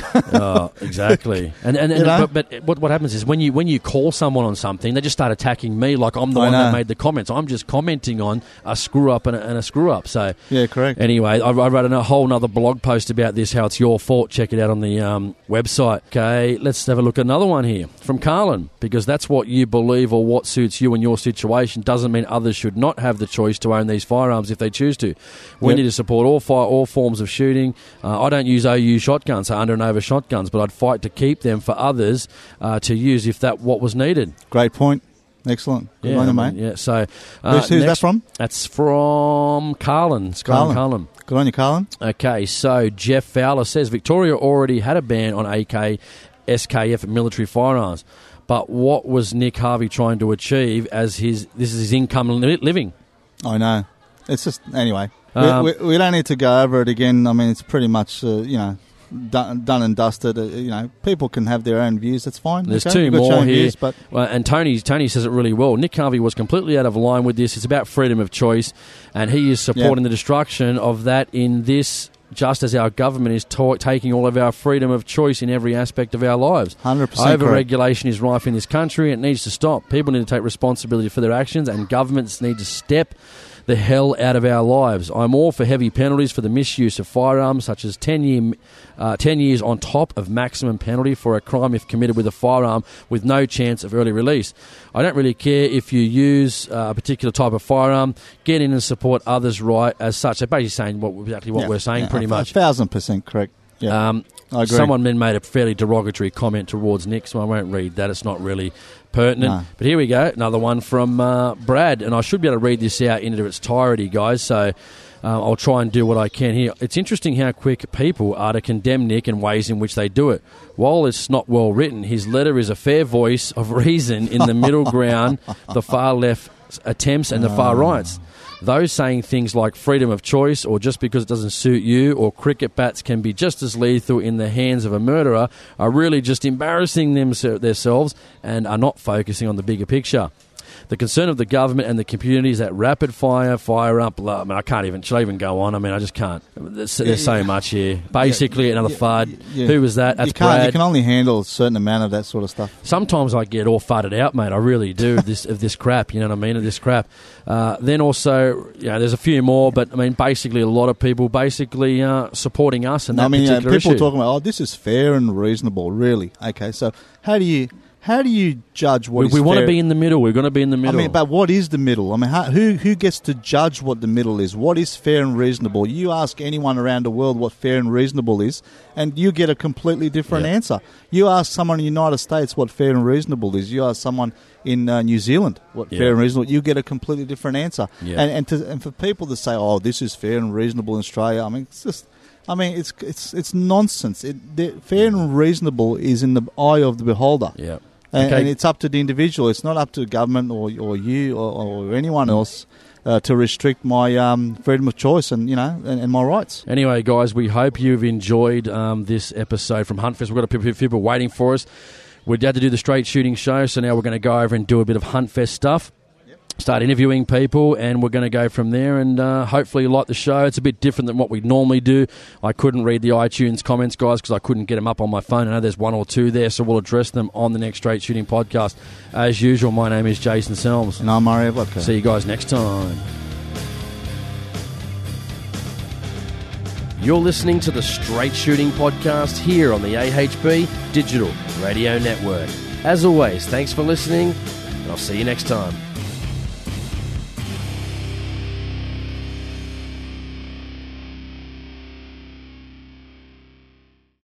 oh, exactly. And and, and You know? but, but what what happens is when you when you call someone on something, they just start attacking me like I'm the I one that made the comments. I'm just commenting on a screw up and a, and a screw up. So Yeah, correct. Anyway, I, I wrote a whole another blog post about this. How it's your fault. Check it out on the um, website. Okay, let's have a look at another one here from Carlin because that's what you believe or what suits you in your situation doesn't mean others should not have the choice to own these firearms if they choose to. We Yep. need to support all fire, all forms of shooting. Uh, I don't use OU shotguns, so under and over shotguns, but I'd fight to keep them for others uh, to use if that what was needed. Great point. Excellent. Good yeah, on you, mate. Yeah. So uh, Who's- who's that from? That's from Carlin. It's Carlin. Carlin. Good on you, Carlin. Okay, so Jeff Fowler says Victoria already had a ban on AK, SKS military firearms, but what was Nick Harvey trying to achieve as his this is his income li- living? I know. It's just anyway. Um, we, we, we don't need to go over it again. I mean, it's pretty much uh, you know done, done and dusted. Uh, you know, people can have their own views. That's fine. There's okay? two more here, Views, but Well, and Tony Tony says it really well. Nick Harvey was completely out of line with this. It's about freedom of choice, and he is supporting the destruction of that in this. Just as our government is ta- taking all of our freedom of choice in every aspect of our lives, 100% correct. Overregulation is rife in this country. It needs to stop. People need to take responsibility for their actions, and governments need to step the hell out of our lives. I'm all for heavy penalties for the misuse of firearms, such as 10, year, uh, 10 years on top of maximum penalty for a crime if committed with a firearm with no chance of early release. I don't really care if you use uh, a particular type of firearm. Get in and support others' right as such. They're basically saying what exactly what Yeah, we're saying, yeah, pretty much. A thousand percent correct. Yeah. Um, I agree. Someone then made a fairly derogatory comment towards Nick, so I won't read that. It's not really pertinent. No. But here we go, another one from uh, Brad, and I should be able to read this out into its entirety, guys. So. Uh, I'll try and do what I can here. It's interesting how quick people are to condemn Nick and ways in which they do it. While it's not well written, his letter is a fair voice of reason in the middle ground, the far left attempts and the far rights. Those saying things like freedom of choice or just because it doesn't suit you or cricket bats can be just as lethal in the hands of a murderer are really just embarrassing themselves and are not focusing on the bigger picture. The concern of the government and the community is that rapid fire, fire up. I mean, I can't even. Should I even go on? I mean, I just can't. There's, there's so much here. Basically, another FUD. Yeah. Who was that? That's you can't. You can only handle a certain amount of that sort of stuff. Sometimes I get all fudded out, mate. I really do. of this of this crap, you know what I mean? Of this crap. Uh, then also, you know, there's a few more, but I mean, basically, a lot of people basically uh, supporting us and that I mean, uh, particular people issue. talking about, oh, this is fair and reasonable. Really? Okay. So how do you how do you judge what we we want to be in the middle. We're going to be in the middle. I mean, but what is the middle? I mean, how, who who gets to judge what the middle is? What is fair and reasonable? You ask anyone around the world what fair and reasonable is, and you get a completely different Yeah. answer. You ask someone in the United States what fair and reasonable is. You ask someone in uh, New Zealand what Yeah. fair and reasonable. You get a completely different answer. Yeah. And and, to, and for people to say, "Oh, this is fair and reasonable in Australia," I mean, it's just. I mean, it's it's it's nonsense. It, the, fair and reasonable is in the eye of the beholder. yeah. And, Okay. and it's up to the individual. It's not up to government or, or you or, or anyone else uh, to restrict my um, freedom of choice and you know and, and my rights. Anyway, guys, we hope you've enjoyed um, this episode from Huntfest. We've got a few people waiting for us. We had to do the straight shooting show, so now we're going to go over and do a bit of Huntfest stuff. Start interviewing people, and we're going to go from there. And uh, hopefully, you like the show. It's a bit different than what we normally do. I couldn't read the iTunes comments, guys, because I couldn't get them up on my phone. I know there's one or two there, so we'll address them on the next Straight Shooting podcast. As usual, my name is Jason Selms. And I'm Mario Vodka. See you guys next time. You're listening to the Straight Shooting Podcast here on the AHB Digital Radio Network. As always, thanks for listening, and I'll see you next time.